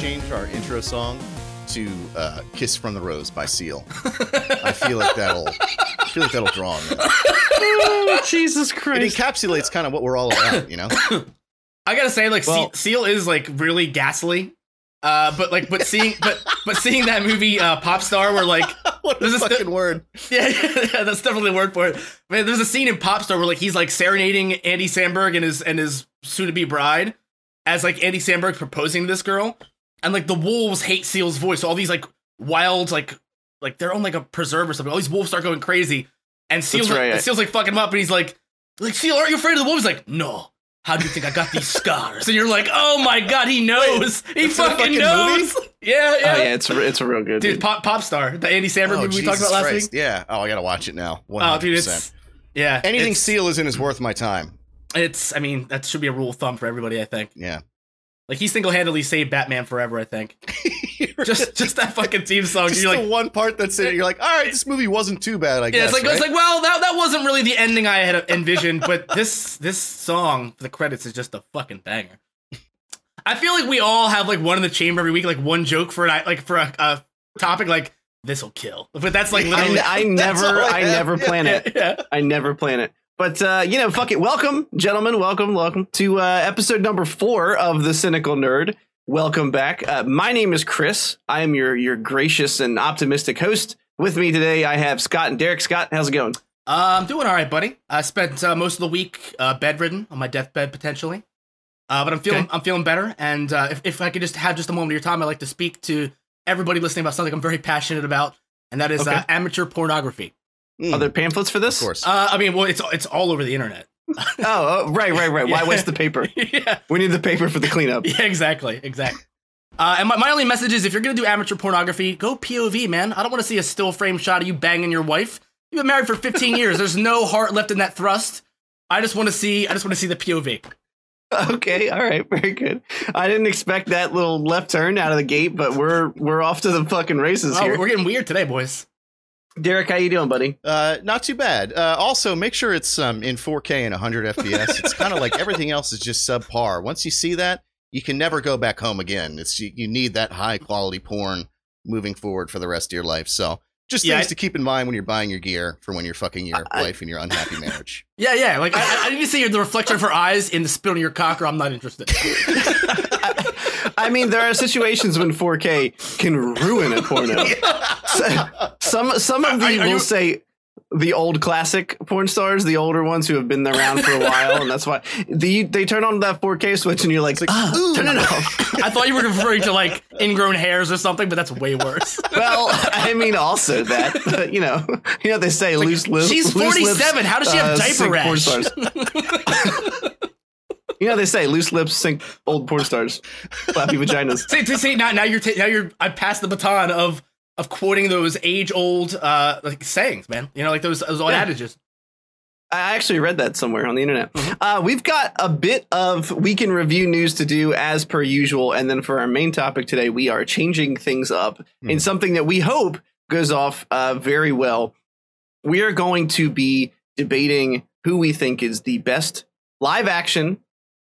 change our intro song to uh, "Kiss from the Rose" by Seal. I feel like that'll, I feel like that'll draw on them. Oh, Jesus Christ! It encapsulates kind of what we're all about, you know. I gotta say, like Well- Seal, Seal is like really ghastly. Uh, but like, but seeing, but but seeing that movie, uh, Pop Star, where like, what a This is the- fucking word. yeah, yeah, that's definitely the word for it. Man, there's a scene in Pop Star where like he's like serenading Andy Samberg and his and his soon-to-be bride, as like Andy Samberg's proposing to this girl, and like the wolves hate Seal's voice. So all these like wild like like they're on like a preserve or something. All these wolves start going crazy, and Seal's right. like, Seal's like fucking him up, and he's like, like Seal, aren't you afraid of the wolves? He's like, no. How do you think I got these scars? And you're like, oh my god, he knows. he that's in a fucking, fucking knows. Yeah, Oh yeah. yeah, it's it's real good. Dude, Dude. pop pop star, the Andy Samberg Oh, movie we talked about last Christ. week. Yeah. Oh, I gotta watch it now. 100%. Oh, dude, it's yeah. anything Seal is in is worth my time. It's. I mean, that should be a rule of thumb for everybody. I think. Yeah. Like he single handedly saved Batman forever. I think. just just that fucking theme song. Just you're the like, one part that's in it. You're like, all right, this movie wasn't too bad. I guess. yeah. guess. It's like right? it's like well, that that wasn't really the ending I had envisioned, but this this song for the credits is just a fucking banger. I feel like we all have like one in the chamber every week, like one joke for an like for a, a topic like this will kill, but that's like literally. I, I never I I, never Yeah, plan it. yeah. I never plan it. But uh, you know, fuck it. Welcome, gentlemen. Welcome, welcome to uh, episode number four of the Cynical Nerd. Welcome back. Uh, my name is Chris. I am your your gracious and optimistic host. With me today, I have Scott and Derek. Scott, how's it going? Uh, I'm doing all right, buddy. I spent uh, most of the week uh, bedridden on my deathbed potentially, uh, but I'm feeling Okay. I'm feeling better. And uh, if if I could just have just a moment of your time, I'd like to speak to everybody listening about something I'm very passionate about, and that is Okay. uh, amateur pornography. Mm, Are there pamphlets for this? of course. Uh, I mean, well, it's it's all over the internet. Oh, oh, right, right, right. Why Yeah. waste the paper? yeah, We need the paper for the cleanup. yeah, exactly, exactly. Uh, and my, my only message is if you're gonna do amateur pornography, go POV, man. I don't want to see a still frame shot of you banging your wife. You've been married for 15 years. There's no heart left in that thrust. I just want to see. I just want to see the POV. Okay, all right, very good. I didn't expect that little left turn out of the gate, but we're we're off to the fucking races Oh, here. we're getting weird today, boys. Derek, how you doing, buddy? Uh, not too bad. Uh, also, make sure it's um, in 4K and 100 FPS. It's kind of like everything else is just subpar. Once you see that, you can never go back home again. It's you, you need that high quality porn moving forward for the rest of your life. So, just Yeah, things I- to keep in mind when you're buying your gear for when you're fucking your I- wife in your unhappy marriage. Yeah, yeah. Like I, I need to see the reflection of her eyes in the spit on your cock, or I'm not interested. I mean, there are situations when 4K can ruin a porno. So- some some of the are will you- say the old classic porn stars, the older ones who have been around for a while, and that's why the, they turn on that 4K switch, and you're like, ah, turn it off. I thought you were referring to like ingrown hairs or something, but that's way worse. Well, I mean, also that, but you know, you know, they say loose lips. She's loose lips, 47. How does she have uh, diaper rash? You know, they say loose lips sink old porn stars, flappy vaginas. see, see, see, now, now you're ta- now you're I passed the baton of of quoting those age old uh like sayings, man. You know, like those those old Yeah. adages. I actually read that somewhere on the internet. Mm-hmm. Uh, we've got a bit of week in review news to do as per usual. And then for our main topic today, we are changing things up in Mhm. something that we hope goes off uh, very well. We are going to be debating who we think is the best live action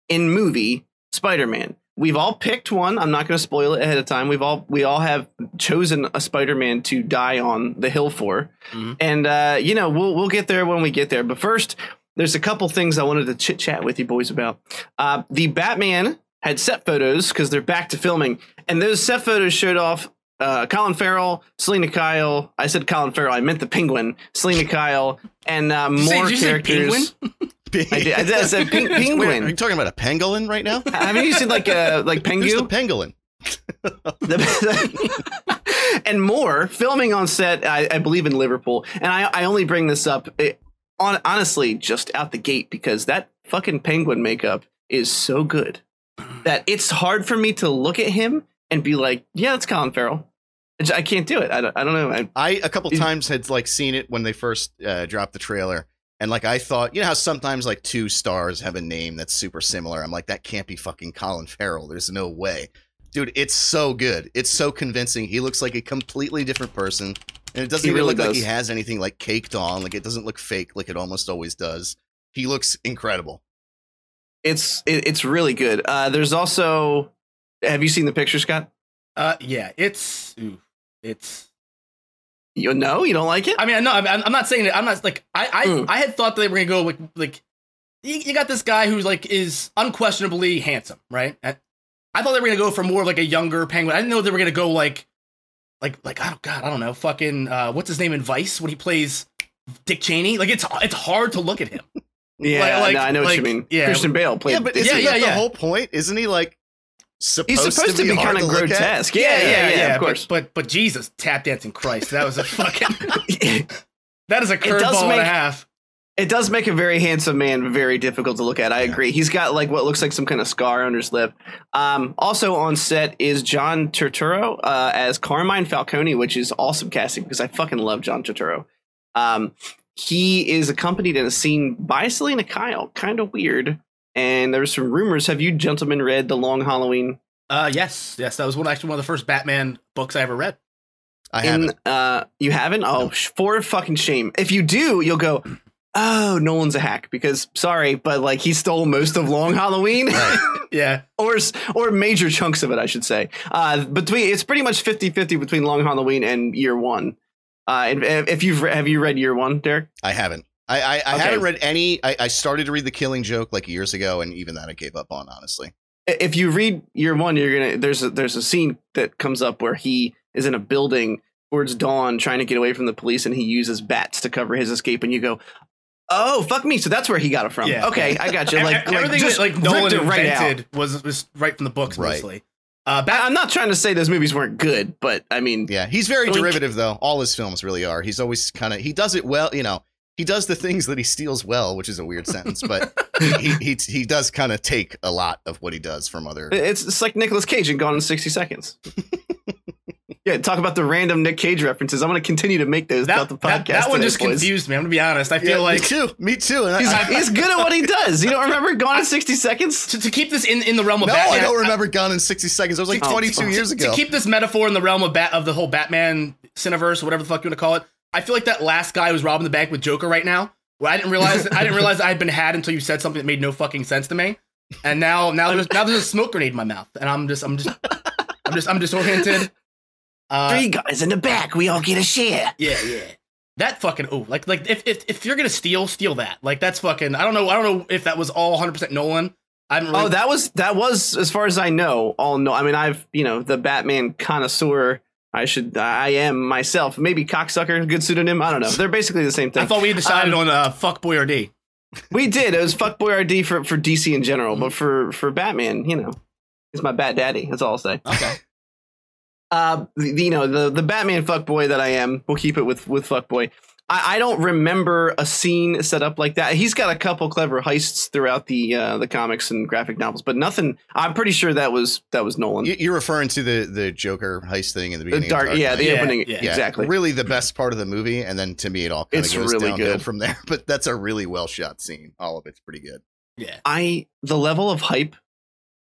in movie Spider Man. We've all picked one. I'm not going to spoil it ahead of time. We've all we all have chosen a Spider Man to die on the hill for, Mhm. and uh, you know we'll we'll get there when we get there. But first, there's a couple things I wanted to chit chat with you boys about. Uh, the Batman had set photos because they're back to filming, and those set photos showed off uh, Colin Farrell, Selina Kyle. I said Colin Farrell. I meant the Penguin, Selina Kyle, and uh, Did you say- more did you say characters. I did. I, did, I said peng- Wait, are you talking about a pangolin right now? Haven't you seen like a like Who's the pengu? pangolin? And more filming on set. I, I believe in Liverpool, and I, I only bring this up eh, on honestly just out the gate because that fucking penguin makeup is so good that it's hard for me to look at him and be like, yeah, that's Colin Farrell. I j- I can't do it. I don't, I don't know. I, I a couple Is- times had like seen it when they first uh, dropped the trailer, And like I thought, you know how sometimes like two stars have a name that's super similar. I'm like, that can't be fucking Colin Farrell. There's no way. Dude, it's so good. It's so convincing. He looks like a completely different person. And it doesn't even really look like he has anything like caked on. Like it doesn't look fake like it almost always does. He looks incredible. It's it, it's really good. Uh, there's also. Have you seen the picture, Scott? Uh, yeah, it's ooh, it's. You know you don't like it. I mean, no, I'm, I'm not saying that. I'm not like I I, Mm. I had thought that they were gonna go like like you, you got this guy who's like is unquestionably handsome, right? And I thought they were gonna go for more of like a younger penguin. I didn't know they were gonna go like like like oh god, I don't know, fucking uh, what's his name in Vice when he plays Dick Cheney? Like it's it's hard to look at him. yeah, like- like- no, I know what you mean. yeah. Christian Bale played. yeah, but yeah, isn't yeah, that yeah. the whole point? Isn't he like supposed, he's supposed to be, hard kind of look at? grotesque. Yeah, yeah, yeah. of but- course. But, but Jesus, tap dancing Christ, that was a fucking that is a curveball and a half. It does make a very handsome man very difficult to look at. I Yeah. agree. He's got like what looks like some kind of scar on his lip. Um, also on set is John Turturro uh, as Carmine Falcone, which is awesome casting because I fucking love John Turturro. Um, he is accompanied in a scene by Selina Kyle. Kind of weird. And there there's some rumors. Have you gentlemen read The Long Halloween? Uh, yes, yes, that was one actually one of the first Batman books I ever read. I in haven't. uh you haven't oh sh- for fucking shame if you do you'll go oh nolan's a hack because sorry but like he stole most of long halloween Yeah, or or major chunks of it i should say uh between it's pretty much 50-50 between long halloween and year one uh if if you've re- have you read year one derek I haven't. I, I, I Okay. haven't read any. I, I started to read The Killing Joke like years ago, and even that I gave up on, honestly. If you read year one you're gonna there's a there's a scene that comes up where he is in a building towards dawn trying to get away from the police and he uses bats to cover his escape and you go oh fuck me so that's where he got it from Yeah. okay i got you like, everything just that like ripped Nolan it right out. invented was was right from the books Right. mostly. Uh, I- Bat- i'm not trying to say those movies weren't good but i mean Yeah, he's very Oink. derivative, though. All his films really are. He's always kind of. He does it well, you know. He does the things that he steals well, which is a weird sentence, but he he he does kind of take a lot of what he does from other. it's, it's like Nicolas Cage and Gone in 60 Seconds. yeah, talk about the random Nick Cage references. I'm going to continue to make those that, throughout the podcast. that one today, just boys. confused me. I'm gonna be honest. I feel Yeah, like me too, me too. And He's, I, he's good at what he does. You don't remember Gone in 60 Seconds? to, to keep this in, in the realm of no, Batman. I don't remember Gone in sixty seconds. It was like oh, twenty two fuck. years ago. to ago. keep this metaphor in the realm of bat of the whole Batman cineverse, whatever the fuck you want to call it. I feel like that last guy was robbing the bank with Joker right now. Well, I didn't realize I didn't realize I had been had until you said something that made no fucking sense to me. And now now there's now there's a smoke grenade in my mouth, and I'm just I'm just I'm just I'm disoriented. Uh, Three guys in the back. We all get a share. yeah, yeah. That fucking oh, like like if, if if you're gonna steal, steal that. Like that's fucking. I don't know. I don't know if that was all 100 percent Nolan. I haven't. Really, Oh, that was, that was, as far as I know, all no. I mean, I've, you know, the Batman connoisseur. I should, I am myself. Maybe cocksucker, good pseudonym. I don't know. They're basically the same thing. I thought we decided Um, on uh, fuck Boyardee. We did. It was fuckboy RD for, for DC in general, but for for Batman, you know, he's my bat daddy. That's all I'll say. Okay. Uh, the, you know, the the Batman fuckboy that I am. We'll keep it with with fuckboy. I, I don't remember a scene set up like that. He's got a couple clever heists throughout the uh, the comics and graphic novels, but nothing. I'm pretty sure that was that was Nolan. You- You're referring to the the Joker heist thing in the beginning. the beginning. dark, of yeah, the Yeah, opening, yeah. Yeah, exactly. Really, the best part of the movie, and then to me, it all kind of It's goes really downhill good. from there. But that's a really well shot scene. All of it's pretty good. Yeah. I the level of hype.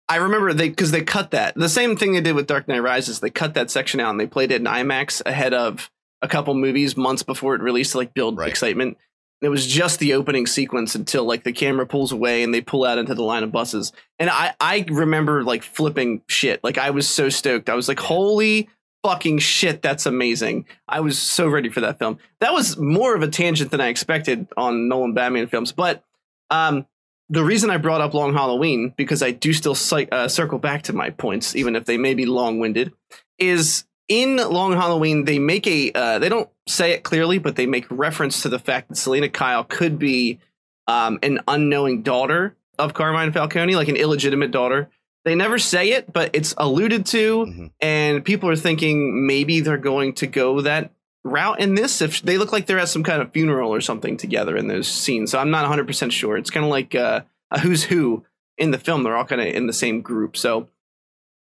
I remember they because they cut that the same thing they did with Dark Knight Rises. They cut that section out and they played it in IMAX ahead of a couple movies months before it released to like build Right. excitement. And it was just the opening sequence until like the camera pulls away and they pull out into the line of buses. And I I remember like flipping shit. Like I was so stoked. I was like, holy fucking shit, that's amazing. I was so ready for that film. That was more of a tangent than I expected on Nolan Batman films, but um the reason I brought up Long Halloween, because I do still cy- uh, circle back to my points, even if they may be long winded, is in Long Halloween, they make a, uh, they don't say it clearly, but they make reference to the fact that Selina Kyle could be um, an unknowing daughter of Carmine Falcone, like an illegitimate daughter. They never say it, but it's alluded to, Mhm. and people are thinking maybe they're going to go that route in this if they look like they're at some kind of funeral or something together in those scenes. So i'm not 100% sure. It's kind of like uh, a who's who in the film. They're all kind of in the same group. So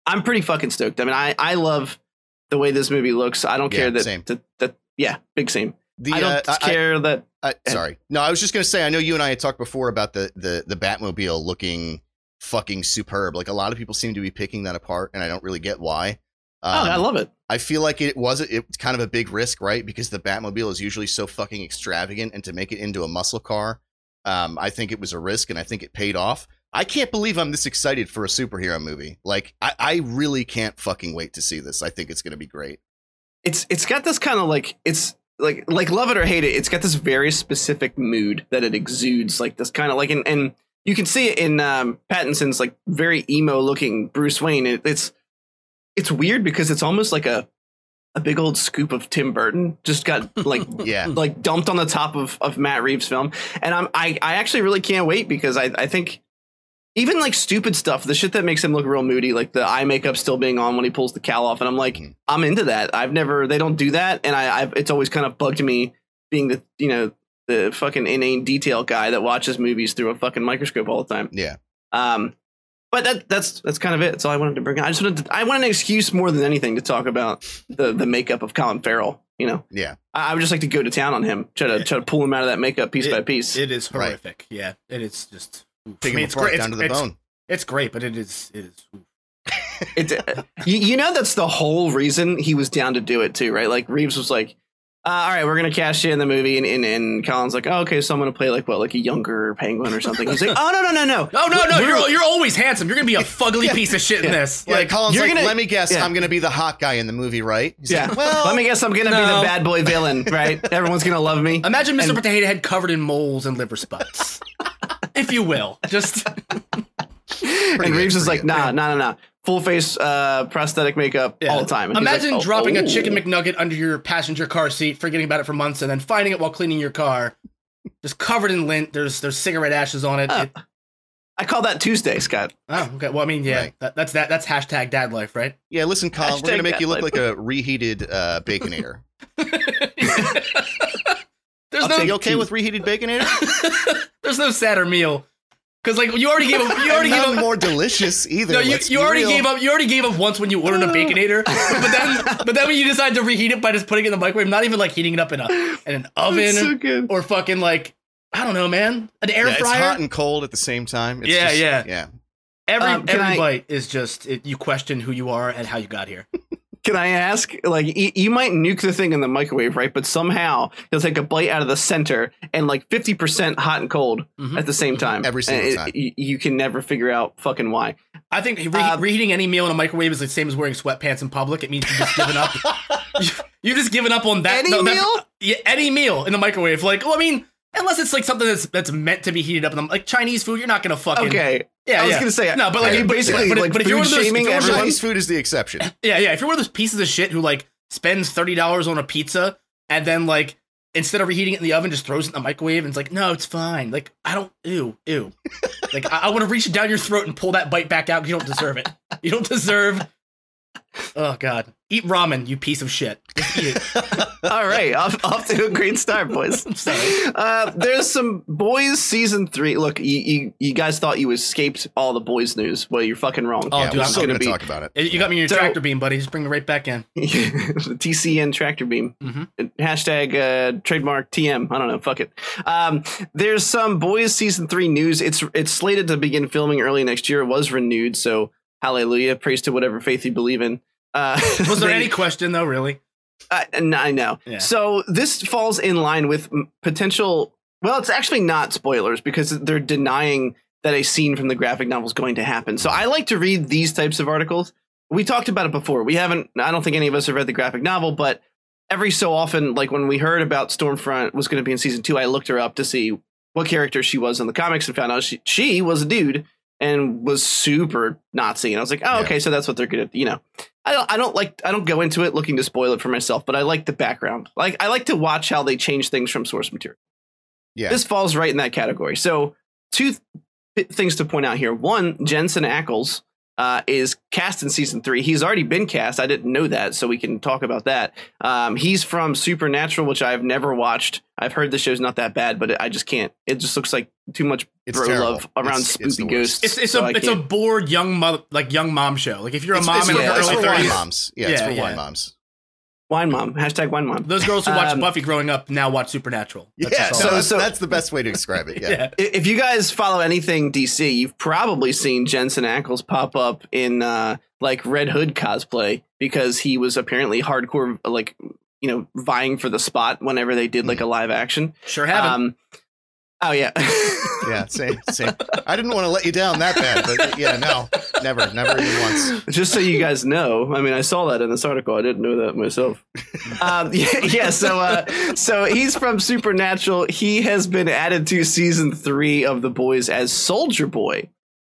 i'm pretty fucking stoked. I mean i i love the way this movie looks i don't Yeah, care that, same. that that yeah big same The, I don't uh, care that. I, sorry. No, I was just gonna say. I know you and I had talked before about the the the Batmobile looking fucking superb. Like a lot of people seem to be picking that apart, and I don't really get why. oh, I Um, love it. I feel like it was it's kind of a big risk, right? Because the Batmobile is usually so fucking extravagant, and to make it into a muscle car, um, I think it was a risk, and I think it paid off. I can't believe I'm this excited for a superhero movie. Like, I, I really can't fucking wait to see this. I think it's going to be great. It's it's got this kind of like it's like like love it or hate it. It's got this very specific mood that it exudes. Like this kind of like and and you can see it in um, Pattinson's like very emo looking Bruce Wayne. It, it's it's weird because it's almost like a a big old scoop of Tim Burton just got like Yeah. like dumped on the top of, of Matt Reeves' film. And I'm I, I actually really can't wait because I, I think even like stupid stuff, the shit that makes him look real moody, like the eye makeup still being on when he pulls the cowl off, and I'm like, Mhm. I'm into that. I've never they don't do that, and I I've, it's always kind of bugged me being the you know the fucking inane detail guy that watches movies through a fucking microscope all the time. Yeah. Um, but that that's that's kind of it. That's all I wanted to bring. up. I just wanted to, I want an excuse more than anything to talk about the the makeup of Colin Farrell. You know, Yeah. I, I would just like to go to town on him, try to try to pull him out of that makeup piece It- by piece. It is Right. horrific. Yeah, And it is just. Oof. Take I mean, it's apart great. down to the it's, bone. It's great, but it is. It is. It, uh, you, you know that's the whole reason he was down to do it too, right? Like Reeves was like, uh, "All right, we're gonna cast you in the movie," and, and and Colin's like, "Oh, okay, so I'm gonna play like what, like a younger penguin or something." He's like, "Oh no, no, no, no, No, no, no! We're- You're you're always handsome. You're gonna be a fugly piece of shit in this. Yeah, Like, Colin's you're like, gonna- let me guess, yeah. I'm going to be the hot guy in the movie, right? He's yeah." like, well, Let me guess, I'm gonna be the bad boy villain, right? Everyone's gonna love me. imagine Mr. And- Potato Head covered in moles and liver spots, if you will. Just and good, Reeves is like, "Nah, nah, nah, nah." Full face uh, prosthetic makeup Yeah. all the time. And Imagine like, "Oh, dropping oh." a chicken McNugget under your passenger car seat, forgetting about it for months, and then finding it while cleaning your car, just covered in lint. There's there's cigarette ashes on it. Oh. It- I call that Tuesday, Scott. oh, okay. Well, I mean, yeah, Right. that, that's that. That's hashtag dad life, right? yeah, listen, Colin, we're going to make you look that like a reheated uh, Baconator. there's I'll no you okay with reheated Baconator? there's no sadder meal because like you already gave up. You already gave up. more delicious either. No, you, you already real. gave up. You already gave up once when you ordered a baconator, but then but then when you decide to reheat it by just putting it in the microwave, not even like heating it up in a in an oven so or fucking like I don't know, man, an air Yeah, it's hot and cold at the same time. It's Yeah, just- yeah. yeah. every Um, every I- bite is just it, you question who you are and how you got here. Can I ask, like, y- you might nuke the thing in the microwave, right? But somehow you'll take a bite out of the center and like 50% hot and cold Mhm. at the same time. Every single And it- time. y- you can never figure out fucking why. I think re- Uh, reheating any meal in a microwave is the same as wearing sweatpants in public. It means you've just given up. you, you've just given up on that. Any no, that- meal? yeah, any meal in the microwave. Like, well, I mean, unless it's like something that's that's meant to be heated up. In the, like Chinese food, you're not gonna fucking. Okay. Yeah, I was yeah. gonna say, no, but like you basically but, like but if you're one of those, shaming those- everyone? Chinese food is the exception. Yeah, yeah. If you're one of those pieces of shit who like spends thirty dollars on a pizza and then like instead of reheating it in the oven, just throws it in the microwave and it's like, no, it's fine. Like I don't, ew, ew. like I, I want to reach down your throat and pull that bite back out. 'cause You don't deserve it. You don't deserve. Oh God, eat ramen, you piece of shit. Just eat it. All right, off, off to a great start, boys. I'm sorry. Uh, there's some boys season three. Look, you, you you guys thought you escaped all the boys news. Well, you're fucking wrong. Oh, yeah, dude, I'm still gonna going to be- talk about it. You got me in your So- tractor beam, buddy. Just bring it right back in. the TCN tractor beam. Mhm. Hashtag uh, trademark TM. I don't know. Fuck it. Um, there's some boys season three news. It's it's slated to begin filming early next year. It was renewed, so hallelujah. Praise to whatever faith you believe in. Uh, Was there they- any question though? Really? I, I know. Yeah. So this falls in line with potential. Well, it's actually not spoilers because they're denying that a scene from the graphic novel is going to happen. So I like to read these types of articles. We talked about it before. We haven't. I don't think any of us have read the graphic novel, but every so often, like when we heard about Stormfront was going to be in season two, I looked her up to see what character she was in the comics and found out she she was a dude and was super Nazi. And I was like, oh, Yeah. okay, so that's what they're gonna, you know. I don't, I don't like I don't go into it looking to spoil it for myself, but I like the background. Like I like to watch how they change things from source material. Yeah. This falls right in that category. So two th- things to point out here. One, Jensen Ackles uh, is cast in season three. He's already been cast. I didn't know that, so we can talk about that. Um, he's from Supernatural, which I've never watched. I've heard the show's not that bad, but I just can't. It just looks like too much It's bro terrible. love around It's- it's the spoopy worst. ghosts. It's it's so a I it's a can't- bored young mother like young mom show. Like if you're a It's, mom it's in for, her yeah, it's early thirties, moms. Yeah, it's for yeah. wine moms. Wine mom. Hashtag wine mom. Those girls who watched Um, Buffy growing up now watch Supernatural. That's yeah, so, that's, so- that's the best way to describe it. Yeah. yeah. If you guys follow anything DC, you've probably seen Jensen Ackles pop up in uh, like Red Hood cosplay because he was apparently hardcore, like you know, vying for the spot whenever they did like a live action. Sure haven't. Um, oh yeah, Yeah, same, same. I didn't want to let you down that bad, but yeah, no, never, never even once. just so you guys know, I mean, I saw that in this article. I didn't know that myself. um, yeah, yeah. So, uh, so he's from Supernatural. He has been added to season three of The Boys as Soldier Boy.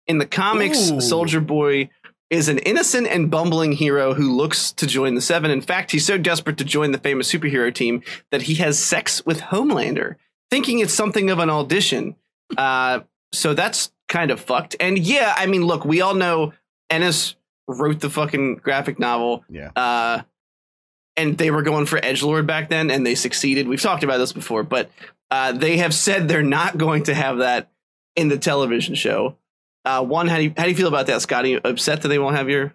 In the comics, Ooh. Soldier Boy is an innocent and bumbling hero who looks to join the Seven. In fact, he's so desperate to join the famous superhero team that he has sex with Homelander, thinking it's something of an audition. Uh, so that's kind of fucked. And yeah, I mean, look, we all know Ennis wrote the fucking graphic novel. Yeah. Uh, and they were going for edge lord back then, and they succeeded. We've talked about this before, but uh, they have said they're not going to have that in the television show. Uh, one, how do you how do you feel about that, Scotty? Upset that they won't have your?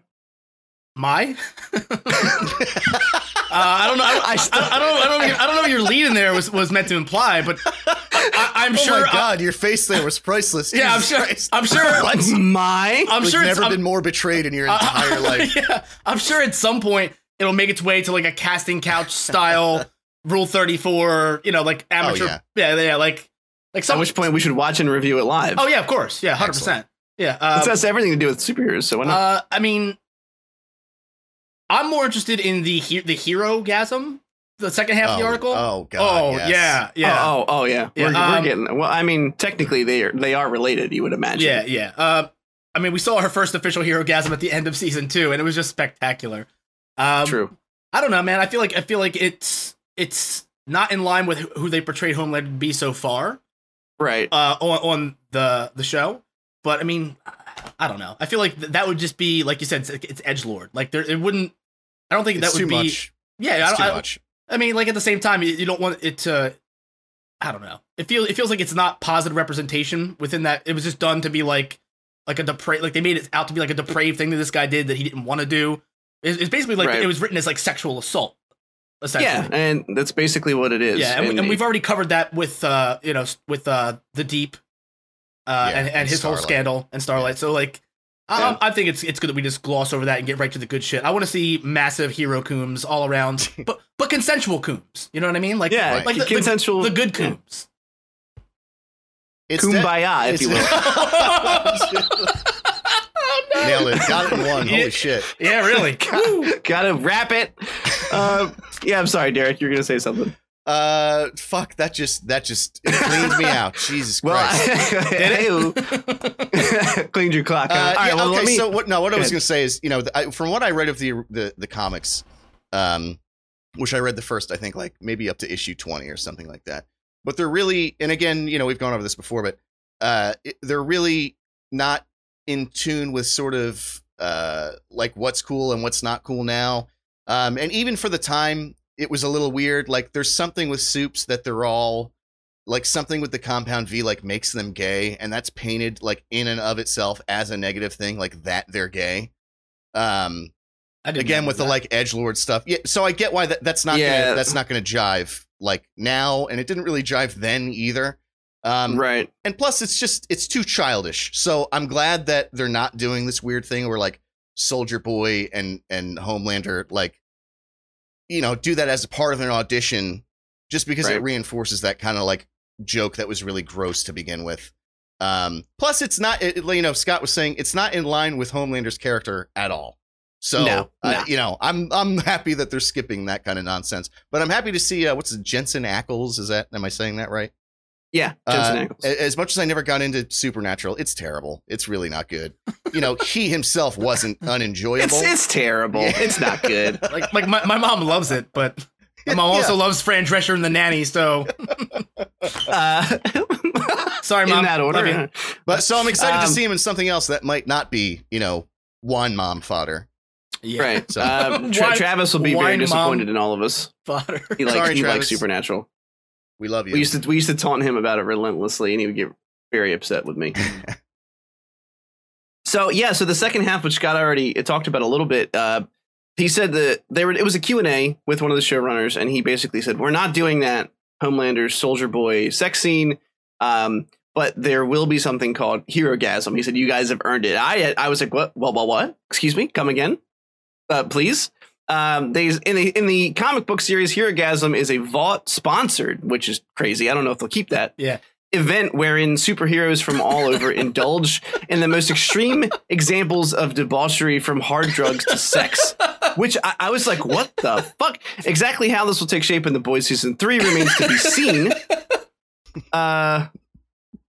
My? uh, I don't know. I, I, I, I don't. I don't. I don't know. What your lead in there was was meant to imply, but I, I'm oh sure. my god, your face there was priceless. yeah, I'm sure. Christ. I'm sure. What? My I'm You've sure. it's- never I'm- been more betrayed in your Uh, entire life. yeah, I'm sure at some point it'll make its way to like a casting couch style Rule 34. You know, like amateur. yeah. yeah, yeah, like like at which point we should watch and review it live. oh yeah, of course. Yeah, hundred percent. Yeah. This Uh, has everything to do with superheroes. So why not? uh, I mean, I'm more interested in the he- the hero gasm, the second half of the Oh, article. Oh god. oh yes. yeah, yeah. Oh, oh, oh, yeah. Yeah, we're, um, we're getting. Well, I mean, technically they are they are related. You would imagine. Yeah, yeah. Uh, I mean, we saw her first official hero gasm at the end of season two, and it was just spectacular. Um, True. I don't know, man. I feel like I feel like it's it's not in line with who- who they portrayed Homelander to be so far Right. uh, on on the the show. But I mean, I don't know. I feel like th- that would just be like you said, it's, it's edge lord. Like there, it wouldn't. I don't think It's that too would be. much. Yeah, I, It's don't- too I, much. I mean, like at the same time, you, you don't want it to. I don't know. It feels it feels like it's not positive representation within that. It was just done to be like like a depraved. Like they made it out to be like a depraved thing that this guy did that he didn't want to do. It's, it's basically like Right. it was written as like sexual assault. Essentially. Yeah, and that's basically what it is. Yeah, and, we, And and we've already covered that with uh, you know, with uh, the deep, uh, Yeah, and, and and his whole scandal and Starlight. So like, I, Yeah. I think it's it's good that we just gloss over that and get right to the good shit. I want to see massive hero cooms all around, but but consensual cooms. You know what I mean? Like yeah, like the, the, consensual. the good cooms. It's Kumbaya, if it's- you will. Nailed it. Got it in one. Yeah. Holy shit. Yeah, really. Woo. Gotta wrap it. Uh, yeah, I'm sorry, Derek. You're gonna say something. Uh, fuck. That just that just cleans me out. Jesus Well, Christ. hey, cleaned your clock. Uh, out. All right, yeah, well, okay, let me. so what? No, what I was ahead. to say is, you know, I, from what I read of the the the comics, um, which I read the first, I think, like maybe up to issue twenty or something like that. But they're really, and again, you know, we've gone over this before, but uh, it, they're really not in tune with sort of uh like what's cool and what's not cool now. Um, and even for the time, it was a little weird. Like, there's something with soups that they're all like something with the compound V like makes them gay, and that's painted like in and of itself as a negative thing, like that they're gay. Um, again with the like edge lord stuff. Yeah, so I get why that, that's not Yeah. gonna, that's not going to jive like now, and it didn't really jive then either. Um, right. and plus it's just it's too childish. So I'm glad that they're not doing this weird thing where like Soldier Boy and and Homelander like you know do that as a part of an audition just because it reinforces that kind of like joke that was really gross to begin with. Um plus it's not it, you know Scott was saying it's not in line with Homelander's character at all. So No, uh, no. you know, I'm I'm happy that they're skipping that kind of nonsense. But I'm happy to see uh, what's it, Jensen Ackles? Is that am I saying that right? Yeah, Jensen Uh, Ackles. As much as I never got into Supernatural, it's terrible. It's really not good. You know, he himself wasn't unenjoyable. It's it's terrible. Yeah. It's not good. like like my, my mom loves it, but my mom also loves Fran Drescher and the nanny. So Uh, sorry, in that order. Love you. yeah. but so I'm excited to Um, see him in something else that might not be, you know, one mom fodder. Yeah. Right. So- Uh, Tra- Travis will be very disappointed in all of us. Fodder. He likes Sorry, he Travis. likes Supernatural. We love you. We used to we used to taunt him about it relentlessly, and he would get very upset with me. so yeah, so the second half, which Scott already talked about a little bit, uh, he said that they were. It was a Q and A with one of the showrunners, and he basically said, "We're not doing that Homelander Soldier Boy sex scene." Um, but there will be something called hero gasm. He said, "You guys have earned it." I I was like, "What? Well, well, what? Excuse me, come again, uh, please." Um, they in the in the comic book series, Herogasm is a Vought sponsored, which is crazy. I don't know if they'll keep that. Yeah. Event wherein superheroes from all over indulge in the most extreme examples of debauchery from hard drugs to sex. Which I, I was like, what the fuck? Exactly how this will take shape in the boys season three remains to be seen. Uh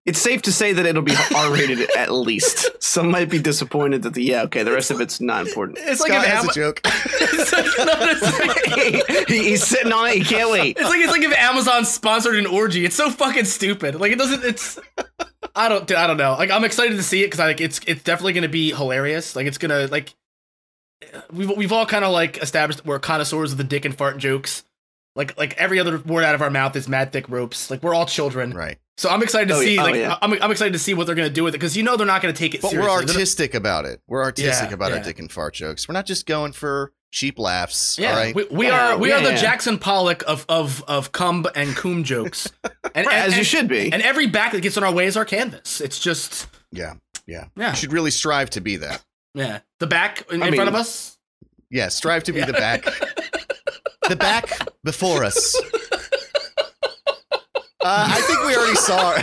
it's safe to say that it'll be R rated at least. Some might be disappointed that the yeah, okay, the rest of it's not important. It's like Scott if has Ama- a joke. it's like, no, it's like- He- he's sitting on it, he can't wait. It's like it's like if Amazon sponsored an orgy. It's so fucking stupid. Like it doesn't. It's I don't. I don't know. Like I'm excited to see it because I like it's it's definitely gonna be hilarious. Like it's gonna like we've we've all kind of like established we're connoisseurs of the dick and fart jokes. Like like every other word out of our mouth is mad thick ropes. Like we're all children. Right. So I'm excited to Oh, yeah. see. Oh, yeah. I'm I'm excited to see what they're gonna do with it because you know they're not gonna take it But seriously. we're artistic about it. We're artistic Yeah, about our dick and fart jokes. We're not just going for cheap laughs. Yeah, all right. we, we are we are the. Jackson Pollock of of of cum and coom jokes, and, and- as you and- should be. And every back that gets on our way is our canvas. It's just yeah. Yeah. Yeah. You should really strive to be that. yeah, the back in, in front of us. Yeah. Strive to be the back. the back before us. Uh, I think we already saw.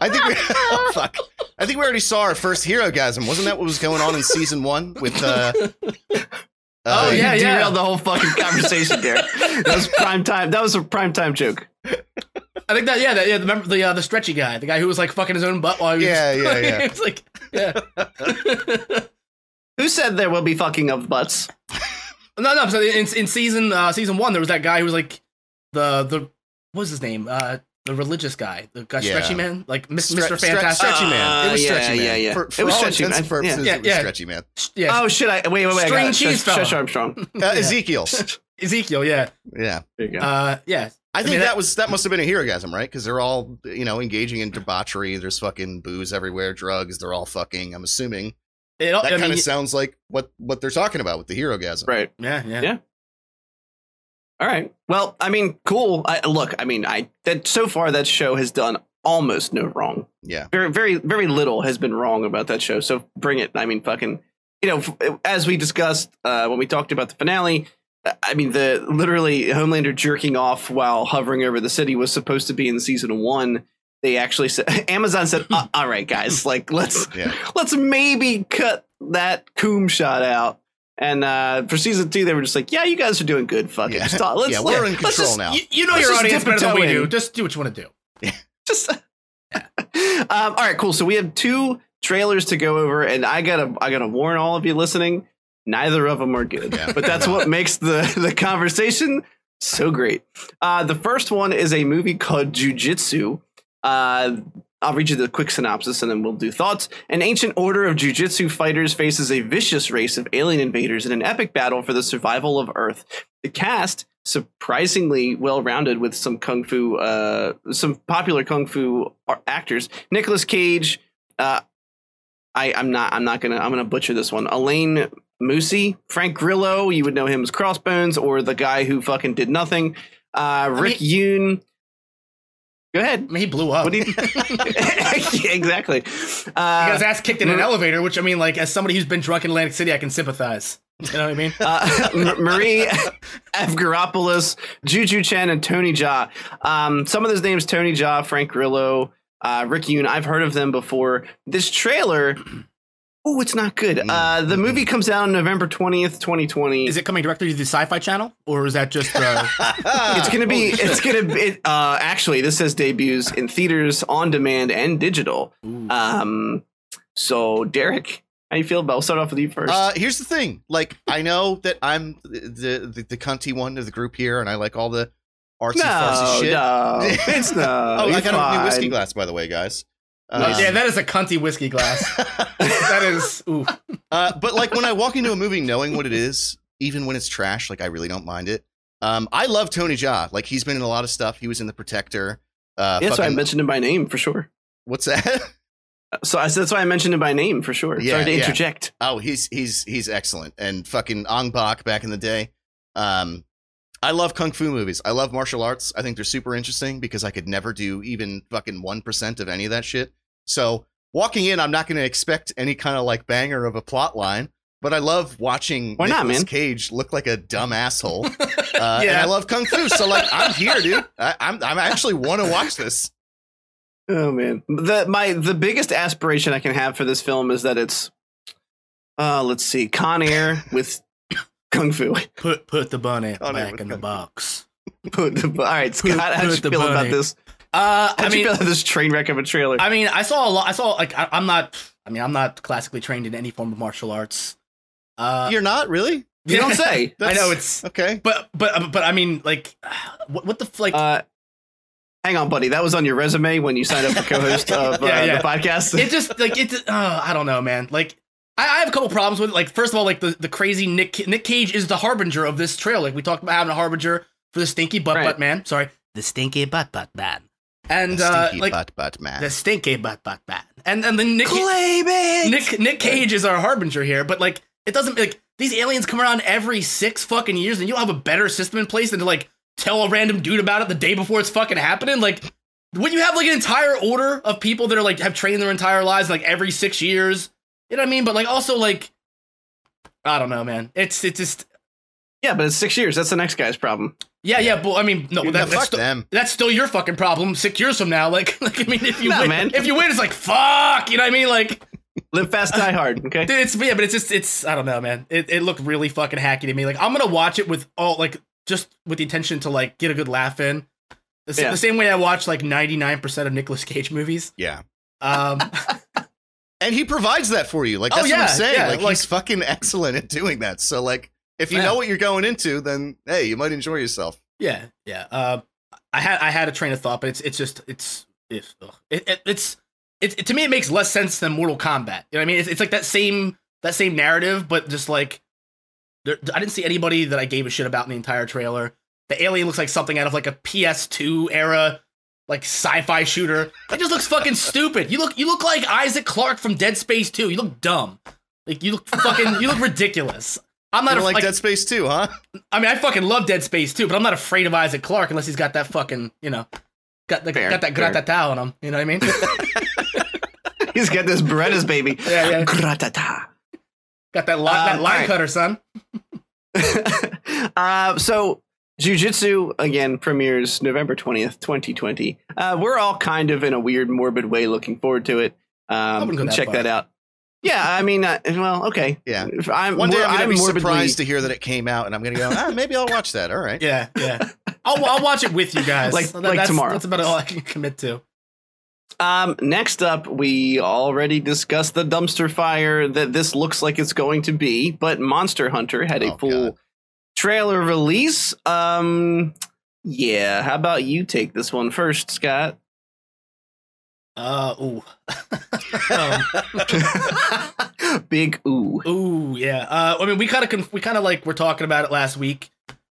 I think we. Oh, fuck. I think we already saw our first hero gasm. Wasn't that what was going on in season one with? Uh, Oh, uh, yeah, you yeah. derailed the whole fucking conversation there. That was prime time. That was a prime time joke. I think that yeah, that, yeah. Remember the uh, the stretchy guy, the guy who was like fucking his own butt while he was. Yeah, yeah, yeah. it's like yeah. Who said there will be fucking of butts? no, no. So in in season uh, season one, there was that guy who was like the the what was his name? Uh, the religious guy, the guy Yeah. stretchy man, like Mis- Stre- Mr. stre- Fantastic. stretchy man. It was Uh, yeah, stretchy man. yeah, yeah. For, It was all stretchy intents and man. purposes, Yeah, it was stretchy man. yeah, Oh shit! I wait, wait, wait. String I got cheese Shush, fella. Shush Armstrong. Uh, Yeah. Ezekiel. Ezekiel. Yeah, Yeah. There you go. uh, yeah. I think mean, that, that- was that must have been a hero gasm, right? Because they're all you know engaging in debauchery. There's fucking booze everywhere, drugs. They're all fucking. I'm assuming It, that kind of sounds like what what they're talking about with the hero gasm. right. yeah, yeah, Yeah. All right. Well, I mean, cool. I look. I mean, I that so far that show has done almost no wrong. Yeah. Very, very, very little has been wrong about that show. So bring it. I mean, fucking. You know, as we discussed uh, when we talked about the finale. uh, I mean, the literally Homelander jerking off while hovering over the city was supposed to be in season one. They actually said Amazon said, "Uh, "All right, guys, like let's Yeah. let's maybe cut that coom shot out." And uh, for season two, they were just like, "Yeah, you guys are doing good. Fucking Yeah. stop. Let's, Yeah, we're in let's control just, now. You, you know Let's your audience better than we toe do. Just do what you want to do. Just um, all right, cool. So we have two trailers to go over, and I gotta I gotta warn all of you listening. Neither of them are good, Yeah. but that's what makes the the conversation so great. Uh, the first one is a movie called Jiu Jitsu. Uh, I'll read you the quick synopsis and then we'll do thoughts. An ancient order of jujitsu fighters faces a vicious race of alien invaders in an epic battle for the survival of Earth. The cast, surprisingly well rounded with some kung fu, uh, some popular kung fu actors. Nicolas Cage. Uh, I, I'm not. I'm not gonna. I'm gonna butcher this one. Alain Moussi, Frank Grillo. You would know him as Crossbones, or the guy who fucking did nothing. Uh, Rick Yune. Go ahead. I mean, he blew up. You? exactly. He got his Uh, ass kicked in an elevator, which I mean, like, as somebody who's been drunk in Atlantic City, I can sympathize. You know what I mean? uh, Marie Avgeropoulos, JuJu Chan, and Tony Jaa. Um, some of those names: Tony Jaa, Frank Grillo, uh, Rick Yune. I've heard of them before. This trailer. Oh, it's not good. Uh, the movie comes out on November twentieth, twenty twenty. Is it coming directly to the Sci-Fi Channel, or is that just? Uh, It's gonna be. It's gonna be. It, uh, actually, this says debuts in theaters, on demand, and digital. ooh. Um, so Derek, how you feel about? I'll start off with you first. Uh, here's the thing. Like, I know that I'm the the, the cunty one of the group here, and I like all the artsy fartsy no, shit. no, it's no. oh, I you're got a new whiskey glass, by the way, guys. Nice. Um, yeah, that is a cunty whiskey glass. that is. Ooh. uh, but like when I walk into a movie knowing what it is, even when it's trash, like I really don't mind it. Um, I love Tony Jaa. Like he's been in a lot of stuff. He was in The Protector. Uh, Yeah, so I mentioned him by name for sure. what's that? So I, that's why I mentioned him by name for sure. Yeah, Sorry to yeah. interject. Oh, he's he's he's excellent. And fucking Ong Bak back in the day. Um, I love kung fu movies. I love martial arts. I think they're super interesting because I could never do even fucking one percent of any of that shit. So walking in, I'm not going to expect any kind of like banger of a plot line. But I love watching Why not, man? Cage look like a dumb asshole. Uh, And Yeah. I love kung fu, so like I'm here, dude. I, I'm I'm actually want to watch this. Oh man, the my the biggest aspiration I can have for this film is that it's, uh, let's see, Con Air with kung fu. Put put the bunny back in the the- box. All right, Scott, how do you put the feel about this? Uh, How I do you mean, feel about this train wreck of a trailer? I mean, I saw a lot. I saw like I, I'm not. I mean, I'm not classically trained in any form of martial arts. Uh, You're not really you don't say. I know it's, okay. but but but I mean, like, what what the f- like? Uh, hang on, buddy. That was on your resume when you signed up for co-host of uh, Yeah, yeah. the podcast. it just like it. Uh, I don't know, man. Like, I, I have a couple problems with it. Like, first of all, like the the crazy Nick Nick Cage is the harbinger of this trail. Like we talked about having a harbinger for the stinky butt Right. butt man. Sorry, the stinky butt butt man. And The uh, stinky like butt butt man. the stinky butt butt man. And and then Nick. Nick Nick Cage is our harbinger here, but like it doesn't like these aliens come around every six fucking years, and you don't have a better system in place than to like tell a random dude about it the day before it's fucking happening. Like when you have like an entire order of people that are like have trained their entire lives like every six years, you know what I mean? But like also like I don't know, man. It's it's just Yeah, but it's six years. That's the next guy's problem. yeah yeah. But I mean no, Yeah, that, that's fuck still, them. that's still your fucking problem six years from now. Like like I mean if you No, win, man. if you win, it's like fuck. You know what I mean? Like. Live fast, die hard. Okay. Dude, it's yeah, but it's just it's I don't know, man. It it looked really fucking hacky to me. Like I'm gonna watch it with all like just with the intention to like get a good laugh in. The, Yeah. the same way I watch like 99% of Nicolas Cage movies. Yeah. Um, And he provides that for you. Like Oh, that's what I'm saying. yeah, like, like- he's fucking excellent at doing that. So like if you Yeah. know what you're going into, then hey, you might enjoy yourself. yeah, yeah. Uh, I had I had a train of thought, but it's it's just it's it's ugh. it, it, it's it, to me it makes less sense than Mortal Kombat. You know what I mean? It's, it's like that same that same narrative, but just like there, I didn't see anybody that I gave a shit about in the entire trailer. The alien looks like something out of like a PS2 era like sci-fi shooter. It just looks fucking stupid. You look you look like Isaac Clarke from Dead Space 2. You look dumb. Like you look fucking you look ridiculous. I'm You not don't a, like like, Dead Space 2, huh? I mean I fucking love Dead Space 2, but I'm not afraid of Isaac Clarke unless he's got that fucking, you know, got the, Fair, got that fair. gratata on him, you know what I mean? He's got this Beretta's baby. Yeah, yeah. Gratata. got that line, that Um, line alright. cutter, son. uh, so Jiu Jitsu again premieres November twentieth, twenty twenty. Uh, we're all kind of in a weird, morbid way looking forward to it. Um, wouldn't go that check far. that out. Yeah, I mean, uh, well, okay. Yeah. If I'm, One day I'm gonna be morbidly- surprised to hear that it came out, and I'm gonna go, ah, maybe I'll watch that. All right. Yeah, yeah. I'll, I'll watch it with you guys. Like- That- like that's, tomorrow. That's about all I can commit to. Um, next up, we already discussed the dumpster fire that this looks like it's going to be, but Monster Hunter had a Oh, full God. trailer release. Um, yeah, how about you take this one first, Scott? Uh, ooh. um, Big ooh. Ooh, yeah. Uh, I mean, we kind of conf- we kind of like we're talking about it last week.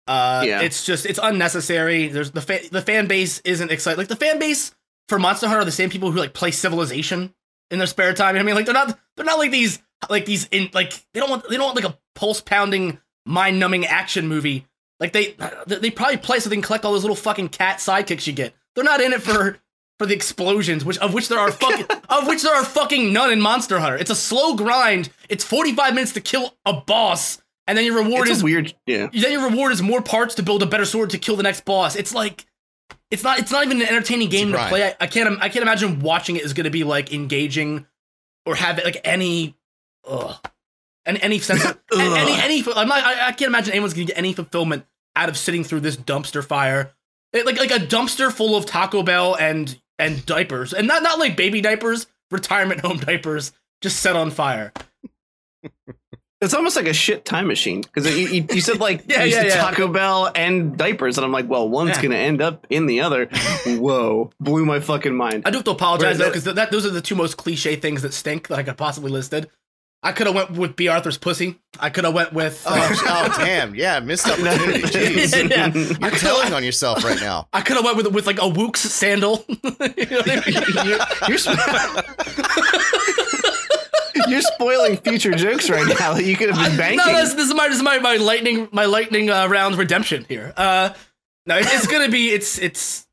Uh, Yeah. it's just it's unnecessary. There's the fa- the fan base isn't excited. Like the fan base for Monster Hunter are the same people who like play Civilization in their spare time. You know I mean, like they're not they're not like these like these in like they don't want they don't want like a pulse pounding mind numbing action movie. Like they they probably play so they can collect all those little fucking cat sidekicks you get. They're not in it for for the explosions, which of which there are fucking of which there are fucking none in Monster Hunter. It's a slow grind. It's 45 minutes to kill a boss, and then your reward It's is weird, yeah. then your reward is more parts to build a better sword to kill the next boss. It's like it's not it's not even an entertaining game to play. I, I can't I can't imagine watching it is going to be like engaging or have like any ugh, any any sense of any any I'm not I, I can't imagine anyone's going to get any fulfillment out of sitting through this dumpster fire. It- like like a dumpster full of Taco Bell and and diapers. And not not like baby diapers, retirement home diapers just set on fire. It's almost like a shit time machine because you, you, you said like Yeah, you yeah, yeah. Taco Bell and diapers, and I'm like, well, one's Yeah. gonna end up in the other. Whoa, blew my fucking mind. I do have to apologize Wait, though, because that those are the two most cliche things that stink that I could possibly listed. I could have went with Bea Arthur's pussy. I could have went with. Oh, Uh, oh, damn. Yeah, missed opportunity. Jeez. Yeah. You're telling on yourself right now. I could have went with with like a Wooks sandal. You know what I mean? you're, you're, sp- you're spoiling future jokes right now that you could have been banking. No, this, this is my this is my, my lightning my lightning uh, round redemption here. Uh, no, it's, it's gonna be it's it's.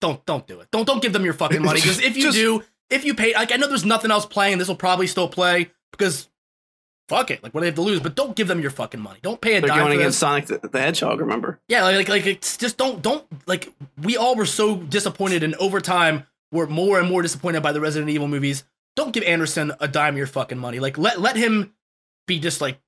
Don't don't do it. Don't don't give them your fucking money because if you Just- do, if you pay, like I know there's nothing else playing. This will probably still play because fuck it. Like what do they have to lose? But don't give them your fucking money. Don't pay a They're dime going for against this. Sonic the, the Hedgehog. Remember? Yeah, like, like like it's just don't don't like we all were so disappointed and over time we're more and more disappointed by the Resident Evil movies. Don't give Anderson a dime of your fucking money. Like let let him be just like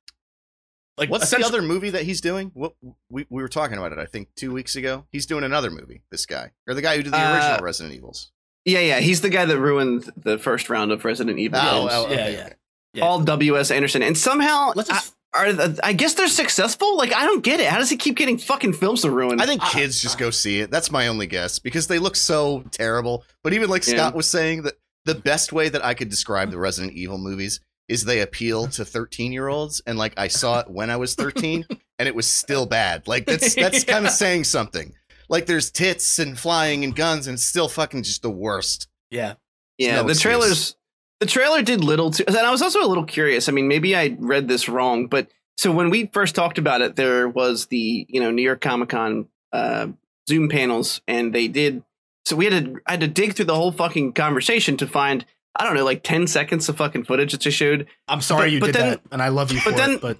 like What's the other movie that he's doing? What we, we were talking about it, I think, two weeks ago. He's doing another movie, this guy. Or the guy who did the Uh, original Resident Evils. Yeah, yeah. He's the guy that ruined the first round of Resident Evil. Oh, games. oh, Yeah, okay, yeah. okay. Yeah. Paul W.S. Anderson, and somehow Let's just I, are the, I guess they're successful. Like I don't get it. How does he keep getting fucking films to ruin? I think I- kids just go see it. That's my only guess because they look so terrible. But even like Yeah. Scott was saying, that the best way that I could describe the Resident Evil movies is they appeal to 13 year olds. And like I saw it when I was 13 and it was still bad. Like that's that's kind of saying something. Like there's tits and flying and guns and it's still fucking just the worst. yeah. yeah, no the excuse. trailers. The trailer did little too. And I was also a little curious. I mean, maybe I read this wrong, but so when we first talked about it, there was the you know New York Comic Con uh, Zoom panels, and they did. So we had to I had to dig through the whole fucking conversation to find I don't know like ten seconds of fucking footage that they showed. I'm sorry But- you but did then- that, and I love you but for then- it. But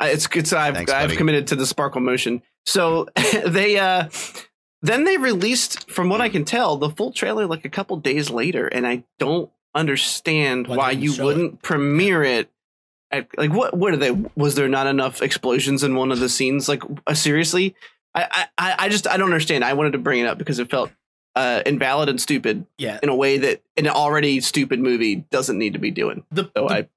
it's good. So I've, Thanks, I've buddy. committed to the sparkle motion. So they uh then they released, from what I can tell, the full trailer like a couple days later, and I don't understand Why why, they didn't you it. wouldn't premiere it. At, like what? What are they? Was there not enough explosions in one of the scenes? Like uh, seriously, I, I I just I don't understand. I wanted to bring it up because it felt uh, invalid and stupid yeah, in a way that an already stupid movie doesn't need to be doing. the, So the- I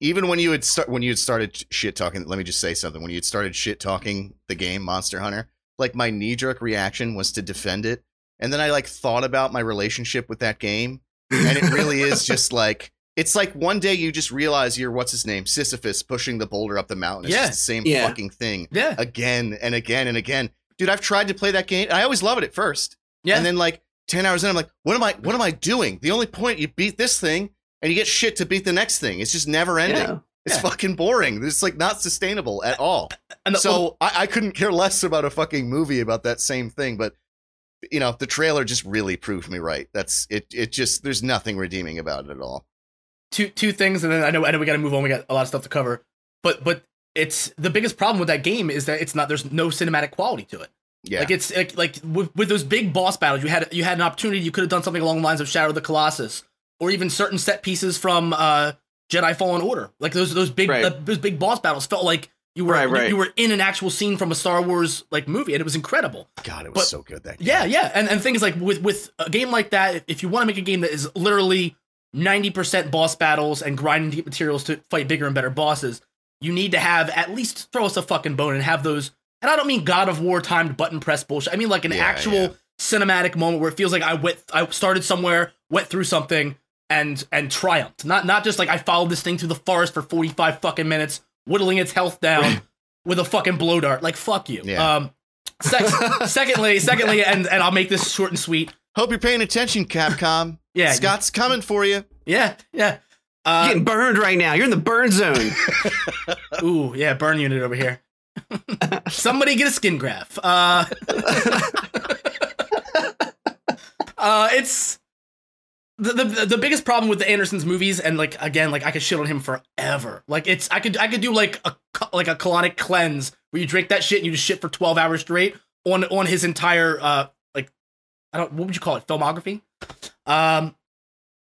Even when you had start when you had started shit talking, let me just say something. When you had started shit talking the game Monster Hunter, like my knee jerk reaction was to defend it, and then I like thought about my relationship with that game, and it really is just like it's like one day you just realize you're what's his name Sisyphus pushing the boulder up the mountain. It's Yeah. just the same Yeah. fucking thing yeah, again and again and again. Dude, I've tried to play that game. I always love it at first. yeah. And then like 10 hours in, I'm like, what am I what am I doing? The only point you beat this thing and you get shit to beat the next thing. It's just never ending. yeah. It's Yeah. fucking boring. It's like not sustainable at all. and the, so I, I couldn't care less about a fucking movie about that same thing. But you know, the trailer just really proved me right. That's it. It just there's nothing redeeming about it at all. two two things, and then I know I know we got to move on. We got a lot of stuff to cover, but but it's the biggest problem with that game is that it's not there's no cinematic quality to it. Yeah, Like it's like, like with, with those big boss battles, you had you had an opportunity. You could have done something along the lines of Shadow of the Colossus, or even certain set pieces from uh, Jedi Fallen Order. Like those those big Right. those big boss battles felt like you were Right, you- right. You, were in an actual scene from a Star Wars like movie, and it was incredible. God, it was but- so good that game. Yeah, yeah, and and things like with with a game like that, if- if you want to make a game that is literally ninety percent boss battles and grinding deep materials to fight bigger and better bosses, you need to have at least throw us a fucking bone and have those. And I don't mean God of War timed button press bullshit. I mean like an Yeah, actual yeah. cinematic moment where it feels like I went, I started somewhere, went through something, and and triumphed. Not not just like I followed this thing through the forest for forty five fucking minutes, whittling its health down with a fucking blow dart. Like fuck you. Yeah. Um. Sec- secondly, secondly, and and I'll make this short and sweet. Hope you're paying attention, Capcom. Yeah, Scott's coming for you. Yeah, yeah. You're Uh, getting burned right now. You're in the burn zone. ooh, yeah, burn unit over here. Somebody get a skin graft. Uh, uh, it's the, the the biggest problem with the Andersons movies, and like again, like I could shit on him forever. Like it's I could I could do like a like a colonic cleanse where you drink that shit and you just shit for twelve hours straight on on his entire uh like I don't what would you call it filmography. Um,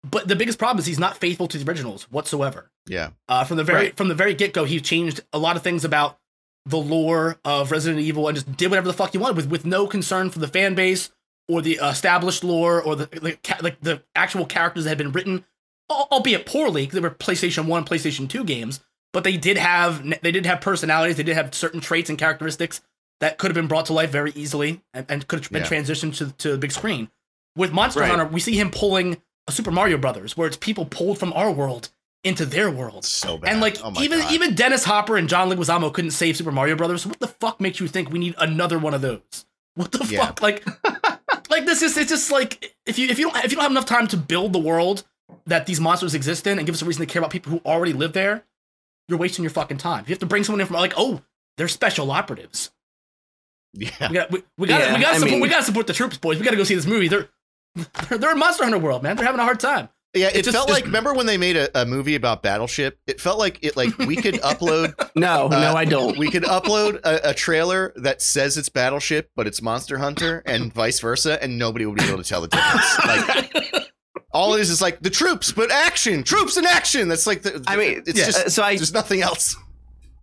but the biggest problem is he's not faithful to the originals whatsoever. Yeah. Uh, from the very Right. from the very get go, he changed a lot of things about the lore of Resident Evil and just did whatever the fuck he wanted with with no concern for the fan base or the established lore or the, like the actual characters that had been written, albeit poorly because they were PlayStation One, PlayStation Two games. But they did have they did have personalities. They did have certain traits and characteristics that could have been brought to life very easily and, and could have been Yeah. transitioned to to the big screen. With Monster Right. Hunter, we see him pulling a Super Mario Brothers, where it's people pulled from our world into their world. So bad. And like oh even God. even Dennis Hopper and John Leguizamo couldn't save Super Mario Brothers. What the fuck makes you think we need another one of those? What the Yeah. fuck? Like like this is it's just like if you if you don't if you don't have enough time to build the world that these monsters exist in and give us a reason to care about people who already live there, you're wasting your fucking time. You have to bring someone in from like, oh, they're special operatives. yeah. We got we, we got Yeah, we got support mean- we got to support the troops, boys. We got to go see this movie. They're they're, they're in Monster Hunter World, man. They're having a hard time. Yeah, it, just- felt just- like remember when they made a, a movie about Battleship? It felt like it like we could upload No, Uh, no, I don't. we could upload a, a trailer that says it's Battleship, but it's Monster Hunter, and vice versa, and nobody would be able to tell the difference. Like all it is is like the troops, but action, troops in action. That's like the. I mean, it's yeah, just Uh, so I there's nothing else.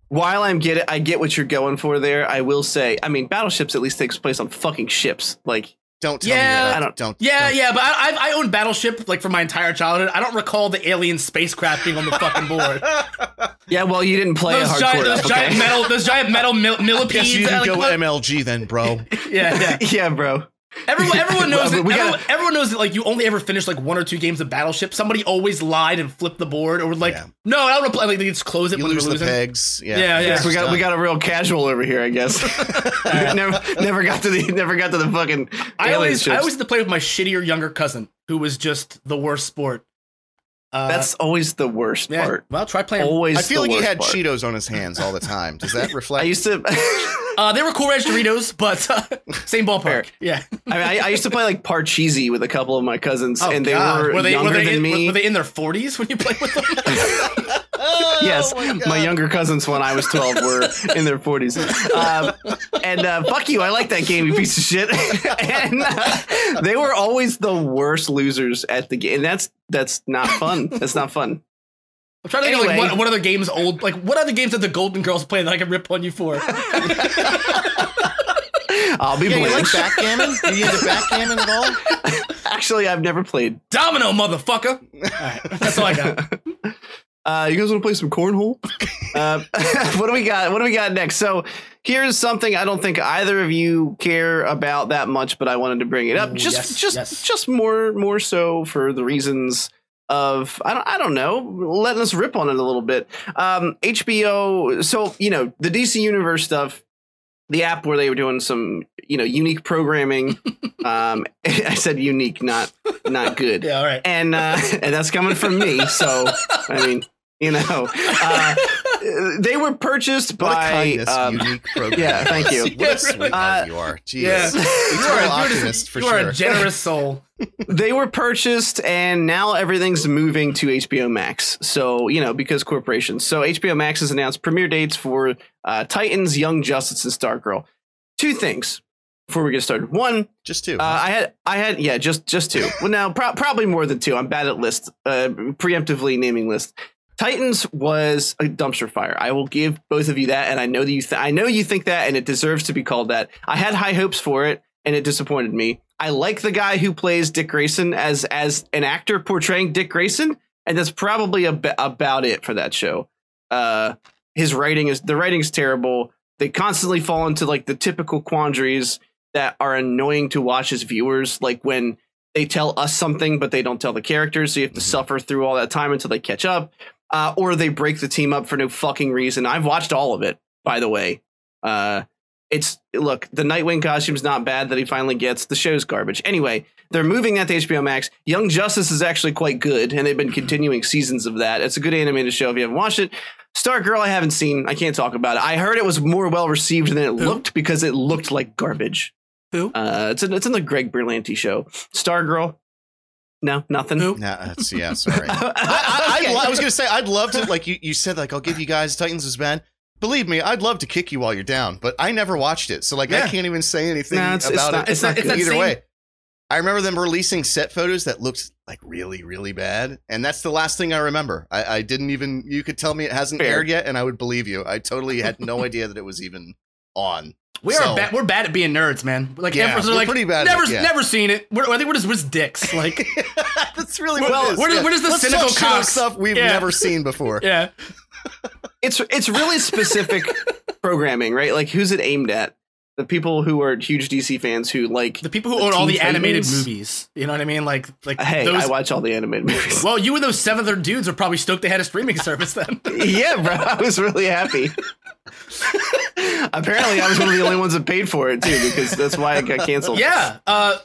while I'm get it, I get what you're going for there. I will say, I mean, battleships at least takes place on fucking ships. Like, Don't tell Yeah, me that. I don't- don't. Yeah, don't- yeah, but I, I I owned Battleship like for my entire childhood. I don't recall the alien spacecraft being on the fucking board. yeah, well, you didn't play a those hardcore. giant, those okay. giant metal, those giant metal mil- millipedes. Guess you didn't go what- MLG then, bro. yeah, yeah. yeah, bro. Everyone, everyone knows that. we gotta- everyone, everyone knows that. Like, you only ever finish like one or two games of Battleship. Somebody always lied and flipped the board, or like, Yeah. no, I don't want to play. Like, they just close it You when lose the pegs. Yeah, Yeah, yeah. We got done. we got a real casual over here, I guess. never never got to the never got to the fucking. I alien always, I always had to play with my shittier younger cousin, who was just the worst sport. Uh, That's always the worst yeah. part. Well, try playing. Always. I feel the like he had part. Cheetos on his hands all the time. Does that reflect? I used to. Uh, they were Cool Ranch Doritos, but uh, same ballpark. Yeah. I, mean, I, I used to play like Parcheesi with a couple of my cousins, Oh, and they God. were, they, younger were they than in, me. Were they in their forties when you played with them? Oh, yes, my my, younger cousins when I was 12 were in their 40s. Um, and uh, fuck you, I like that game, you piece of shit. and uh, they were always the worst losers at the game. And that's that's not fun. That's not fun. I'm trying to think of, like what, what other games old like what other games that the Golden Girls play that I can rip on you for? I'll be Yeah, you like backgammon? Are you into backgammon at all? Actually, I've never played. Domino, motherfucker. Alright, that's all I got. Uh, you guys want to play some cornhole? uh, what do we got? What do we got next? So here's something I don't think either of you care about that much, but I wanted to bring it up Ooh, just yes, just yes. just more more so for the reasons of I don't I don't know letting us rip on it a little bit. Um, HBO. So you know the DC Universe stuff. The app where they were doing some, you know, unique programming. um, I said unique, not not good Yeah, all right. and uh, and that's coming from me. So I mean, you know, uh, they were purchased What a by. kindness, um, unique program. yeah, thank you. What a sweetheart Uh, you are. Jeez. Yeah. You are, a- optimist for you are a generous soul. they were purchased, and now everything's moving to HBO Max. So you know, because corporations. So HBO Max has announced premiere dates for uh, Titans, Young Justice, and Stargirl. Two things before we get started. One, Just two. Uh, I had, I had, yeah, just just two. well, now pro- probably more than two. I'm bad at lists, uh, preemptively naming lists. Titans was a dumpster fire. I will give both of you that, and I know that you, th- I know you think that, and it deserves to be called that. I had high hopes for it, and it disappointed me. I like the guy who plays Dick Grayson as as an actor portraying Dick Grayson, and that's probably ab- about it for that show. Uh, his writing is the writing is terrible. They constantly fall into like the typical quandaries that are annoying to watch as viewers, like when they tell us something but they don't tell the characters, so you have to Mhm. suffer through all that time until they catch up, uh, or they break the team up for no fucking reason. I've watched all of it, by the way. Uh, it's look, the Nightwing costume's not bad that he finally gets. The show's garbage. Anyway, they're moving that to HBO Max. Young Justice is actually quite good, and they've been continuing seasons of that. It's a good animated show if you haven't watched it. Stargirl, I haven't seen. I can't talk about it. I heard it was more well received than it looked because it looked like garbage. Who? Uh, it's in, it's in the Greg Berlanti show. Stargirl. No, nothing. Who? Nah, that's yeah. Sorry. I, I, I, I, I was gonna say I'd love to like you. You said like I'll give you guys Titans is bad. Believe me, I'd love to kick you while you're down, but I never watched it, so like I can't even say anything No, it's- it's about not- it. it's not good. either same- way. I remember them releasing set photos that looked like really, really bad, and that's the last thing I remember. I, I didn't even. You could tell me it hasn't Fair. aired yet, and I would believe you. I totally had no idea that it was even on. We are So- bad. We're bad at being nerds, man. Like, Yeah, we're like, pretty bad at Never, it, yeah. never seen it. We're, I think we're just, we're just dicks. Like, that's really Well, what it is. where does- where does the Let's cynical shit on cocks- stuff we've Yeah. never seen before? yeah. it's it's really specific programming, right? Like who's it aimed at? The people who are huge DC fans who like. The people who The own all the animated movies. You know what I mean? Like, like Hey, those. I watch all the animated movies. well, you and those seven other dudes are probably stoked they had a streaming service then. yeah, bro, I was really happy. Apparently, I was one of the only ones that paid for it too, because that's why it got canceled. yeah. Uh,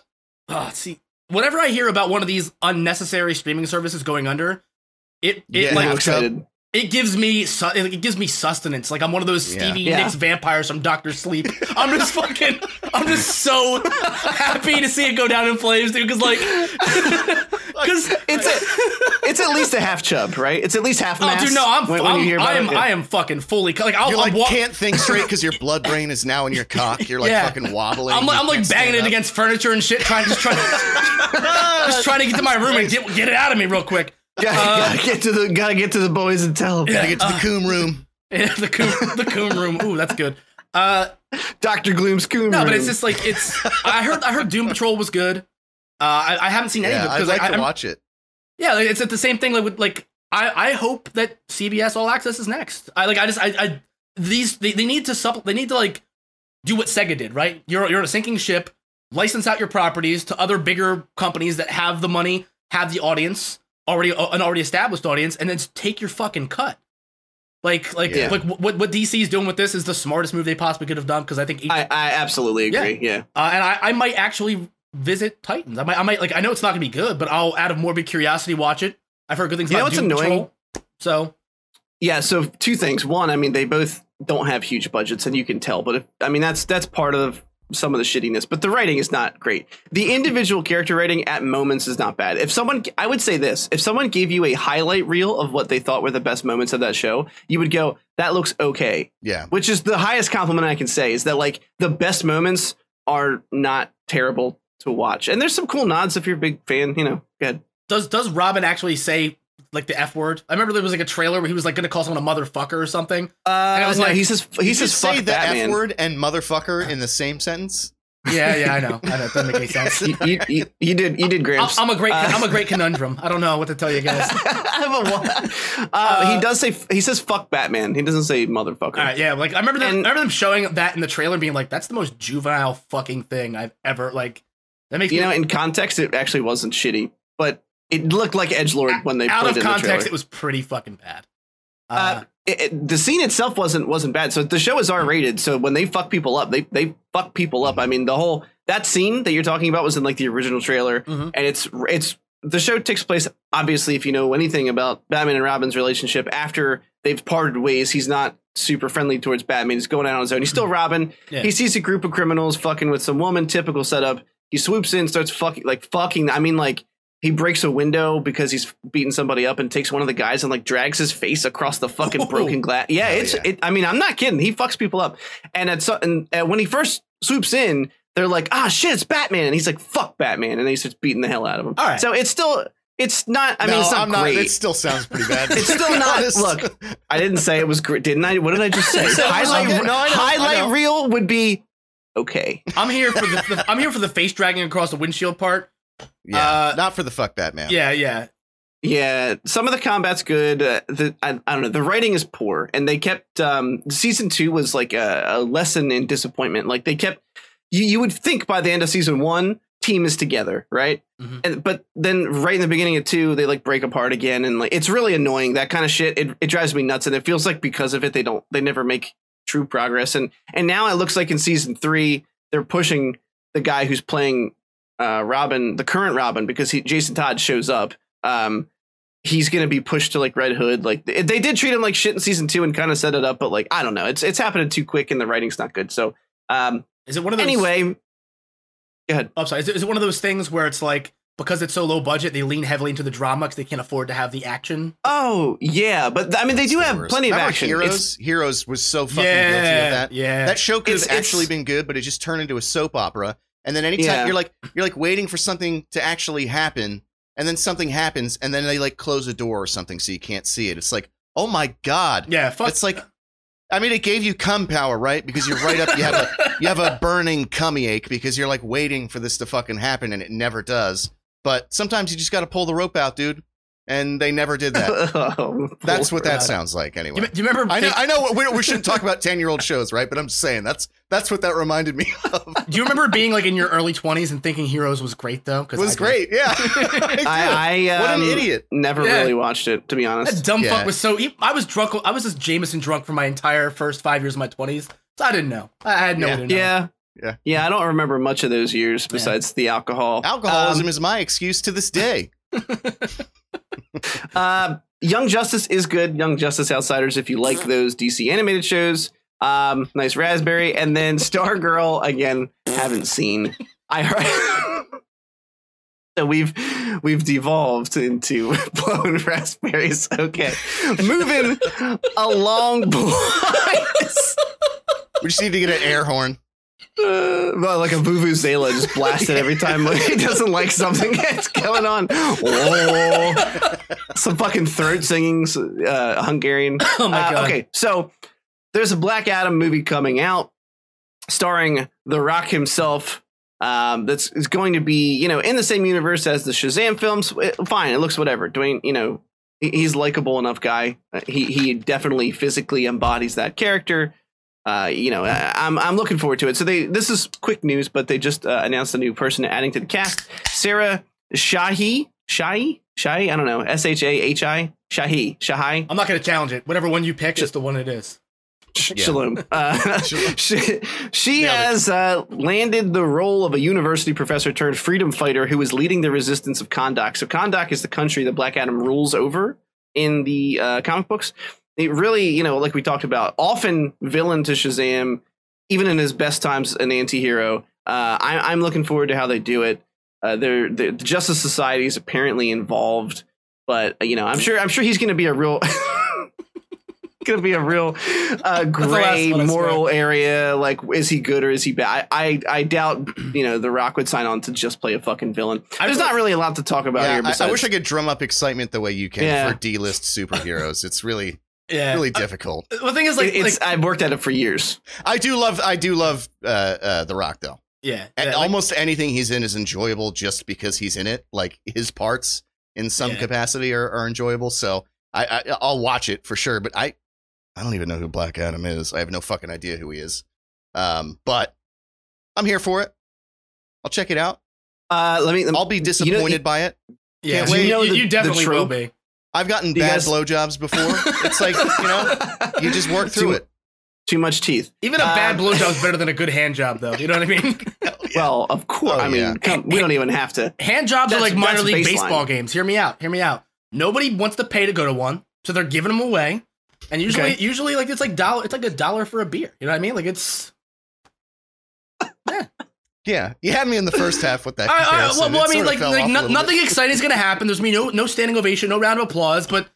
oh, see, whenever I hear about one of these unnecessary streaming services going under, it it Yeah, I'm like. It gives me su- it gives me sustenance. Like I'm one of those Stevie Yeah. Nicks vampires from Doctor Sleep. I'm just fucking. I'm just so happy to see it go down in flames, dude. Because like, because It's a, it's at least a half chub, right? It's at least half oh, mass. dude, no, I'm, when, when I'm you hear about I am it. I am fucking fully like I'll, You're like wa- can't think straight because your blood brain is now in your cock. You're like Yeah. fucking wobbling. I'm, like- I'm like banging it up. against furniture and shit, trying just trying to, just trying to get to my room and get get it out of me real quick. Gotta, Uh, gotta get to the gotta get to the boys and tell them. Yeah. Gotta get to the Uh, coom room. the coon the coom room. Ooh, that's good. Uh, Doctor Gloom's coon no, but it's just like it's. I heard I heard Doom Patrol was good. Uh, I, I haven't seen any Yeah, of it I'd because like I, to I'm- watch it. Yeah, like, it's at the same thing. Like with like, I I hope that CBS All Access is next. I like I just I I these they, they need to supp they need to like do what Sega did. Right, you're you're a sinking ship. License out your properties to other bigger companies that have the money, have the audience already an already established audience, and then take your fucking cut. Like like Yeah. like what what DC is doing with this is the smartest move they possibly could have done because I think each, I, I absolutely agree. Yeah. uh, and I, I might actually visit Titans. I might, I might like. I know it's not gonna be good, but I'll out of morbid curiosity watch it. I've heard good things You know what's Doom annoying? Patrol. So Yeah, so two things. One, I mean, they both don't have huge budgets, and you can tell. But if, I mean, that's that's part of some of the shittiness. But the writing is not great. The individual character writing at moments is not bad. If someone, I would say this: if someone gave you a highlight reel of what they thought were the best moments of that show, you would go, "That looks okay." Yeah. Which is the highest compliment I can say is that like the best moments are not terrible to watch, and there's some cool nods if you're a big fan. You know, good. does does Robin actually say like the f word? I remember there was like a trailer where he was like gonna call someone a motherfucker or something. Uh, I was no, like- he says he Did you says say fuck the Batman. F word and motherfucker in the same sentence? Yeah, yeah, I know. I know. It doesn't make any sense. you, you, you, you did you did I'm, Gramps. I'm a great Uh, I'm a great conundrum. I don't know what to tell you guys. I have a one. Uh, he does say he says fuck Batman. He doesn't say motherfucker. All right, yeah, like I remember them, And- I remember them showing that in the trailer, being like, "That's the most juvenile fucking thing I've ever like." That makes You me know, in context, it actually wasn't shitty, but it looked like Edge Lord when they out played of it in context. It was pretty fucking bad. Uh, Uh, it, it- the scene itself wasn't wasn't bad. So the show is R rated. So when they fuck people up, they they fuck people up. I mean, the whole that scene that you're talking about was in like the original trailer, Mhm. and it's it's the show takes place obviously if you know anything about Batman and Robin's relationship after they've parted ways. He's not super friendly towards Batman. He's going out on his own. He's still Robin. Yeah. He sees a group of criminals fucking with some woman. Typical setup. He swoops in, starts fucking like fucking. I mean, like he breaks a window because he's beating somebody up and takes one of the guys and like drags his face across the fucking Oh. broken glass. Yeah, it's. yeah. It, I mean, I'm not kidding. He fucks people up. And at so, and uh, when he first swoops in, they're like, "Ah, shit, it's Batman," and he's like, "Fuck Batman," and then he starts beating the hell out of him. All right. So it's still. It's not. I mean, it's not I'm great. It still sounds pretty bad. It's still not- honest. look, I didn't say it was great, didn't I? What did I just say? You said it was highlight okay. No, know, highlight reel would be okay. I'm here for the, the I'm here for the face dragging across the windshield part. Yeah, uh, not for the fuck Batman. Yeah, yeah. Yeah, some of the combat's good. Uh, the I, I don't know. The writing is poor, and they kept um, season two was like a, a lesson in disappointment. Like they kept you, you would think by the end of season one, team is together, right? Mhm. And but then right in the beginning of two, they like break apart again, and like it's really annoying. That kind of shit. It it drives me nuts, and it feels like because of it, they don't they never make true progress. And and now it looks like in season three, they're pushing the guy who's playing uh, Robin, the current Robin, because he Jason Todd shows up. Um, he's gonna be pushed to like Red Hood. Like they, they did treat him like shit in season two and kind of set it up, but like I don't know, it's it's happening too quick and the writing's not good. So um, Is it one of those? anyway, go ahead. oh, sorry. Is it, is it one of those things where it's like because it's so low budget, they lean heavily into the drama because they can't afford to have the action? Oh yeah, but I mean they do have worst. plenty of Remember action. Heroes, It's- Heroes was so fucking yeah, guilty of that. yeah. That show could have It's- actually been good, but it just turned into a soap opera. And then anytime Yeah. you're like you're like waiting for something to actually happen, and then something happens, and then they like close a door or something so you can't see it. It's like, oh my god. yeah, fuck. It's like I mean it gave you cum power, right? Because you're right up you have a you have a burning cummy ache because you're like waiting for this to fucking happen and it never does. But sometimes you just gotta pull the rope out, dude. And they never did that. Oh, That's what that Brad. sounds like, anyway. Do you, do you remember? I know, think- I know we, we shouldn't talk about 10 year old shows, right? But I'm just saying that's that's what that reminded me of. do you remember being like in your early twenties and thinking Heroes was great though? It was great. Yeah. I. I, I what an um, idiot. Never Yeah. really watched it, to be honest. That dumb Yeah. fuck was so. I was drunk. I was just Jameson drunk for my entire first five years of my twenties. So I didn't know. I had no Yeah. way to know. Yeah. Yeah. Yeah, I don't remember much of those years besides the alcohol. Alcoholism Um, is my excuse to this day. Uh, Young Justice is good. Young Justice Outsiders, if you like those DC animated shows. Um, nice Raspberry. And then Stargirl, again, haven't seen. I heard. so we've we've devolved into blown raspberries. Okay. Moving along boys. We just need to get an air horn. Uh, well, like a vuvuzela just blasted every time he doesn't like something that's going on. Oh, some fucking throat singing, uh, Hungarian. Oh my Uh, okay, so there's a Black Adam movie coming out, starring The Rock himself. Um, that's is going to be you know in the same universe as the Shazam films. It- fine, it looks whatever. Dwayne, you know, he's likable enough guy. Uh, He he definitely physically embodies that character. Uh, you know, I- I'm I'm looking forward to it. So they this is quick news, but they just uh, announced a new person adding to the cast. Sarah Shahi Shahi Shahi. I don't know. S H A H I Shahi Shahai. I'm not gonna challenge it. Whatever one you pick is the one it is. Sh- Yeah. Shalom. Uh, she she has uh, landed the role of a university professor turned freedom fighter who is leading the resistance of Kahndaq. So Kahndaq is the country that Black Adam rules over in the uh, comic books. It really, you know, like we talked about, often villain to Shazam, even in his best times, an anti-hero. Uh, I, I'm looking forward to how they do it. Uh, they're, the the Justice Society is apparently involved, but uh, you know, I'm sure I'm sure he's going to be a real. Gonna be a real uh, gray moral area. Like, is he good or is he bad? I, I, I doubt. You know, The Rock would sign on to just play a fucking villain. There's not really a lot to talk about Yeah, here. I, I wish I could drum up excitement the way you can Yeah. for D-list superheroes. It's really, Yeah. really difficult. Uh, the thing is, like, it's. like I've worked at it for years. I do love, I do love uh, uh, The Rock though. yeah, And yeah, like- almost anything he's in is enjoyable just because he's in it. Like his parts in some Yeah. capacity are, are enjoyable. So I, I I'll watch it for sure. But I I don't even know who Black Adam is. I have no fucking idea who he is. Um, but I'm here for it. I'll check it out. Uh, let me. Let me I'll be disappointed by it. yeah, you, wait. you, You know the- you definitely the will be. I've gotten Do you bad guys- blowjobs before. It's like you know, you just work through Too- it. too much teeth. Even a bad Um, blowjob is better than a good hand job, though. You know what I mean? Well, of course. Oh, I mean, yeah. come, we don't even have to. hand jobs are like minor league baseline. baseball games. Hear me out. Hear me out. Nobody wants to pay to go to one, so they're giving them away. And usually, Okay. usually, like it's like dollar. It's like a dollar for a beer. You know what I mean? Like it's. Yeah, you had me in the first half with that. I, I, well, well, I mean, like, like no, nothing exciting is gonna happen. There's gonna be no no standing ovation, no round of applause, but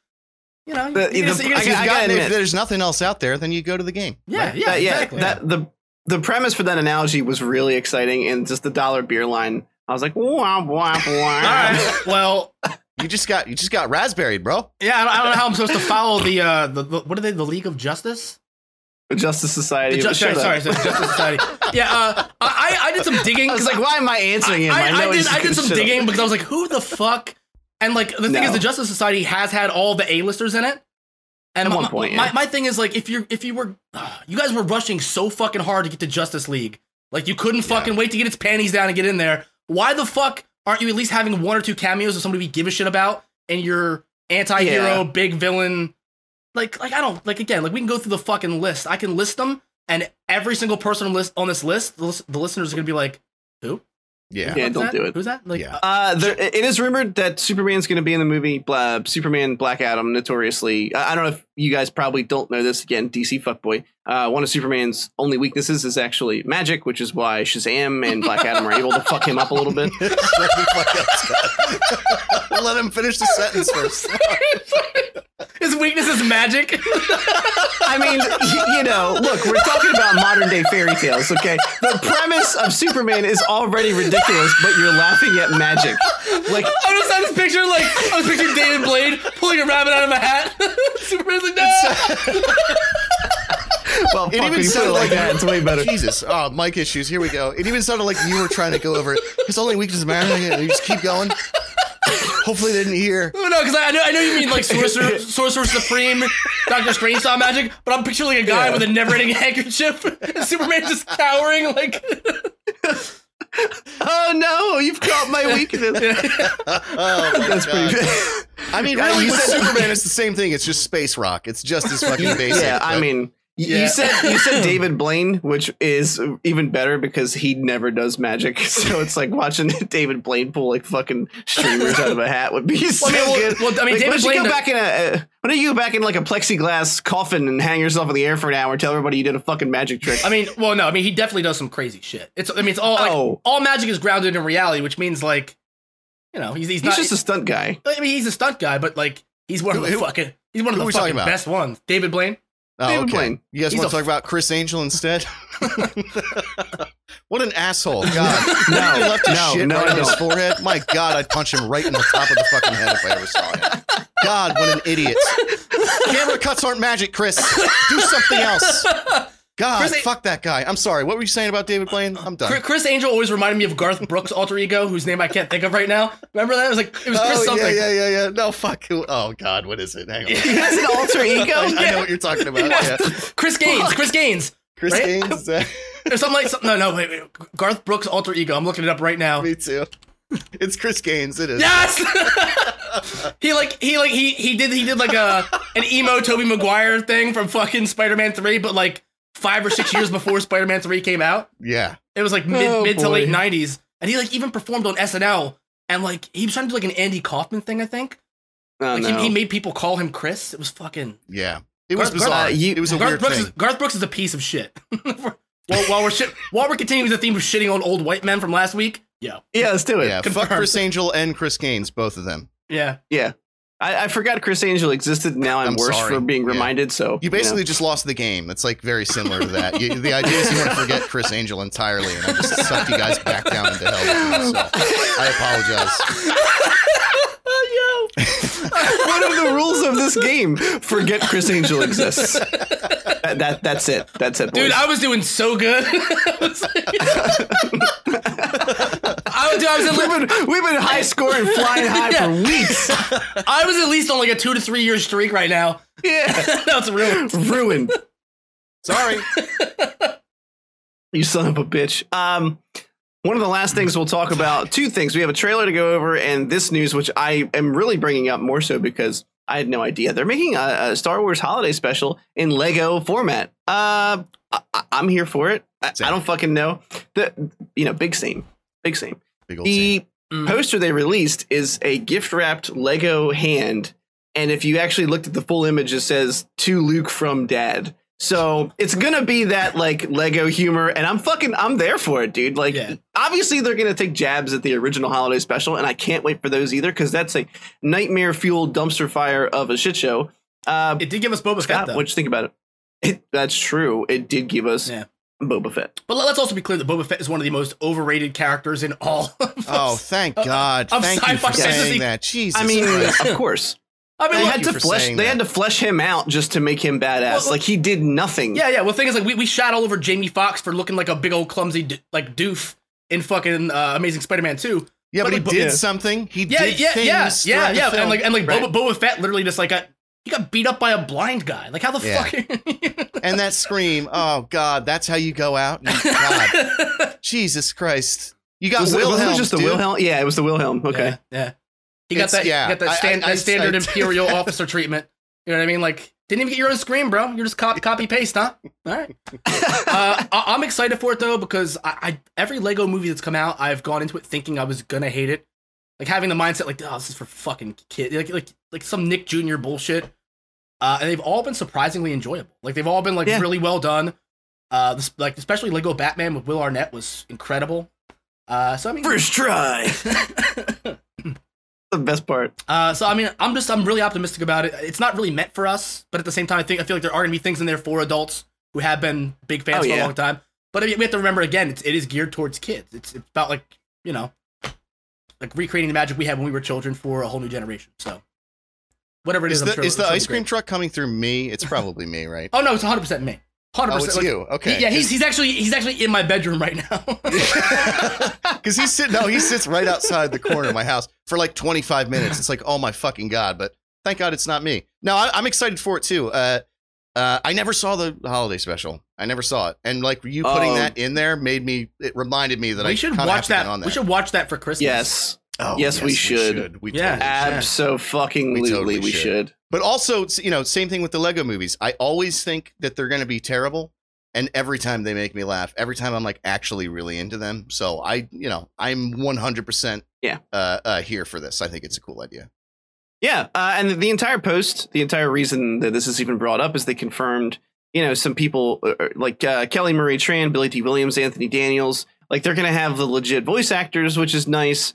you know, The- you're the- you're I got- You've gotten- admit- if there's nothing else out there, then you go to the game. yeah, yeah, That- yeah, exactly. that the the premise for that analogy was really exciting, and just the dollar beer line. I was like, wow, wow, wow. All right. Well, You just got you just got raspberry, bro. yeah, I don't, I don't know how I'm supposed to follow the uh the, the what are they? The League of Justice? Justice Society. The Ju- sorry, sorry, sorry, Justice Society. Yeah, uh, I I did some digging. I was like, why am I answering him? I, I, know did, I did some shut up. digging because I was like, who the fuck? And like the thing No. is, the Justice Society has had all the A-listers in it. And At my, one point, my, yeah. my thing is like, if you're if you were, you guys were rushing so fucking hard to get to Justice League, like you couldn't fucking wait to get its panties down and get in there. Why the fuck aren't you at least having one or two cameos of somebody we give a shit about and your anti-hero Yeah. big villain? Like like I don't like again like we can go through the fucking list. I can list them, and every single person on list on this list, the, the listeners are gonna be like, who? Yeah. Yeah, Who's don't that? do it. Who's that? Like, Yeah. Uh, there, it is rumored that Superman's going to be in the movie. Blah, Superman, Black Adam, notoriously. I I don't know if you guys probably don't know this. Again, DC fuckboy. Uh, one of Superman's only weaknesses is actually magic, which is why Shazam and Black Adam are able to fuck him up a little bit. Shut the fuck up, Scott. Let him finish the sentence first. His weakness is magic. I mean, you know, look, we're talking about modern day fairy tales, okay? The premise of Superman is already ridiculous, but you're laughing at magic. Like, I just had this picture, like I was picturing David Blaine pulling a rabbit out of a hat. Superman's like, no. Uh, well, It fuck, even when you put it sounded like like that, it's way better. Jesus. Oh, mic issues. Here we go. It even sounded like you were trying to go over it. His only weakness is marrying it. You just keep going. Hopefully they didn't hear. Oh, no, no, because I know I know you mean like Sorcerer, Sorcerer Supreme, Doctor Strange style magic, but I'm picturing a guy Yeah. with a never-ending handkerchief, and Superman just cowering like. Oh no, you've caught my weakness. Oh, my That's God. pretty. I mean, Yeah, really, you with said- Superman, it's the same thing. It's just space rock. It's just as fucking basic. yeah, I but- mean, y- Yeah. you said you said David Blaine, which is even better because he never does magic. So it's like watching David Blaine pull like fucking streamers out of a hat would be so I mean, well- good. well, I mean, like, David why don't you Blaine- go back in a uh, why don't you go back in like a plexiglass coffin and hang yourself in the air for an hour? Tell everybody you did a fucking magic trick. I mean, well, no, I mean he definitely does some crazy shit. It's I mean it's all like, Oh. all magic is grounded in reality, which means like, you know, he's he's, He's not. just a stunt guy. I mean, he's a stunt guy, but like he's one of the Who- who- fucking he's one of the fucking best ones. David Blaine. Oh, David okay. Blaine. You guys He's want to a- talk about Criss Angel instead? what an asshole! God, No, he left his no, shit no, right I on his forehead. My God, I'd punch him right in the top of the fucking head if I ever saw him. God, what an idiot! Camera cuts aren't magic, Criss. Do something else. God, Criss fuck that guy. I'm sorry. What were you saying about David Blaine? I'm done. Criss- Angel always reminded me of Garth Brooks' alter ego, whose name I can't think of right now. Remember that? It was like it was Chris oh something. yeah, yeah, yeah, yeah. No, fuck. Oh God, what is it? Hang on. He has an alter ego. I, I know what you're talking about. Yeah. Chris Gaines. Chris Gaines. Chris Right? Gaines. uh, Or something like something. no, no, wait, wait. Garth Brooks' alter ego. I'm looking it up right now. me too. It's Chris Gaines. It is. Yes. he like he like he he did he did like a an emo Tobey Maguire thing from fucking Spider-Man 3, but like five or six years before Spider-Man 3 came out. Yeah. It was like mid Oh, mid to late 90s. And he like even performed on SNL and like he was trying to do like an Andy Kaufman thing, I think. Oh, Like no. he, he made people call him Chris. It was fucking Yeah. It was Garth- bizarre. uh, you- it was a Garth weird Brooks thing. is, Garth Brooks is a piece of shit. while, while we're shit, while we're continuing the theme of shitting on old white men from last week, yeah, yeah, let's do it. yeah. Fuck. Criss Angel and Chris Gaines, both of them. yeah. Yeah. I, I forgot Criss Angel existed. Now I'm, I'm worse sorry. for being Yeah. reminded. So You basically just lost the game. That's like very similar to that. You, the idea is you want to forget Criss Angel entirely, and I just sucked you guys back down into hell. With you, so I apologize. What are the rules of this game? Forget Criss Angel exists. That, that that's it. That's it, boys. Dude, I was doing so good. I was like- I was, dude, I was at we've been we've been high scoring, flying high for weeks. I was at least on like a two to three year streak right now. Yeah, no, it's real. ruined. Sorry. You son of a bitch. Um, one of the last things we'll talk about. Two things. We have a trailer to go over, and this news, which I am really bringing up more so because I had no idea they're making a, a Star Wars holiday special in Lego format. Uh, I, I'm here for it. I, I don't fucking know. The you know big scene. big scene. Big old. The Mm. poster they released is a gift wrapped Lego hand, and if you actually looked at the full image, it says "To Luke from Dad." So it's gonna be that like Lego humor, and I'm fucking I'm there for it, dude. Like, Yeah. obviously they're gonna take jabs at the original holiday special, and I can't wait for those either because that's a nightmare fueled dumpster fire of a shit show. Uh, It did give us Boba Fett, Scott, though. what'd you think about it? it? That's true. It did give us Yeah. Boba Fett. But let's also be clear that Boba Fett is one of the most overrated characters in all. Of Oh, thank God! of Thank you sci-fi for fantasy. saying that. Jesus. I mean, Christ. of course. I mean, they had to flesh. saying They that. had to flesh him out just to make him badass. Well, like he did nothing. yeah, yeah. Well, the thing is, like, we, we shot all over Jamie Foxx for looking like a big old clumsy d- like doof in fucking uh, Amazing Spider-Man 2. yeah, but he but- did yeah. something. He Yeah, did yeah, things. yeah, yeah, throughout yeah. And like, and like Right. Boba, Boba Fett literally just like got he got beat up by a blind guy. Like, how the Yeah. fuck? and that scream. Oh God, that's how you go out. God, Jesus Christ! You got was, it- wasn't it just the dude. Wilhelm? Yeah, it was the Wilhelm. Okay. Yeah. He got It's- that. yeah, he got that, I- stand, I- that standard I- imperial officer treatment. You know what I mean? Like, didn't even get your own screen, bro. You're just copy, copy paste, huh? All right. uh, I- I'm excited for it though because I, I every Lego movie that's come out, I've gone into it thinking I was gonna hate it, like having the mindset like, oh, this is for fucking kids, like like like some Nick Jr. bullshit. Uh, and they've all been surprisingly enjoyable. Like they've all been like Yeah. really well done. Uh, this, like especially Lego Batman with Will Arnett was incredible. Uh, so I mean, First try. the best part. Uh, so I mean, I'm just I'm really optimistic about it. It's not really meant for us, but at the same time, I think I feel like there are gonna be things in there for adults who have been big fans Oh, for a long time. But I mean, we have to remember again, it's, it is geared towards kids. It's it's about like you know, like recreating the magic we had when we were children for a whole new generation. So whatever it is, Is I'm the, sure is the ice cream great. truck coming through me? It's probably me, right? Oh no, it's 100 percent me. Hundred Oh, percent. it's you. Okay. yeah, he's he's actually he's actually in my bedroom right now. Because he's sitting, no, he sits right outside the corner of my house for like 25 minutes. It's like, oh my fucking God. But thank God it's not me. No, I, I'm excited for it too. Uh, uh, I never saw the holiday special. I never saw it. And like you putting Oh. that in there made me, it reminded me that I we should kinda have watch to get that. on We should watch that for Christmas. Yes, Oh, Yes, we should. We Yeah. totally should. absolutely, We totally we should. should. But also, you know, same thing with the Lego movies. I always think that they're going to be terrible. And every time they make me laugh, every time I'm like actually really into them. So I, you know, I'm 100% Yeah. uh, uh, here for this. I think it's a cool idea. Yeah, uh, and the entire post, the entire reason that this is even brought up is they confirmed, you know, some people uh, like uh, Kelly Marie Tran, Billy Dee Williams, Anthony Daniels, like they're going to have the legit voice actors, which is nice.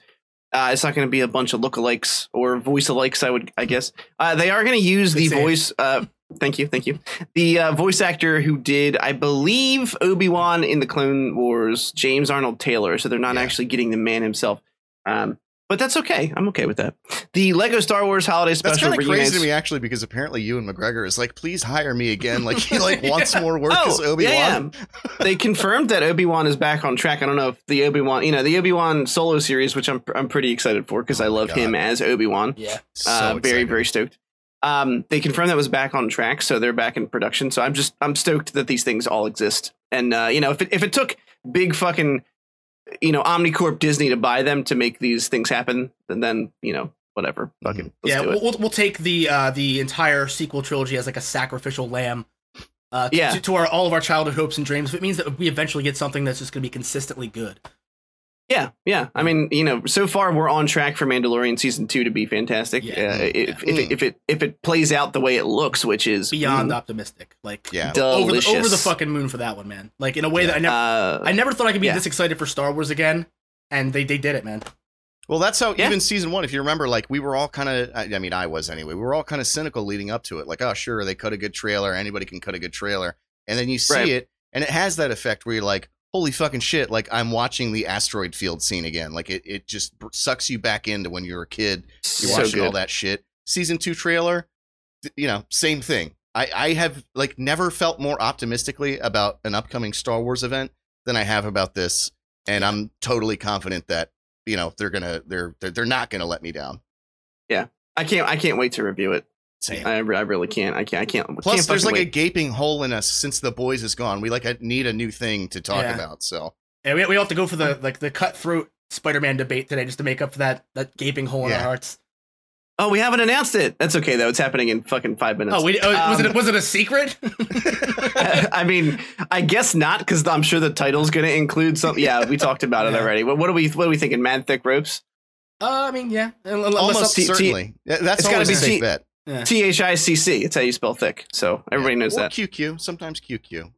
Uh, it's not going to be a bunch of lookalikes or voice alikes. I would, I guess. Uh, they are going to use the voice. Uh, thank you, thank you. The uh, voice actor who did, I believe, Obi Wan in the Clone Wars, James Arnold Taylor. So they're not Yeah. actually getting the man himself. Um, but that's okay. I'm okay with that. The Lego Star Wars Holiday Special. That's Special kind of crazy to me actually because apparently Ewan McGregor is like, please hire me again. Like he like wants more work as Obi Wan. Oh, yeah, yeah. they confirmed that Obi Wan is back on track. I don't know if the Obi Wan, you know, the Obi Wan solo series, which I'm I'm pretty excited for because Oh I love God. him as Obi Wan. Yeah. So uh, very very stoked. Um, they confirmed that was back on track, so they're back in production. So I'm just I'm stoked that these things all exist. And uh, you know, if it if it took big fucking you know Omnicorp Disney to buy them to make these things happen, and then you know whatever, fucking let's yeah, do we'll, we'll we'll take the uh, the entire sequel trilogy as like a sacrificial lamb. Uh, to, Yeah. to, to our all of our childhood hopes and dreams. If it means that we eventually get something that's just going to be consistently good. Yeah, yeah. I mean, you know, so far we're on track for Mandalorian season two to be fantastic. Yeah. Uh, if, Yeah. if, it, if it if it plays out the way it looks, which is Beyond mm, optimistic, like Yeah. over the, over the fucking moon for that one, man. Like in a way that I never Uh, I never thought I could be yeah. this excited for Star Wars again, and they they did it, man. Well, that's how Yeah. even season one, if you remember, like we were all kind of, I I mean, I was anyway, we were all kind of cynical leading up to it. Like, oh, sure, they cut a good trailer. Anybody can cut a good trailer. And then you see Right. it, and it has that effect where you're like, holy fucking shit. Like, I'm watching the asteroid field scene again. Like, it, it just sucks you back into when you were a kid. You're so watching good. all that shit. Season two trailer, you know, same thing. I, I have like never felt more optimistically about an upcoming Star Wars event than I have about this, and I'm totally confident that you know they're gonna they're they're, they're not gonna let me down. Yeah i can't I can't wait to review it. Same. I, I really can't. I can't. I can't. Plus, can't there's fucking like a gaping hole in us since the boys is gone. We like need a new thing to talk Yeah. about. So And we we have to go for the like the cutthroat Spider-Man debate today just to make up for that that gaping hole in our hearts. Oh, we haven't announced it. That's okay though. It's happening in fucking five minutes. Oh, we oh, was Um, it was it a secret? I mean, I guess not because I'm sure the title's going to include some. Yeah, we talked about it already. What, what are we? What are we thinking? Man, thick ropes. uh, I mean, yeah, Unless- almost T- T- certainly, Yeah, that's it's gotta be a safe T- bet. T H I C C. It's how you spell thick. So everybody knows or that. QQ, sometimes QQ.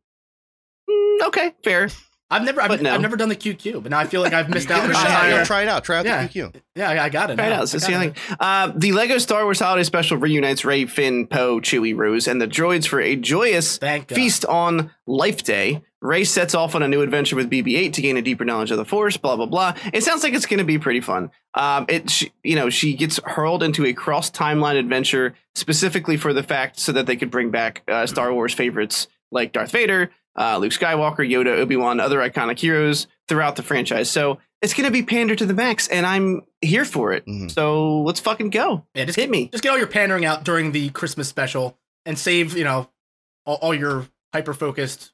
Mm, okay, fair. I've never I've, no. I've never done the QQ, but now I feel like I've missed out it on a an shot. You entire. try it out. Try out Yeah. the QQ. Yeah, I- I got it. Try it out. So I see got thing. Uh, the Lego Star Wars Holiday Special reunites Rey, Finn, Poe, Chewie, Rose, and the droids for a joyous Thank feast on Life Day. Rey sets off on a new adventure with BB-8 to gain a deeper knowledge of the Force. Blah blah blah. It sounds like it's going to be pretty fun. Um, it she, you know she gets hurled into a cross timeline adventure specifically for the fact so that they could bring back uh, Star Wars favorites like Darth Vader, uh, Luke Skywalker, Yoda, Obi Wan, other iconic heroes throughout the franchise. So it's going to be pander to the max, and I'm here for it. Mhm. So let's fucking go. Yeah, just Hit get, me. Just get all your pandering out during the Christmas special and save, you know, all, all your hyper focused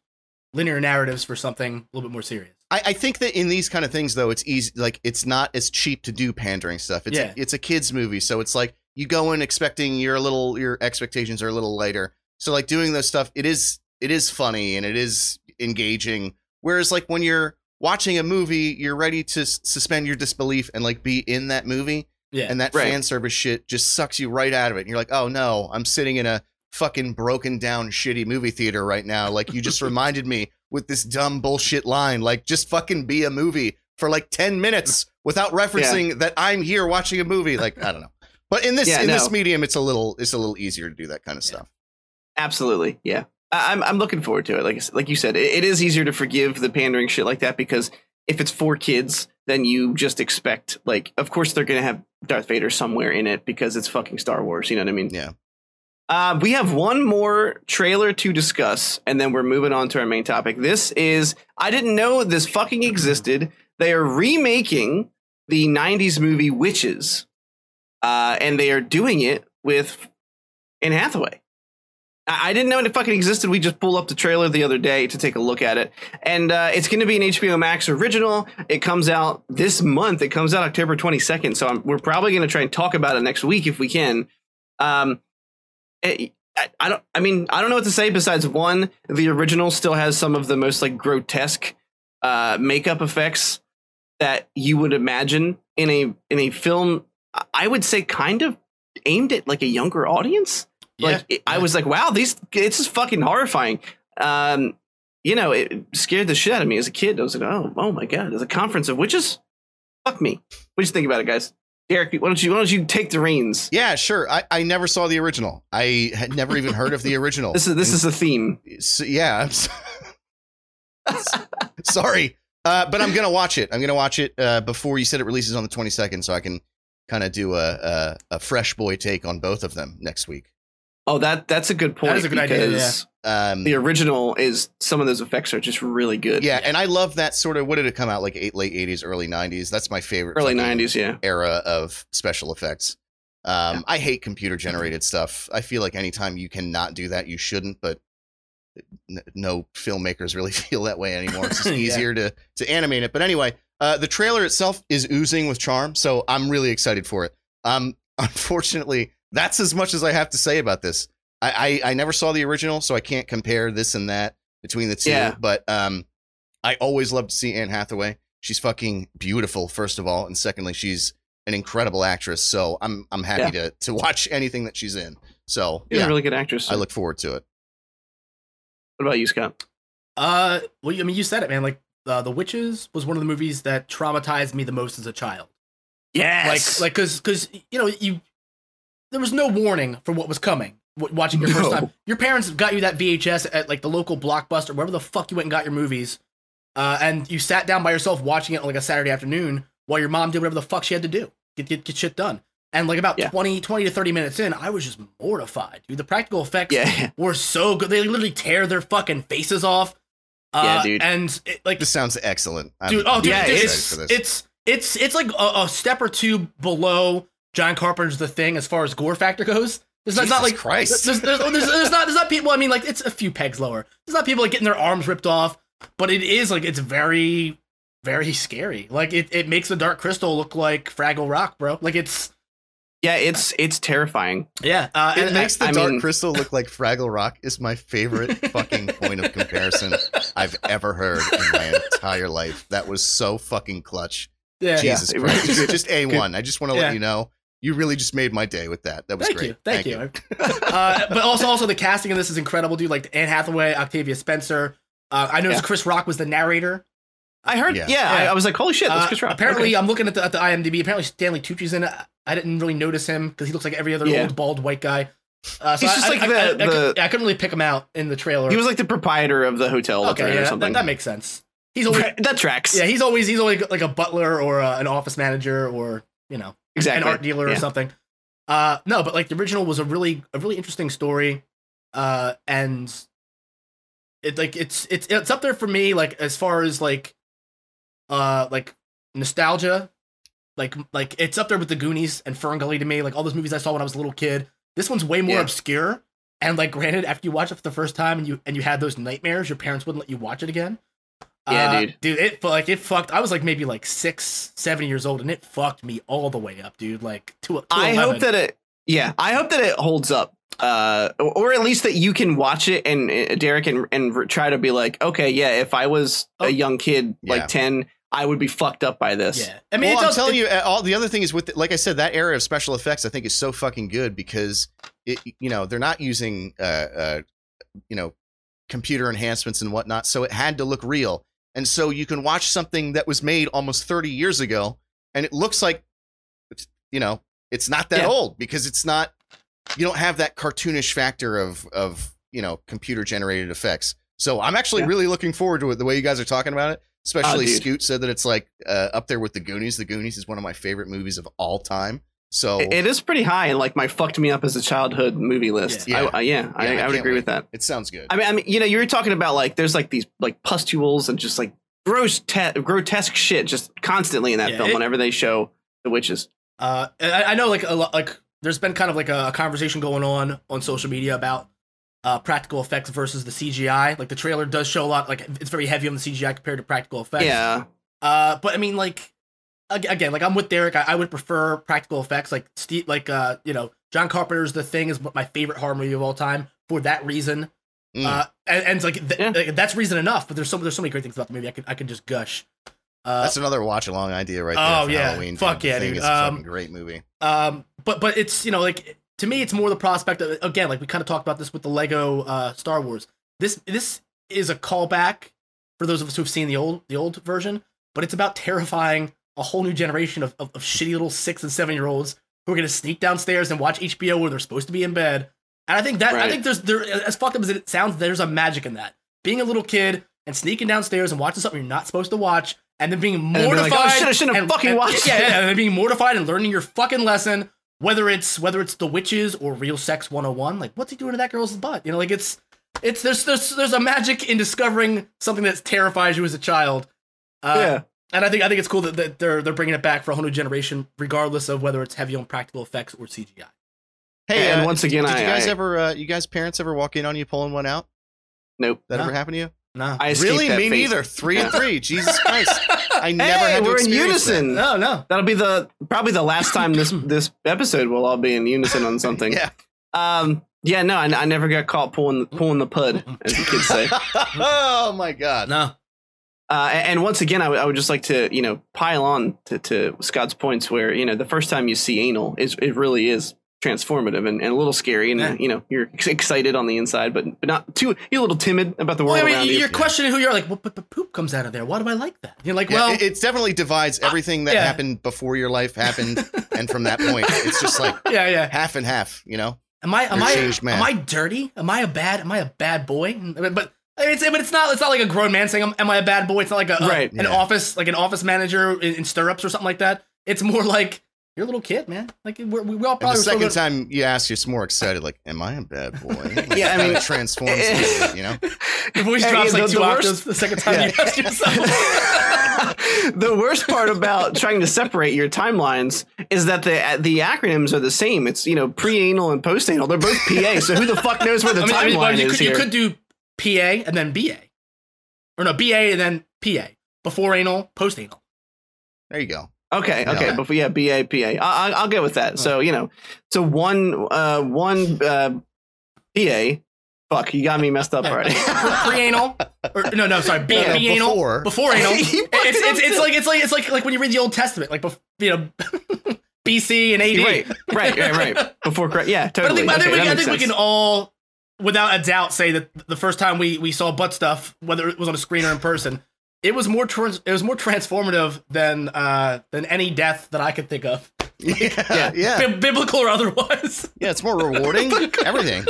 linear narratives for something a little bit more serious. I, I think that in these kind of things, though, it's easy. Like it's not as cheap to do pandering stuff. It's Yeah. a, it's a kids movie, so it's like you go in expecting your little your expectations are a little lighter. So like doing those stuff, it is it is funny and it is engaging. Whereas like when you're watching a movie, you're ready to s- suspend your disbelief and like be in that movie, Yeah. and that Right. fan service shit just sucks you right out of it. And you're like, oh no, I'm sitting in a fucking broken down shitty movie theater right now. Like you just reminded me with this dumb bullshit line. Like just fucking be a movie for like 10 minutes without referencing that I'm here watching a movie. Like, I don't know. But in this Yeah, in no. this medium, it's a little it's a little easier to do that kind of stuff. Absolutely, yeah. I'm I'm looking forward to it. Like like you said, it, it is easier to forgive the pandering shit like that because if it's for kids, then you just expect like, of course they're gonna have Darth Vader somewhere in it because it's fucking Star Wars. You know what I mean? Yeah. Uh, we have one more trailer to discuss, and then we're moving on to our main topic. This is I didn't know this fucking existed. They are remaking the '90s movie Witches, uh, and they are doing it with Anne Hathaway. I didn't know it fucking existed. We just pulled up the trailer the other day to take a look at it, and uh, it's going to be an HBO Max original. It comes out this month. It comes out October 22nd. So I'm, we're probably going to try and talk about it next week if we can. Um, it- I, I don't. I mean, I don't know what to say besides one. The original still has some of the most like grotesque uh, makeup effects that you would imagine in a in a film. I would say kind of aimed at like a younger audience. Like it- I was like, wow, these it's just fucking horrifying. Um, you know, it scared the shit out of me as a kid. I was like, oh, oh my god, there's a conference of witches. Fuck me. What do you think about it, guys? Derek, why don't you why don't you take the reins? Yeah, sure. I, I never saw the original. I had never even heard of the original. This is this is a theme. So, yeah. So- sorry, uh, but I'm gonna watch it. I'm gonna watch it uh, before you said it releases on the 22nd, so I can kind of do a, a a fresh boy take on both of them next week. Oh, that that's a good point. That is a good idea, because Um, The original is some of those effects are just really good. yeah, and I love that sort of. What did it come out like? Eight, late 80s, early 90s. That's my favorite. early '90s. Yeah, era of special effects. Um, I hate computer generated stuff. I feel like anytime you cannot do that, you shouldn't. But n- no filmmakers really feel that way anymore. It's just Yeah. easier to to animate it. But anyway, uh, the trailer itself is oozing with charm, so I'm really excited for it. Um, unfortunately, that's as much as I have to say about this. I, I I never saw the original, so I can't compare this and that between the two. Yeah. But um, I always love to see Anne Hathaway. She's fucking beautiful, first of all, and secondly, she's an incredible actress. So I'm I'm happy to to watch anything that she's in. So she's yeah, a really good actress. I look forward to it. what about you, Scott? Uh, well, I mean, you said it, man. Like, uh, The Witches was one of the movies that traumatized me the most as a child. Yes, Like, like, cause, cause you know, you there was no warning for what was coming. Watching your first time, your parents got you that VHS at like the local blockbuster, wherever the fuck you went and got your movies, uh, and you sat down by yourself watching it on like a Saturday afternoon while your mom did whatever the fuck she had to do, get get, get shit done. And like about Yeah. twenty, 20 to 30 minutes in, I was just mortified, dude. The practical effects yeah, were so good. They literally tear their fucking faces off. Uh, Yeah, dude. And it, like, This sounds excellent. I'm, dude, oh, dude, Yeah, very it's, it's, it's it's it's like a, a step or two below John Carpenter's The Thing as far as gore factor goes. There's not, not like Christ. There's, there's, there's, there's not there's not people. I mean, like it's a few pegs lower. There's not people like getting their arms ripped off, but it is like it's very very scary. Like it, it makes the Dark Crystal look like Fraggle Rock, bro. Like it's yeah. It's it's terrifying. yeah. Uh, it and makes the I Dark mean- Crystal look like Fraggle Rock is my favorite fucking point of comparison I've ever heard in my entire life. That was so fucking clutch. yeah. Jesus it Christ. Just, just A1. I just want to Yeah. let you know. You really just made my day with that. That was great. Thank great. you, thank, you. uh, but also, also the casting in this is incredible, dude. Like Anne Hathaway, Octavia Spencer. Uh, I noticed Yeah. Chris Rock was the narrator. I heard. Yeah. Yeah, I, Yeah. I was like, holy shit, that's Uh, Chris Rock. apparently, Okay. I'm looking at the, at the IMDb. Apparently, Stanley Tucci's in it. I didn't really notice him because he looks like every other Yeah. old bald white guy. Uh, so He's I- just I- like I- the- I- I the- could, I, couldn't really pick him out in the trailer. he was like the proprietor of the hotel that okay, yeah, or that, something. that makes sense. He's always that tracks. yeah, he's always he's always like a butler or uh, an office manager or you know exactly. an art dealer or something. Uh, no, but like the original was a really a really interesting story, uh, and it like it's it's it's up there for me like as far as like, uh, like nostalgia, like like it's up there with the Goonies and Ferngully to me. Like all those movies I saw when I was a little kid. This one's way more Yeah. obscure. And like, granted, after you watch it for the first time and you and you had those nightmares, your parents wouldn't let you watch it again. Yeah, Uh, dude. Dude, it like it fucked. I was like maybe like six, seven years old, and it fucked me all the way up, dude. Like to, to I 11. hope that it. Yeah, I hope that it holds up. Uh, or, or at least that you can watch it and uh, Derek and and try to be like, okay, yeah, if I was Oh. a young kid like ten, I would be fucked up by this. Yeah, I mean, well, it I'm does, telling it- you, uh, all the other thing is with, the, like I said, that era of special effects, I think is so fucking good because it, you know, they're not using, uh, uh, you know, computer enhancements and whatnot, so it had to look real, and so you can watch something that was made almost 30 years ago, and it looks like, it's, you know, it's not that Yeah. old because it's not, you don't have that cartoonish factor of of you know computer generated effects. So I'm actually Yeah. really looking forward to it. The way you guys are talking about it, especially dude. Scoot said that it's like uh, up there with the Goonies. The Goonies is one of my favorite movies of all time. So It- it is pretty high and like my fucked me up as a childhood movie list. Yeah. I, I- yeah, I, Yeah, I I would agree wait. with that. it sounds good. I mean, I mean, you know, you were talking about like there's like these like pustules and just like gross, te- grotesque shit just constantly in that Yeah, film it- whenever they show the witches. Uh, I, I know like a lot, like there's been kind of like a, conversation going on on social media about uh, practical effects versus the CGI. Like the trailer does show a lot, like it's very heavy on the CGI compared to practical effects. Yeah, Uh, but I mean, like ag- again, like I'm with Derek. I, I would prefer practical effects. Like Steve, like uh, you know, John Carpenter's The Thing is my favorite horror movie of all time for that reason. Mm. Uh, and, and like, th- Yeah. like, that's reason enough. But there's so there's so many great things about the movie. I could I could just gush. Uh, That's another watch along idea right there. oh, for yeah. Halloween. Fuck dude. Yeah, Thing dude. is a Um, fucking great movie. Um, but but it's you know like to me it's more the prospect of again like we kind of talked about this with the Lego uh, Star Wars. This this is a callback for those of us who've seen the old the old version, but it's about terrifying a whole new generation of, of, of shitty little six and seven year olds who are gonna sneak downstairs and watch HBO where they're supposed to be in bed. And I think that I think there's there as fucked up as it sounds, there's a magic in that. Being a little kid and sneaking downstairs and watching something you're not supposed to watch, and then being then being mortified. like, "Oh, shit, I shouldn't have and- fucking and- watched yeah, it." yeah, and then being mortified and learning your fucking lesson, whether it's whether it's the witches or real sex 101. Like, what's he doing to that girl's butt? You know, like it's it's there's there's there's a magic in discovering something that terrifies you as a child. Uh, yeah. And I think I think it's cool that, that they're they're bringing it back for a whole new generation, regardless of whether it's heavy on practical effects or CGI. Hey, and uh, once again, did I, you guys I ever, uh, you guys parents ever walk in on you pulling one out? nope. That No. ever happened to you? No, I Really? that Me fate. neither. Three and three. Jesus Christ. I never Hey, had to we're in experience that. unison. no, no. That'll be the probably the last time this this episode will all be in unison on something. Yeah. Um. Yeah. No, I, I never got caught pulling pulling the pud, as the kids say. oh my God. No. Uh, and and once again, I would- just like to, you know, pile on to, to Scott's points where, you know, the first time you see anal, is it really is transformative and, and a little scary. And, Yeah. uh, you know, you're excited on the inside, but, but not too, you're a little timid about the world Well, I around mean, you. you're questioning who you're like, well, but the poop comes out of there. Why do I like that? You're like, Yeah, well, it, it definitely divides everything that yeah. happened before your life happened, and from that point, it's just like yeah, yeah. half and half. You know? Am I am I am I dirty? Am I a bad am I a bad boy? But but it's but it's not it's not like a grown man saying am I a bad boy? It's not like a, a- Right, an yeah. office like an office manager in, in stirrups or something like that. It's more like you're a little kid, man. Like we're, we all And probably the second good- time you ask, you're more excited. Like, am I a bad boy? Like, Yeah, I mean- kinda transforms. a little you know? your voice Hey, drops the- like two the worst- octaves the second time Yeah. you ask yourself. the worst part about trying to separate your timelines is that the the acronyms are the same. It's you know pre-anal and post-anal. They're both PA. So who the fuck knows where the I mean, I mean, timeline you, is could, here? you could do PA and then BA, or no BA and then PA before anal, post anal. There you go. Okay, okay, Yeah. but yeah, BA, PA. I, I, I'll go with that. So you know, so one, uh, one, uh, PA. Fuck, you got me messed up already. Pre anal, or no, no, sorry, B, No, no, B anal before. before anal. It's, it's, it's like it's like it's like like when you read the Old Testament, like bef- you know, BC and AD. right, right, right, right. Before, Christ. yeah, But I totally. think, I think, we, I think we can all, without a doubt, say that the first time we we saw butt stuff, whether it was on a screen or in person, it was more trans- it was more transformative than uh than any death that I could think of, Yeah, Yeah. yeah, Bi- biblical or otherwise. yeah. It's more rewarding. Everything.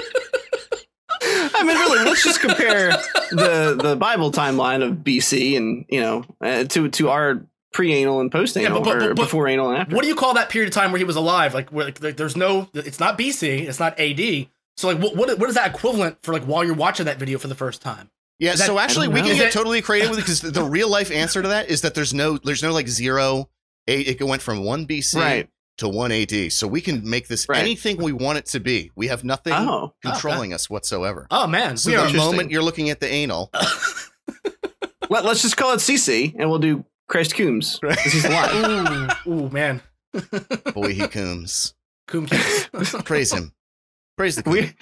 I mean, really, let's just compare the the Bible timeline of BC and you know uh, to to our pre-anal and post-anal Yeah, but- but- or but- but- before anal and after. What do you call that period of time where he was alive? Like, where, like, there's no, it's not BC, it's not AD. So, like, what, what what is that equivalent for? Like, while you're watching that video for the first time? Yeah. That- so actually, we can get it- totally creative with it because the real life answer to that is that there's no, there's no like zero. A, it went from one BC Right. to one AD, so we can make this Right. anything we want it to be. We have nothing Oh, controlling us whatsoever. Oh man, So we the moment you're looking at the anal, Let, us just call it CC and we'll do Christ Coombs. 'cause He's alive. Ooh, ooh, man, boy, he cooms. Coom Praise him. Praise the. we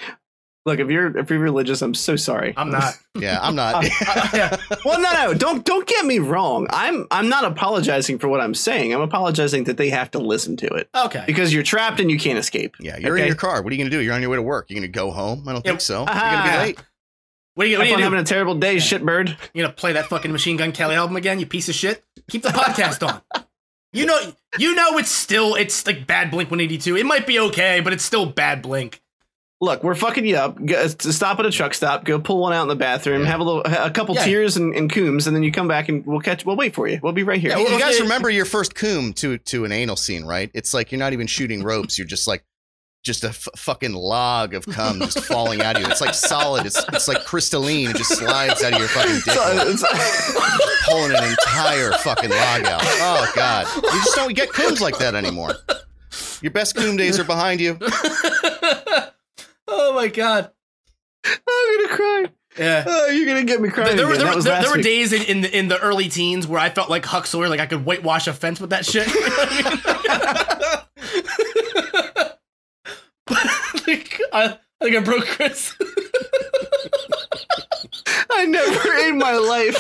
look if you're if you're religious, I'm so sorry. I'm not. Yeah, I'm not. Uh, yeah. well, no, no, don't don't get me wrong. I'm I'm not apologizing for what I'm saying. I'm apologizing that they have to listen to it Okay. because you're trapped and you can't escape. Yeah, you're Okay. in your car. What are you going to do? You're on your way to work. You're going to go home? I don't Yeah. think so. You're going to Ah. be late. What are you, what Have are you fun gonna having a terrible day, shitbird. You gonna play that fucking Machine Gun Kelly album again? You piece of shit. Keep the podcast on. You know, you know, it's still it's like bad Blink 182. It might be okay, but it's still bad Blink. Look, we're fucking you up. Go, stop at a truck stop, go pull one out in the bathroom, Yeah. have a little, a couple Yeah. tears and, and coombs, and then you come back and we'll catch. We'll wait for you. We'll be right here. Yeah, you guys remember your first coom to to an anal scene, right? It's like you're not even shooting ropes. You're just like just a f- fucking log of cum just falling out of you. It's like solid. It's it's like crystalline. It just slides out of your fucking dick, So, hole, it's- pulling an entire fucking log out. Oh god, you just don't get cooms like that anymore. Your best coom days are behind you. oh my god. I'm gonna cry. Yeah. Oh, you're gonna get me crying. There, there, were- there, there were days in, in, the, in the early teens where I felt like Huck Sawyer, like I could whitewash a fence with that shit. but like, I, I think I broke Chris. I never in my life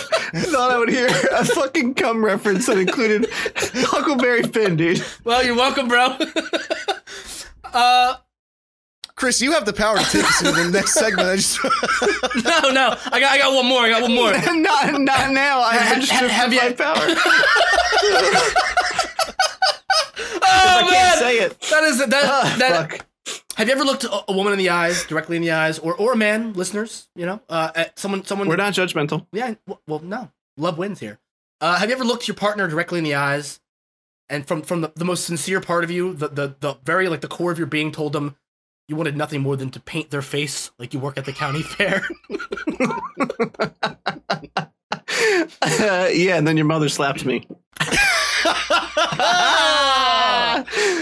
thought I would hear a fucking cum reference that included Huckleberry Finn, dude. well, you're welcome, bro. uh, Chris, you have the power to take us into the next segment. I just no, no, I got, I got one more. I got one more. not, not now. I've Ha- been ha- stripped have of you- my power. Oh I man, can't say it. that is that. Ah, that fuck. have you ever looked a, a woman in the eyes, directly in the eyes, or or a man, listeners? You know, uh, at someone, someone. We're not judgmental. Yeah. Well, no. Love wins here. Uh, have you ever looked your partner directly in the eyes, and from from the, the most sincere part of you, the, the the very like the core of your being, told them you wanted nothing more than to paint their face like you work at the county fair? Uh, yeah, and then your mother slapped me.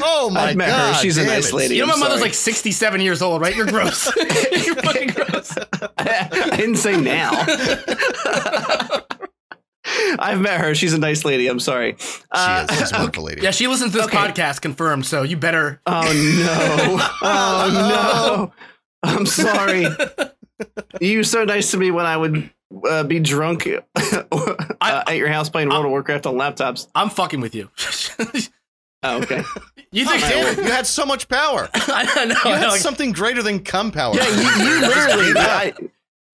oh my I've met her. god, She's a nice it. lady. you know, my I'm mother's sorry. like sixty-seven years old, right? You're gross. You're fucking gross. I didn't say now. I've met her. She's a nice lady. I'm sorry. She Uh, is. She's a wonderful lady. Yeah, she listens to this Okay. podcast, confirmed. So you better. Oh no! Oh no! I'm sorry. You were so nice to me when I would uh, be drunk uh, at your house playing World of Warcraft on laptops. I'm fucking with you. Oh, okay. you Oh, think? damn it, you had so much power. I don't know. You I had know, something greater than cum power. Yeah, you, you literally. I,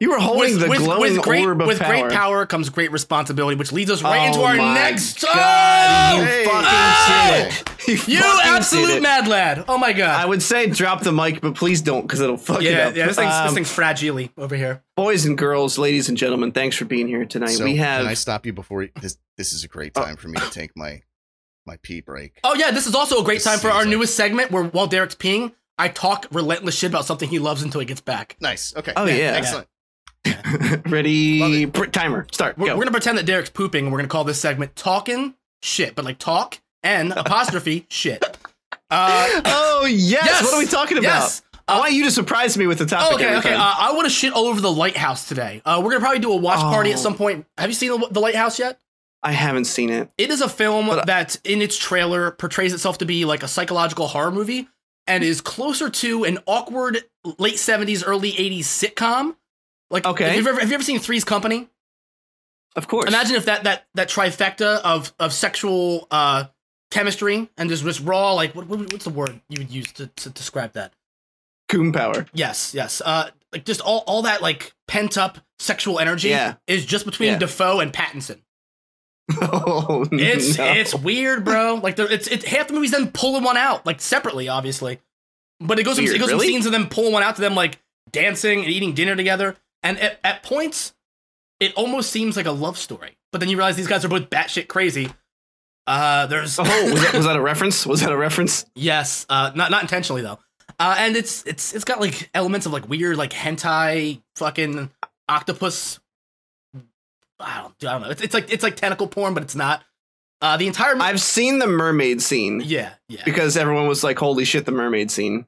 you were holding the glowing great, orb of with power. great power comes great responsibility, which leads us right Oh into our my next. God, Oh! you Hey. fucking Oh! did. You, You fucking absolute it. mad lad! Oh my god. I would say drop the mic, but please don't, because it'll fuck it up. yeah. This thing's, this Um, thing's fragile over here. boys and girls, ladies and gentlemen, thanks for being here tonight. So we have can I stop you before you- this? This is a great Oh. time for me to take my my pee break. Oh yeah, this is also a great This time for our like- newest segment where while Derek's peeing, I talk relentless shit about something he loves until he gets back. Nice. Okay. Oh, yeah. Excellent. ready. pr- Timer. Start. We're, Go. we're gonna pretend that Derek's pooping, and we're gonna call this segment "Talking Shit," but like talk and apostrophe shit. Uh, oh yes. Yes! What are we talking about? yes. I want you to surprise me with the topic. Oh, okay, okay. Uh, I want to shit all over the lighthouse today. Uh, we're gonna probably do a watch party at Oh. some point. Have you seen the, the lighthouse yet? I haven't seen it. It is a film But, uh, that, in its trailer, portrays itself to be like a psychological horror movie and is closer to an awkward late seventies, early eighties sitcom. Like, Okay. Have you ever, have you ever seen Three's Company? Of course. Imagine if that that that trifecta of of sexual uh chemistry and just just raw like what, what what's the word you would use to, to describe that? Coon power. Yes, yes. Uh, like just all all that like pent up sexual energy Yeah. is just between Yeah. Dafoe and Pattinson. Oh, It's no. it's weird, bro. Like it's it's half the movie's them pulling one out like separately, obviously, but it goes from, it goes really? from scenes of them pulling one out to them like dancing and eating dinner together, and at, at points it almost seems like a love story. But then you realize these guys are both batshit crazy. Uh, there's Oh, was that, was that a reference? Was that a reference? Yes, uh, not not intentionally though. Uh, and it's it's it's got like elements of like weird like hentai fucking octopus. I don't, I don't know. It's, it's like it's like tentacle porn, but it's not. Uh, the entire I've seen the mermaid scene yeah yeah. because everyone was like, "Holy shit, the mermaid scene."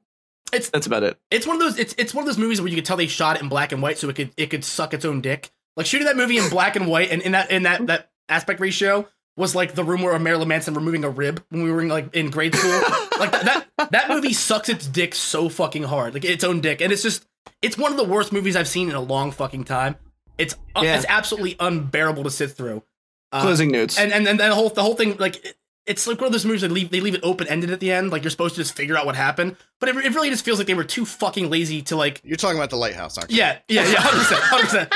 It's That's about it. it's one of those it's it's one of those movies where you could tell they shot it in black and white so it could it could suck its own dick. Like shooting that movie in black and white and in that in that that aspect ratio was like the room where Marilyn Manson removing a rib when we were in, like in grade school. like that, that that movie sucks its dick so fucking hard, like its own dick, and it's just it's one of the worst movies I've seen in a long fucking time. It's uh, Yeah. it's absolutely unbearable to sit through. Uh, Closing notes. and and and the whole the whole thing like it's like one of those movies that leave they leave it open ended at the end. Like you're supposed to just figure out what happened, but it, it really just feels like they were too fucking lazy to like. You're talking about the lighthouse, aren't you? Yeah, yeah, yeah, hundred percent, hundred percent.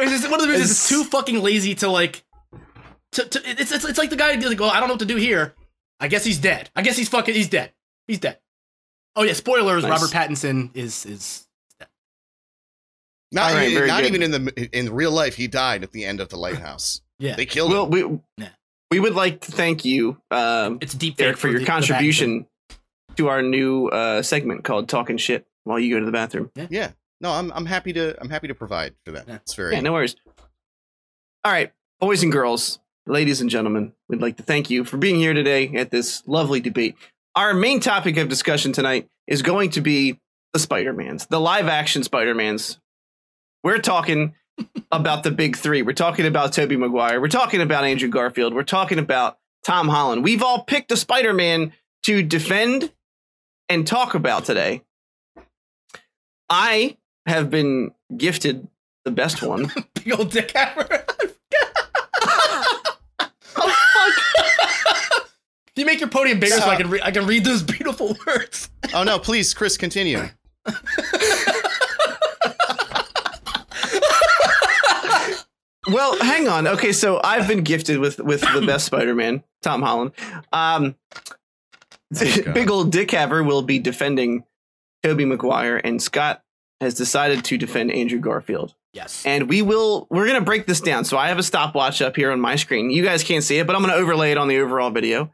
It's just one of the movies It's- that's too fucking lazy to like. To, to it's, it's it's like the guy like, well, I don't know what to do here. I guess he's dead. I guess he's fucking he's dead. He's dead. Oh yeah, spoilers. Nice. Robert Pattinson is is Not, All right, very not even in the in real life. He died at the end of the lighthouse. yeah. They killed Well, him. we Yeah. We would like to thank you, um, It's deep Derek, fake for your the- the contribution to our new uh, segment called "Talking Shit" while you go to the bathroom. Yeah. No, I'm I'm happy to I'm happy to provide for that. Yeah. It's very Yeah, no worries. All right, boys and girls, ladies and gentlemen, we'd like to thank you for being here today at this lovely debate. Our main topic of discussion tonight is going to be the Spider-Mans, the live-action Spider-Mans. We're talking about the big three. We're talking about Tobey Maguire. We're talking about Andrew Garfield. We're talking about Tom Holland. We've all picked a Spider-Man to defend and talk about today. I have been gifted the best one. Big old dick hammer. Oh can you make your podium bigger so I can re- I can read those beautiful words? Oh no, please, Chris, continue. Well, hang on. Okay, so I've been gifted with with the best Spider-Man, Tom Holland. Um, Oh, big old Dick Haver will be defending Tobey Maguire, and Scott has decided to defend Andrew Garfield. Yes. And we will we're gonna break this down. So I have a stopwatch up here on my screen. You guys can't see it, but I'm gonna overlay it on the overall video.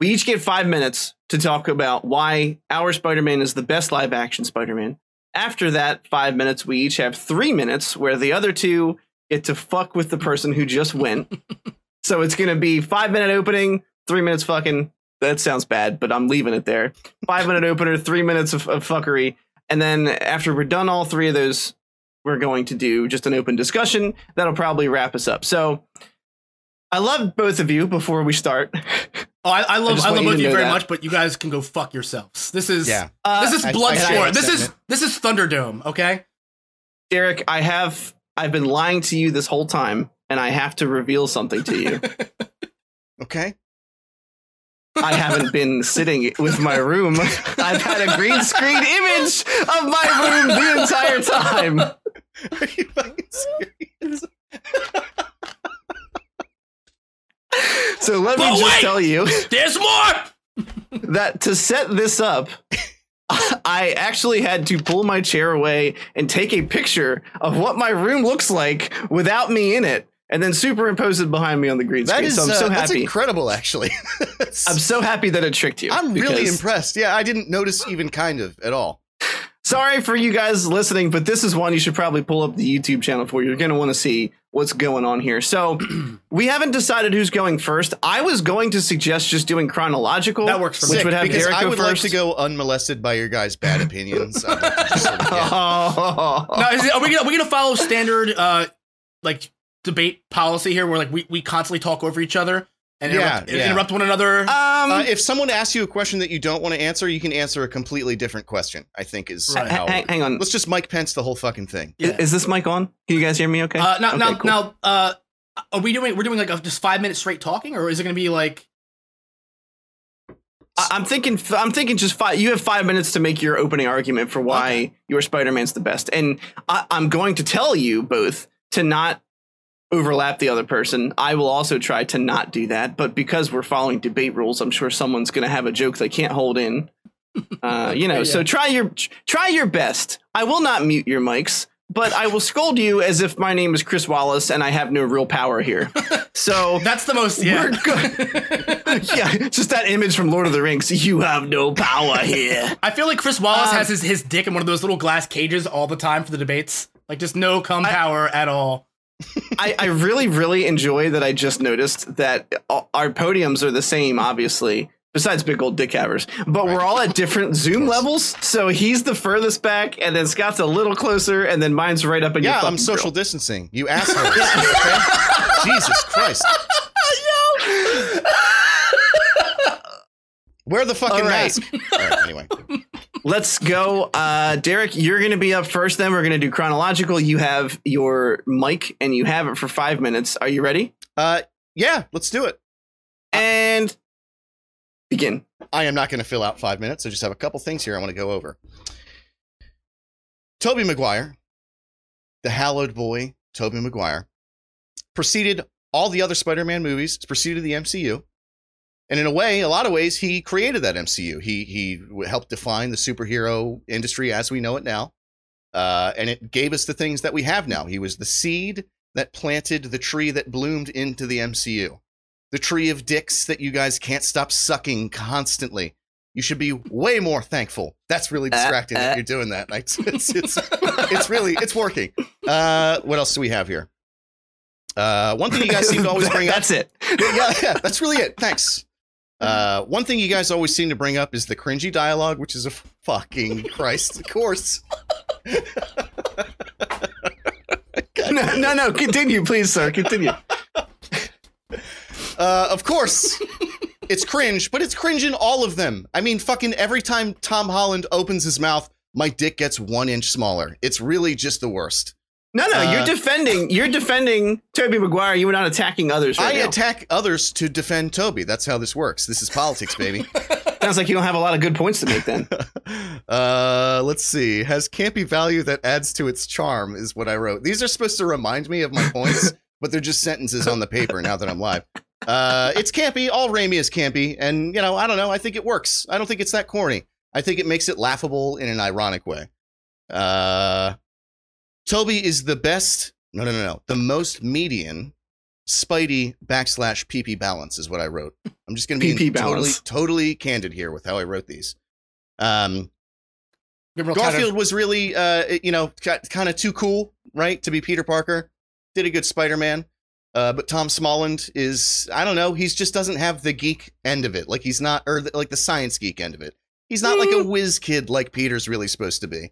We each get five minutes to talk about why our Spider-Man is the best live action Spider-Man. After that five minutes, we each have three minutes where the other two get to fuck with the person who just went. so it's gonna be five minute opening, three minutes fucking. That sounds bad, but I'm leaving it there. Five minute opener, three minutes of, of fuckery, and then after we're done all three of those, we're going to do just an open discussion. That'll probably wrap us up. So I love both of you before we start. Oh, I, I love just I, love both of you very that. much, but you guys can go fuck yourselves. This is Yeah. Uh, this is I- I Bloodsport. share this is sentiment. this is Thunderdome. Okay. Derek, I have I've been lying to you this whole time, and I have to reveal something to you. Okay. I haven't been sitting with my room. I've had a green screen image of my room the entire time. Are you fucking serious? So let me just wait! tell you There's more. that to set this up, I actually had to pull my chair away and take a picture of what my room looks like without me in it, and then superimpose it behind me on the green That screen. is so I'm uh, so that's happy. incredible, actually. I'm so happy that it tricked you. I'm really impressed. Yeah, I didn't notice even kind of at all. Sorry for you guys listening, but this is one you should probably pull up the YouTube channel for. You're going to want to see what's going on here. So, we haven't decided who's going first. I was going to suggest just doing chronological. That works for which me. would have because Derek I would first. like to go unmolested by your guys' bad opinions. I'd like to sort of get- Oh. Now, is it, are we gonna are we gonna follow standard uh like debate policy here, where like we, we constantly talk over each other and Yeah, interrupt, yeah. interrupt one another? um, Uh, if someone asks you a question that you don't want to answer, you can answer a completely different question. I think is Right. how. hang, hang on. Let's just Mike Pence the whole fucking thing. Yeah. Is this mic on? Can you guys hear me okay? Uh, now, Okay, now, cool. now, uh, are we doing? We're doing like a, just five minutes straight talking, or is it going to be like? I- I'm thinking. I'm thinking. Just five. You have five minutes to make your opening argument for why Okay. your Spider-Man's the best, and I, I'm going to tell you both to not overlap the other person. I will also try to not do that, but because we're following debate rules, I'm sure someone's going to have a joke they can't hold in. Uh, you know, Yeah. so try your try your best. I will not mute your mics, but I will scold you as if my name is Chris Wallace and I have no real power here. So That's the most. Yeah. We're good. yeah, just that image from Lord of the Rings. You have no power here. I feel like Chris Wallace Um, has his, his dick in one of those little glass cages all the time for the debates. Like just no cum I- power at all. I, I really, really enjoy that. I just noticed that our podiums are the same, obviously, besides big old dick havers, but we're all at different zoom levels. So he's the furthest back, and then Scott's a little closer, and then mine's right up in your Yeah, I'm social grill. distancing. You assholes. okay? Jesus Christ. Wear the fucking right. mask. All right, anyway. Let's go. Uh, Derek, you're going to be up first. Then we're going to do chronological. You have your mic, and you have it for five minutes. Are you ready? Uh, yeah, let's do it. And begin. I am not going to fill out five minutes. I just have a couple things here I want to go over. Tobey Maguire, the hallowed boy, Tobey Maguire, preceded all the other Spider-Man movies, it's preceded the MCU, And in a way, a lot of ways, he created that MCU. He he helped define the superhero industry as we know it now, uh, and it gave us the things that we have now. He was the seed that planted the tree that bloomed into the MCU, the tree of dicks that you guys can't stop sucking constantly. You should be way more thankful. That's really distracting that you're doing that. It's it's it's, it's really it's working. Uh, what else do we have here? Uh, one thing you guys seem to always bring up. That's it. yeah, yeah, yeah, that's really it. Thanks. Uh, one thing you guys always seem to bring up is the cringy dialogue, which is a fucking Christ, of course. No, no, no. Continue, please, sir. Continue. Uh, of course, it's cringe, but it's cringe in all of them. I mean, fucking every time Tom Holland opens his mouth, my dick gets one inch smaller. It's really just the worst. No, no. Uh, you're defending. You're defending Tobey Maguire. You were not attacking others. Right I now. attack others to defend Tobey. That's how this works. This is politics, baby. Sounds like you don't have a lot of good points to make then. uh, let's see. Has campy value that adds to its charm is what I wrote. These are supposed to remind me of my points, but they're just sentences on the paper now that I'm live. Uh, it's campy. All Raimi is campy, and you know, I don't know. I think it works. I don't think it's that corny. I think it makes it laughable in an ironic way. Uh, Tobey is the best. No, no, no, no. The most median Spidey backslash PP balance is what I wrote. I'm just going to be totally, totally candid here with how I wrote these. Um, Been kind of- Garfield was really, uh, you know, kind of too cool, right, to be Peter Parker. Did a good Spider-Man, uh, but Tom Smolland is, I don't know, he's just doesn't have the geek end of it. Like he's not, or the, like the science geek end of it. He's not like a whiz kid like Peter's really supposed to be.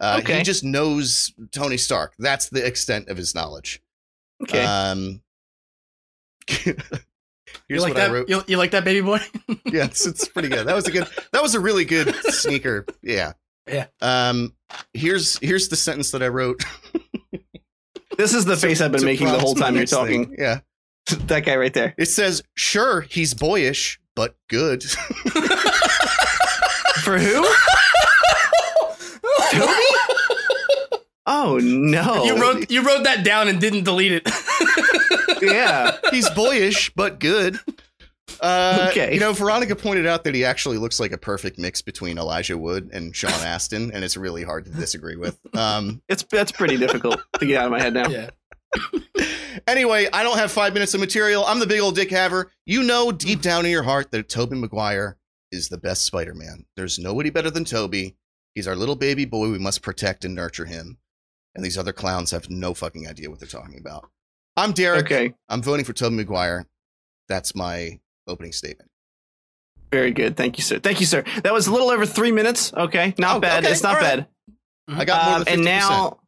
Uh, Okay. He just knows Tony Stark. That's the extent of his knowledge. Okay. Um, here's you like what that? I wrote. You, you like that, baby boy? yeah, it's, it's pretty good. That was a good. That was a really good sneaker. Yeah. Yeah. Um. Here's here's the sentence that I wrote. this is the face I've been to making the whole time you're next thing. talking. Yeah. that guy right there. It says, "Sure, he's boyish, but good." For who? Oh no! You wrote you wrote that down and didn't delete it. yeah. he's boyish, but good. Uh, Okay. You know, Veronica pointed out that he actually looks like a perfect mix between Elijah Wood and Sean Astin, and it's really hard to disagree with. Um, It's that's pretty difficult to get out of my head now. yeah. anyway, I don't have five minutes of material. I'm the big old dick haver. You know deep down in your heart that Tobey Maguire is the best Spider-Man. There's nobody better than Tobey. He's our little baby boy. We must protect and nurture him. And these other clowns have no fucking idea what they're talking about. I'm Derek. Okay. I'm voting for Tobey Maguire. That's my opening statement. Very good. Thank you, sir. Thank you, sir. That was a little over three minutes. Okay. Not Oh, bad. okay. It's not All right. bad. I got more Um, than 50%. and now,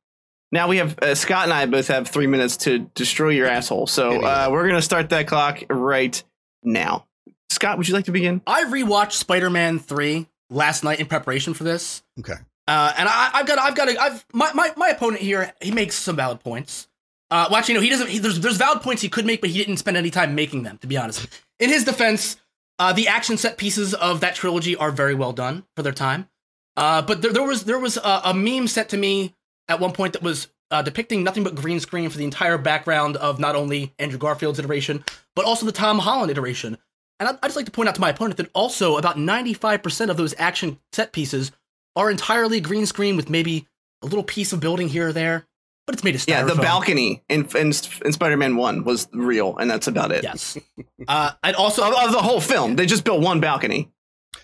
now we have uh, Scott and I both have three minutes to destroy your asshole. So uh, we're gonna start that clock right now. Scott, would you like to begin? I rewatched Spider-Man three last night in preparation for this. Okay. Uh, and I, I've got, I've got, a, I've my, my my opponent here. He makes some valid points. Uh, well, actually, no, he doesn't. He, there's there's valid points he could make, but he didn't spend any time making them. To be honest, in his defense, uh, the action set pieces of that trilogy are very well done for their time. Uh, but there, there was there was a, a meme sent to me at one point that was uh, depicting nothing but green screen for the entire background of not only Andrew Garfield's iteration, but also the Tom Holland iteration. And I'd, I'd just like to point out to my opponent that also about 95% of those action set pieces are entirely green screen with maybe a little piece of building here or there, but it's made of styrofoam. Yeah, the balcony in in, in Spider-Man One was real, and that's about it. Yes. Uh, I'd also Of, of the whole film, they just built one balcony.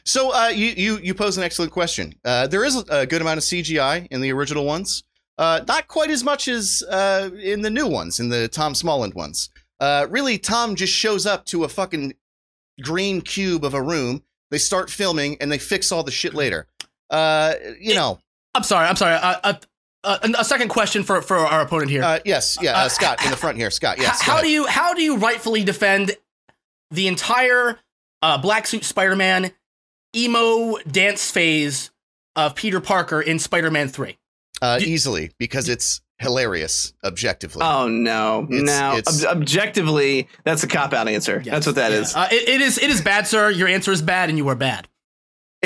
So uh, you you you pose an excellent question. Uh, there is a good amount of CGI in the original ones. Uh, not quite as much as uh, in the new ones, in the Tom Smolland ones. Uh, really, Tom just shows up to a fucking green cube of a room. They start filming and they fix all the shit later. Uh, you know, I'm sorry. I'm sorry. Uh, uh, uh, a second question for for our opponent here. uh, yes, yeah, uh, Uh, Scott in the front here, Scott. Yes. How do you how do you rightfully defend the entire uh, black suit Spider-Man emo dance phase of Peter Parker in Spider-Man Three? uh, do- easily because it's hilarious objectively. Oh no, It's- no. it's- Ob- objectively, that's a cop out answer. Yes. That's what that is. Uh, it, it is it is bad, sir. Your answer is bad, and you are bad.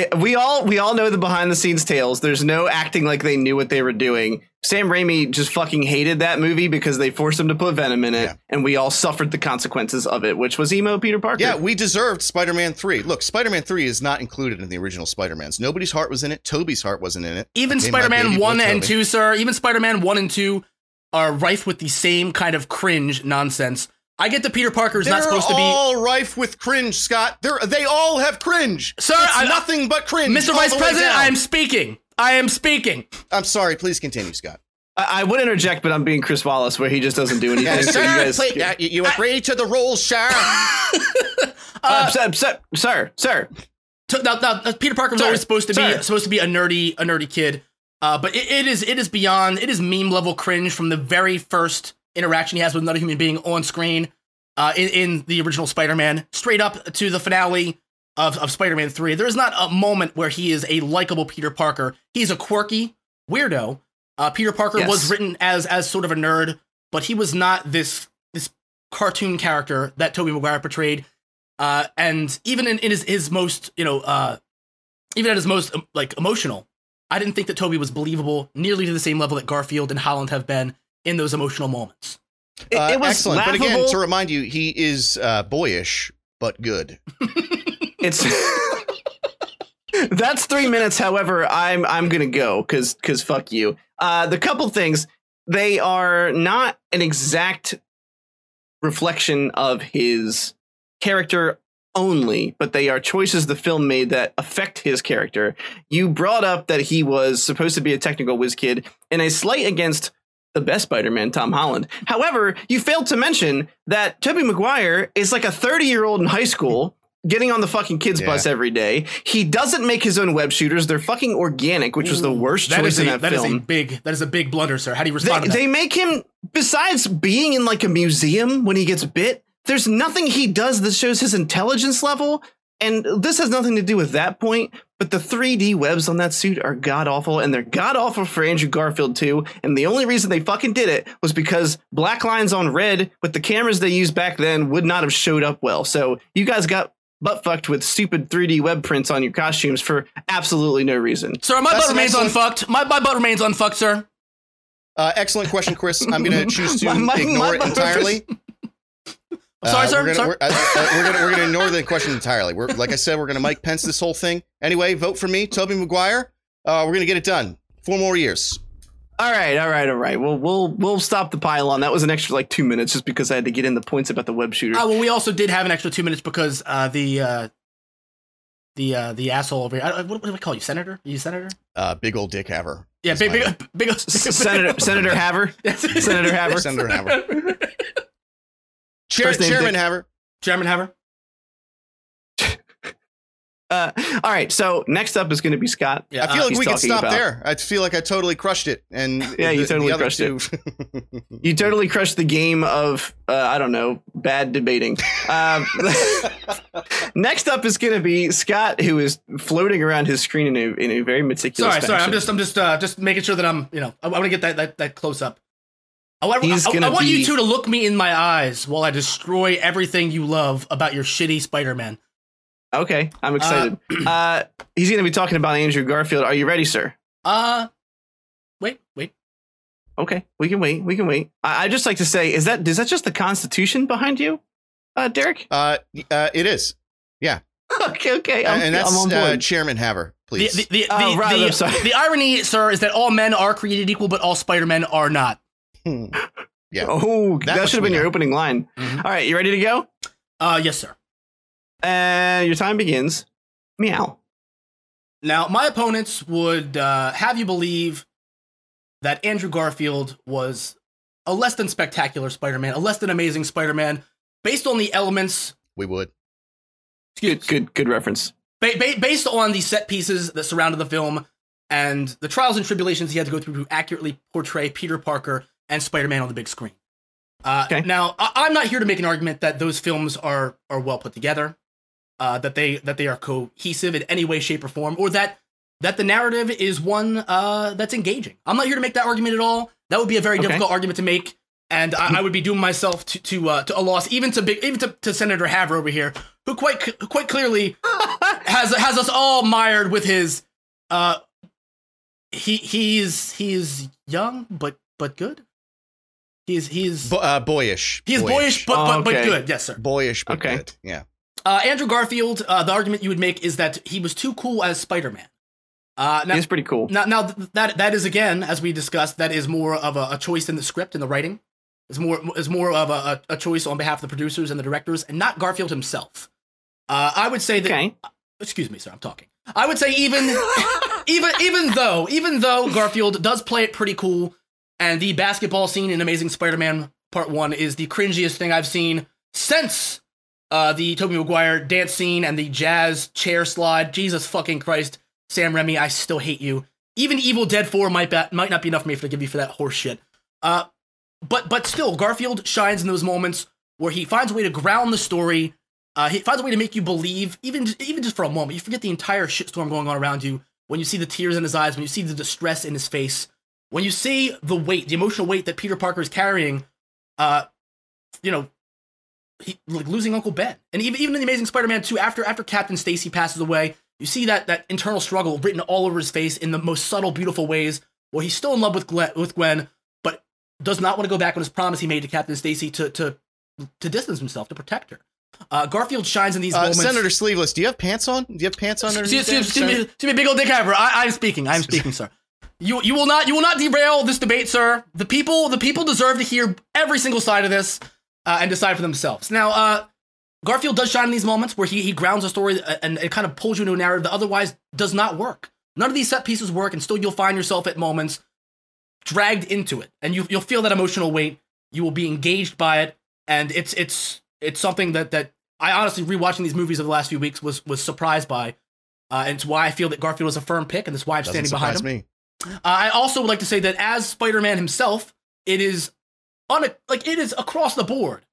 It- we all we all know the behind the scenes tales. There's no acting like they knew what they were doing. Sam Raimi just fucking hated that movie because they forced him to put Venom in it, Yeah. and we all suffered the consequences of it, which was emo Peter Parker. Yeah, we deserved Spider-Man 3. Look, Spider-Man 3 is not included in the original Spider-Mans. Nobody's heart was in it. Tobey's heart wasn't in it. Even Spider-Man 1 and 2, sir, even Spider-Man 1 and 2 are rife with the same kind of cringe nonsense. I get that Peter Parker is They're not supposed to be all rife with cringe, Scott. They're, they all have cringe. Sir, it's I- nothing but cringe. Mr. Vice President. I am speaking. I am speaking. I'm sorry. Please continue, Scott. I, I would interject, but I'm being Chris Wallace, where he just doesn't do anything. Yeah, so sir, you guys, please- uh, you, you agree to the rules, sir? uh, sir, sir, sir, sir. To- now, now, uh, Peter Parker was Sir, always supposed to be supposed to be a nerdy a nerdy kid, uh, but it, it is it is beyond it is meme level cringe from the very first interaction he has with another human being on screen uh, in, in the original Spider-Man, straight up to the finale of, of Spider-Man Three. There is not a moment where he is a likable Peter Parker. He's a quirky weirdo. Uh, Peter Parker Yes. was written as as sort of a nerd, but he was not this this cartoon character that Tobey Maguire portrayed. Uh, and even in, in his, his most, you know, uh, even at his most um, like emotional, I didn't think that Tobey was believable nearly to the same level that Garfield and Holland have been in those emotional moments. It, Uh, it was excellent. laughable. But again, to remind you, he is uh, boyish but good. It's that's three minutes. However, I'm I'm gonna go because because fuck you. Uh, the couple things they are not an exact reflection of his character only, but they are choices the film made that affect his character. You brought up that he was supposed to be a technical whiz kid in a slight against the best Spider-Man, Tom Holland. However, you failed to mention that Tobey Maguire is like a 30-year-old in high school getting on the fucking kids Yeah. bus every day. He doesn't make his own web shooters. They're fucking organic, which was the worst That choice is in a, that that is a big that is a big blunder, sir. How do you They, respond to that? they make him besides being in like a museum when he gets bit there's nothing he does that shows his intelligence level and this has nothing to do with that point but the 3d webs on that suit are god awful and they're god awful for andrew garfield too and the only reason they fucking did it was because black lines on red with the cameras they used back then would not have showed up well so you guys got butt fucked with stupid 3d web prints on your costumes for absolutely no reason sir, my That's butt remains excellent- unfucked. My, my butt remains unfucked, sir. Uh, excellent question, Chris. I'm going to choose to My- my- ignore my it butt entirely. Sorry, Uh, sir. We're gonna, Sorry. We're, uh, uh, we're gonna we're gonna ignore the question entirely. We're like I said, we're gonna Mike Pence this whole thing. Anyway, vote for me, Tobey Maguire. Uh, we're gonna get it done. Four more years. All right, all right, all right. Well, we'll we'll stop the pile on. That was an extra like two minutes just because I had to get in the points about the web shooter. Uh, well, we also did have an extra two minutes because uh, the uh, the uh, the asshole over here. I, what, what do I call you, senator? Are you senator? Uh, big old dick haver. Yeah, Is big, my big, big, big, Senator Senator Haver, Senator Haver. Senator Haver. Chair, First name Chairman Dick. Haver. Chairman Haver. Uh, all right, so next up is going to be Scott. Yeah, I feel uh, like he's we can stop about- there. I feel like I totally crushed it. And Yeah, you the- totally the other crushed two- You totally crushed the game of uh, I don't know bad debating. Um, next up is going to be Scott, who is floating around his screen in a in a very meticulous. sorry, sorry. I'm just, I'm just, uh, just making sure that I'm, you know, I, want to get that, that, that close up. I, want- I, I gonna want you two to look me in my eyes while I destroy everything you love about your shitty Spider-Man. okay. I'm excited. Uh, he's going to be talking about Andrew Garfield. Are you ready, sir? Uh, wait, wait. Okay, we can wait. We can wait. I, I just like to say, is that is that just the Constitution behind you, uh, Derek? uh, uh, it is. Yeah. okay, okay. I'm, and that's I'm on uh. Chairman Haver, The, please. the, the, Oh, the, right, the, the irony, sir, is that all men are created equal, but all Spider-Men are not. Hmm. yeah. oh, That that, should have been your know. opening line. Mhm. All right, you ready to go? Uh, yes, sir. And your time begins. Meow. Now, my opponents would uh, have you believe that Andrew Garfield was a less than spectacular Spider-Man, a less than amazing Spider-Man, based on the elements, we would. Good, good, good reference. ba- ba- based on the set pieces that surrounded the film, and the trials and tribulations he had to go through to accurately portray Peter Parker and Spider-Man on the big screen. Uh, Okay. Now, I- I'm not here to make an argument that those films are are well put together, uh, that they that they are cohesive in any way, shape, or form, or that that the narrative is one uh, that's engaging. I'm not here to make that argument at all. That would be a very Okay. difficult argument to make, and I, I would be doing myself to to, uh, to a loss, even to big, even to, to Senator Haver over here, who quite c- quite clearly has has us all mired with his uh he he's he's young but but good. He's he's Bo- uh, boyish. he's boyish, but but, Okay. but good. Yes, sir. boyish, but Okay. good. Yeah. Uh, Andrew Garfield. Uh, the argument you would make is that he was too cool as Spider-Man. Uh, now, He's pretty cool. now, now th- that that is again, as we discussed, that is more of a, a choice in the script and the writing. Is more is more of a, a, a choice on behalf of the producers and the directors, and not Garfield himself. Uh, I would say that. Okay. Excuse me, sir. I'm talking. I would say even even even though even though Garfield does play it pretty cool, and the basketball scene in Amazing Spider-Man Part One is the cringiest thing I've seen since uh, the Tobey Maguire dance scene and the jazz chair slide. Jesus fucking Christ, Sam Raimi, I still hate you. Even Evil Dead 4 might might not be enough for me to give you for that horse shit. Uh, but but still, Garfield shines in those moments where he finds a way to ground the story. Uh, he finds a way to make you believe, even even just for a moment. You forget the entire shitstorm going on around you when you see the tears in his eyes, when you see the distress in his face, when you see the weight, the emotional weight that Peter Parker is carrying. Uh, you know, he, like losing Uncle Ben, and even even in the Amazing Spider-Man 2, after after Captain Stacy passes away, you see that that internal struggle written all over his face in the most subtle, beautiful ways. Where he's still in love with Gwen, with Gwen, but does not want to go back on his promise he made to Captain Stacy to to to distance himself to protect her. Uh, Garfield shines in these Uh, moments. Senator Sleeveless, do you have pants on? Do you have pants on? Excuse, excuse, excuse me, Senator? excuse me, big old dick haver. I'm speaking. I'm speaking, sir. You you will not you will not derail this debate, sir. The people the people deserve to hear every single side of this uh, and decide for themselves. Now, uh, Garfield does shine in these moments where he he grounds a story uh, and it kind of pulls you into a narrative that otherwise does not work. None of these set pieces work, and still you'll find yourself at moments dragged into it, and you you'll feel that emotional weight. You will be engaged by it, and it's it's it's something that that I honestly rewatching these movies over the last few weeks was was surprised by. Uh, and it's why I feel that Garfield is a firm pick, and that's why I'm Doesn't standing behind him. me. Uh, I also would like to say that as Spider-Man himself, it is on a, like it is across the board.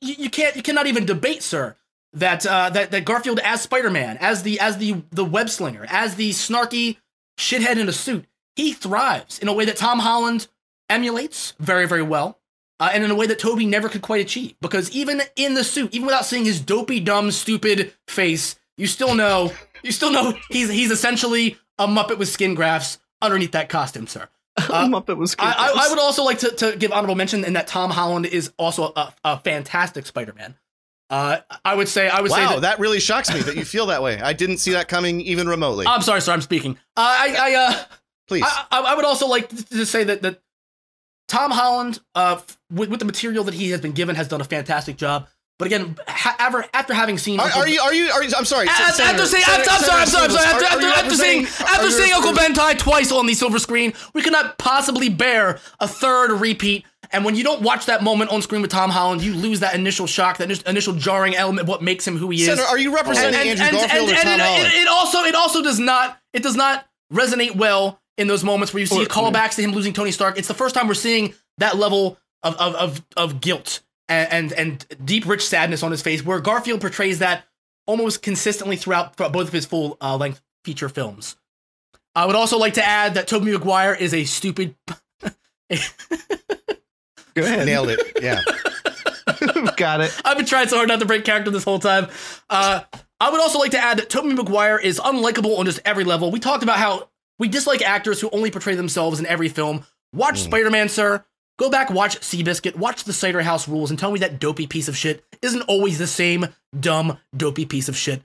You, you can't you cannot even debate, sir, that uh, that that Garfield as Spider-Man, as the as the the web slinger, as the snarky shithead in a suit, he thrives in a way that Tom Holland emulates very very well. Uh, and in a way that Tobey never could quite achieve, because even in the suit, even without seeing his dopey, dumb, stupid face, you still know, you still know he's he's essentially a Muppet with skin grafts underneath that costume, sir. Uh, Muppet was. I, I, I would also like to, to give honorable mention in that Tom Holland is also a, a fantastic Spider-Man. Uh, I would say I would say Wow, that, that really shocks me that you feel that way. I didn't see that coming even remotely. I'm sorry, sir. I'm speaking. Uh, I I uh, Please. I, I I would also like to to say that that Tom Holland, uh, f- with, with the material that he has been given, has done a fantastic job. But again, ha- ever, after having seen, Are, Uncle- are you? Are you? Are you? I'm sorry. after, after seeing, Senator- I'm, sorry, I'm sorry, I'm sorry. After, after, after after seeing Uncle Ben tie twice on the silver screen, we could not possibly bear a third repeat. And when you don't watch that moment on screen with Tom Holland, you lose that initial shock, that initial- jarring element, what makes him who he is. Senator, are you representing Andrew Garfield or Tom it, Holland? it, it also it also does not it does not resonate well in those moments where you see Or- callbacks to him losing Tony Stark. It's the first time we're seeing that level of of of, of guilt and, and and deep rich sadness on his face, where Garfield portrays that almost consistently throughout, throughout both of his full uh, length feature films. I would also like to add that Tobey Maguire is a stupid. Go ahead. Nailed it. Yeah. Got it. I've been trying so hard not to break character this whole time. Uh, I would also like to add that Tobey Maguire is unlikable on just every level. We talked about how we dislike actors who only portray themselves in every film. Watch Spider-Man, sir. Go back, watch Seabiscuit, watch The Cider House Rules, and tell me that dopey piece of shit isn't always the same dumb, dopey piece of shit.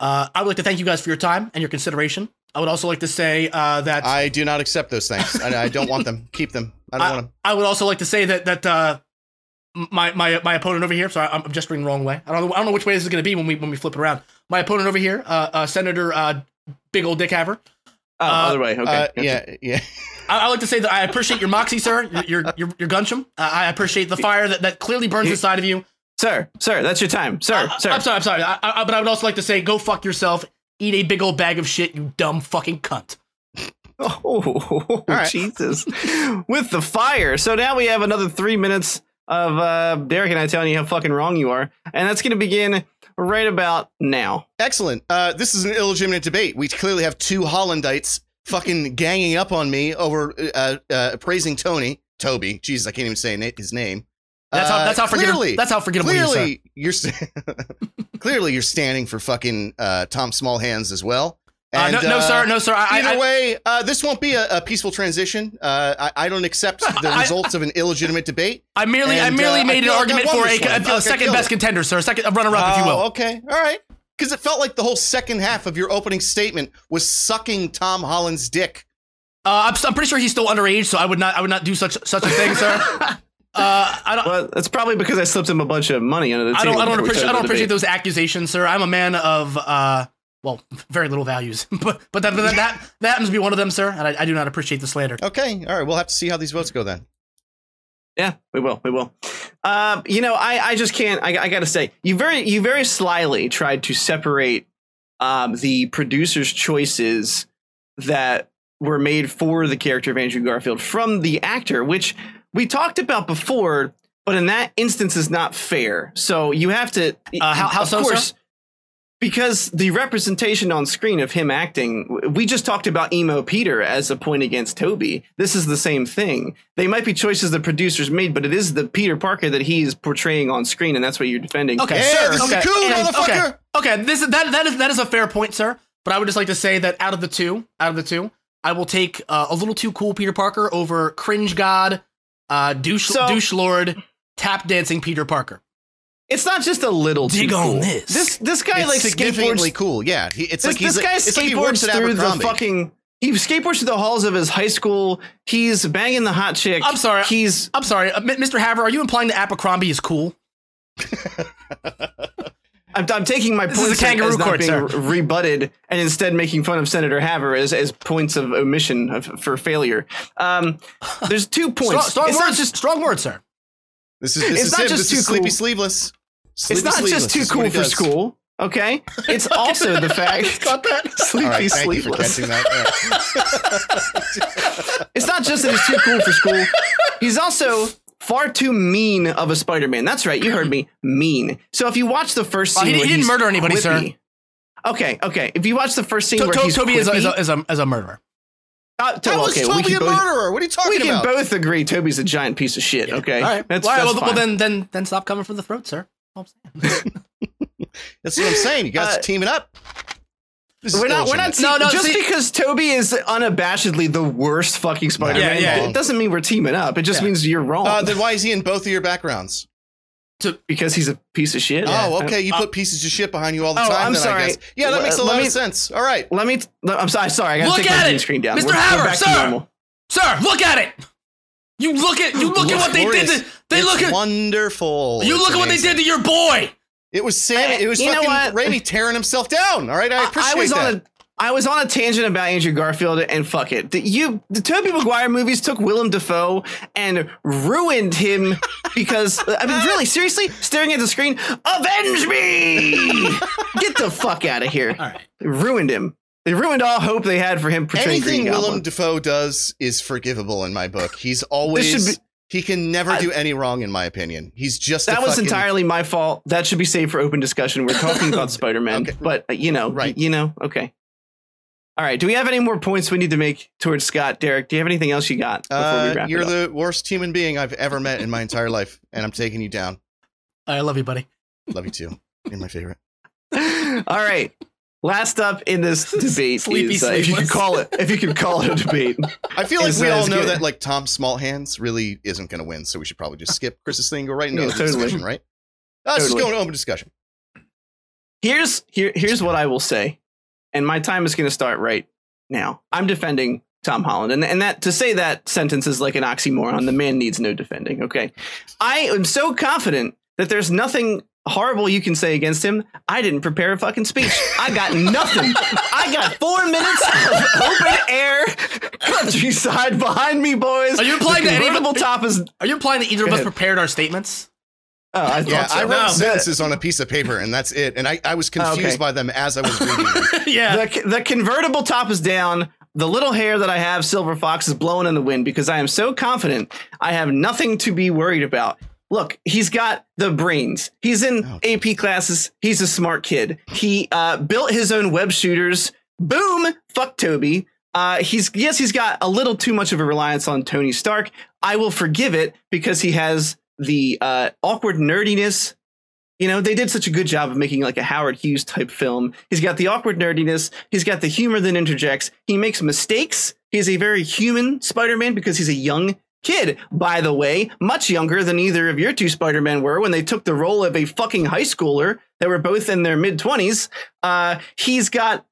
Uh, I would like to thank you guys for your time and your consideration. I would also like to say uh, that I do not accept those things. I, I don't want them. Keep them. I don't I, want them. I would also like to say that that uh, my my my opponent over here. Sorry, I'm I'm gesturing the wrong way. I don't know. I don't know which way this is going to be when we when we flip it around. My opponent over here, uh, uh Senator uh, Big Old Dick Haver. Oh, Uh, other way. Okay. Uh, gotcha. yeah. Yeah. I, I like to say that I appreciate your moxie, sir. Your your your, your gunchum. Uh, I appreciate the fire that, that clearly burns inside of you. Sir, sir, that's your time. Sir, sir. I'm sorry. I'm sorry. I, I, but I would also like to say, go fuck yourself. Eat a big old bag of shit, you dumb fucking cunt. Oh, right. Jesus. With the fire. So now we have another three minutes of uh, Derek and I telling you how fucking wrong you are. And that's going to begin right about now. Excellent. Uh, this is an illegitimate debate. We clearly have two Hollandites fucking ganging up on me over uh, uh, praising Tony. Tobey. Jesus, I can't even say na- his name. That's how Uh, that's how forgettable. clearly- That's how forgettable. you sir. Clearly, you're st- clearly you're standing for fucking uh, Tom Smallhands as well. Uh, no, no, uh, sir, no, sir. I, Either I, way, uh, this won't be a, a peaceful transition. Uh, I, I don't accept the I- results of an illegitimate debate. I merely, I merely uh, I made an like argument for this a, one. I a, like second best it. contender, sir. A second a runner-up, if you Oh, will. okay, all right. Because it felt like the whole second half of your opening statement was sucking Tom Holland's dick. Uh, I'm, I'm pretty sure he's still underage, so I would not, I would not do such such a thing, sir. Uh, I don't. Well, that's probably because I slipped him a bunch of money under the I don't, I don't before appreciate, I don't appreciate those accusations, sir. I'm a man of, uh, well, very little values, but but that that, that, that happens to be one of them, sir. And I, I do not appreciate the slander. Okay, all right. We'll have to see how these votes go then. Yeah, we will. We will. Uh, you know, I, I just can't. I, I got to say, you very you very slyly tried to separate um, the producer's choices that were made for the character of Andrew Garfield from the actor, which we talked about before. But in that instance, is not fair. So you have to. Uh, how- how of so, course, sir? Because the representation on screen of him acting, we just talked about emo Peter as a point against Tobey. This is the same thing. They might be choices the producers made, but it is the Peter Parker that he is portraying on screen, and that's what you're defending. Okay, Yeah, sir. this is okay, cool, and- motherfucker. Okay, okay. This is that that is that is a fair point, sir. But I would just like to say that out of the two, out of the two, I will take uh, a little too cool Peter Parker over cringe god, uh, douche So- douche lord, tap dancing Peter Parker. It's not just a little Dig too on cool. this. This this guy It's like significantly skateboards. cool. Yeah, he, it's This, like he's this guy it's like he skateboards at through the fucking. He skateboards through the halls of his high school. He's banging the hot chick. I'm sorry. He's I'm sorry, uh, Mr. Haver. Are you implying that Abercrombie is cool? I'm, I'm taking my This points a kangaroo as not court, being sir. rebutted, and instead making fun of Senator Haver as, as points of omission of, for failure. Um, there's two points. strong it's words, just strong words, sir. This is this It's is not him. just This too is Sleepy cool. Sleeveless. It's not Sleeveless. just too This cool for does. school. Okay, it's also the fact. Got that? Sleepy All right, thank you for sleepless. catching that. It's not just that he's too cool for school. He's also far too mean of a Spider-Man. That's right, you heard me. Mean. So if you watch the first Oh, scene, he- he where didn't he's murder anybody, sir. Okay, okay. If you watch the first scene To- where to- he's Tobey is a, is, a, is, a, is a murderer. Uh, to- How okay, is we Tobey can a both- murderer? What are you talking We can about? both agree Tobey's a giant piece of shit. Okay, All right. that's, All right, that's well, well, then then then stop coming for the throat, sir. All I'm saying. That's what I'm saying. You guys Uh, are teaming up. This we're not. We're not. illegitimate. No, no, just see- because Tobey is unabashedly the worst fucking Spider-Man, Yeah, yeah. it doesn't mean we're teaming up. It just Yeah. means you're wrong Uh, then why is he in both of your backgrounds? because he's a piece of shit. Oh, okay. You put pieces of shit behind you all the Oh, time. I'm then, sorry. I guess. Yeah, that makes a let lot me- of sense. All right. Let me. I'm sorry. Sorry, I gotta Look take at my it! screen down. Mr. We're- we're Haver, sir! Sir, look at it. You look at you look at what they did. To, they It's look at wonderful. you It's look at what they did to your boy. It was Sam. It was You know fucking what? Raimi tearing himself down. All right, I appreciate I was that. on a I was on a tangent about Andrew Garfield and fuck it. The, you the Tobey Maguire movies took Willem Dafoe and ruined him because I mean really seriously staring at the screen avenge me get the fuck out of here All right. Ruined him they ruined all hope they had for him portraying Anything Green Willem Goblin. Dafoe does is forgivable in my book. He's always be- he can never I- do any wrong in my opinion. He's just a that was fucking- entirely my fault. That should be saved for open discussion. We're talking about Spider-Man, Okay. but uh, you know, Right. You know, okay. All right. Do we have any more points we need to make towards Scott? Derek, do you have anything else you got before we Uh, wrap you're it up? the worst human being I've ever met in my entire life, and I'm taking you down. I love you, buddy. Love you too. You're my favorite. All right. Last up in this debate Sleepy is, uh, if you could sleepless. call it, if you could call it a debate. I feel like Is, we uh, all know good. that like Tom Smallhands really isn't going to win, so we should probably just skip Chris's thing and go right into Yeah, the totally. discussion, right? Uh, Let's Totally. just go into open discussion. Here's here here's what I will say, and my time is going to start right now. I'm defending Tom Holland, and and that to say that sentence is like an oxymoron. The man needs no defending. Okay, I am so confident that there's nothing horrible you can say against him. I didn't prepare a fucking speech. I got nothing. I got four minutes of open air countryside behind me, boys. Are you implying the that any of- convertible top is? Are you implying that either of us prepared our statements? Oh, I Yeah, so. I wrote No. sentences on a piece of paper, and that's it. And I, I was confused Okay. by them as I was reading them. yeah. the, the convertible top is down. The little hair that I have, Silver Fox, is blowing in the wind because I am so confident I have nothing to be worried about. Look, he's got the brains. He's in Oh. AP classes. He's a smart kid. He uh, built his own web shooters. Boom! Fuck Tobey. Uh, he's yes, he's got a little too much of a reliance on Tony Stark. I will forgive it because he has the uh, awkward nerdiness. You know, they did such a good job of making like a Howard Hughes type film. He's got the awkward nerdiness. He's got the humor that interjects. He makes mistakes. He's a very human Spider-Man because he's a young kid, by the way, much younger than either of your two Spider-Men were when they took the role of a fucking high schooler that were both in their mid 20s. Uh, he's got,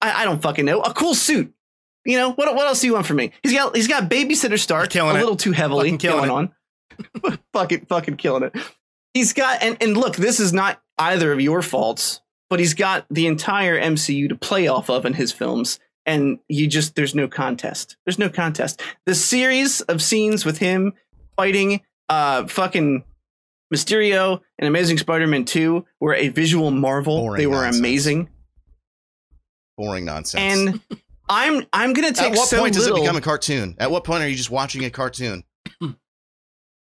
I, I don't fucking know, a cool suit. You know, what, what else do you want from me? He's got, he's got babysitter Stark Killing a it. little too heavily Fucking killing going on. fucking, fucking killing it. He's got, and, and look, this is not either of your faults, but he's got the entire MCU to play off of in his films and you just there's no contest. There's no contest. The series of scenes with him fighting uh fucking Mysterio and Amazing Spider-Man 2 were a visual marvel. Boring they were nonsense. amazing. Boring nonsense. And I'm I'm going to take At what so point does little, it become a cartoon? At what point are you just watching a cartoon?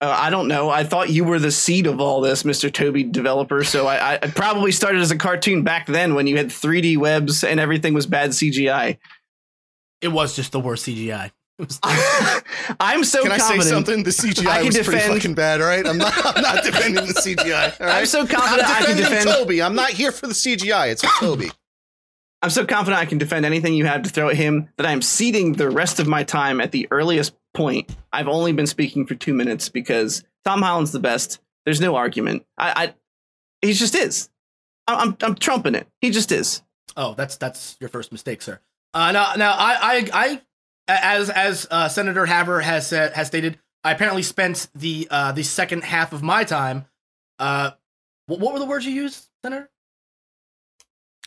Uh, I don't know. I thought you were the seed of all this, Mr. Tobey developer. So I, I probably started as a cartoon back then when you had 3D webs and everything was bad CGI. It was just the worst CGI. It was- I'm so Can I say confident. something? The I CGI can was pretty fucking bad, all right? I'm not, I'm not defending the CGI, all right? I'm so confident I'm I can defending defend. Tobey. I'm not here for the CGI. It's for Tobey. I'm so confident I can defend anything you have to throw at him that I'm ceding the rest of my time at the earliest point. I've only been speaking for two minutes because Tom Holland's the best. There's no argument. I, I he just is. I- I'm I'm trumping it. He just is. Oh, that's that's your first mistake, sir. Uh, now, now I, I, I, as as uh, Senator Haver has said, has stated, I apparently spent the uh, the second half of my time. Uh, what, what were the words you used, Senator?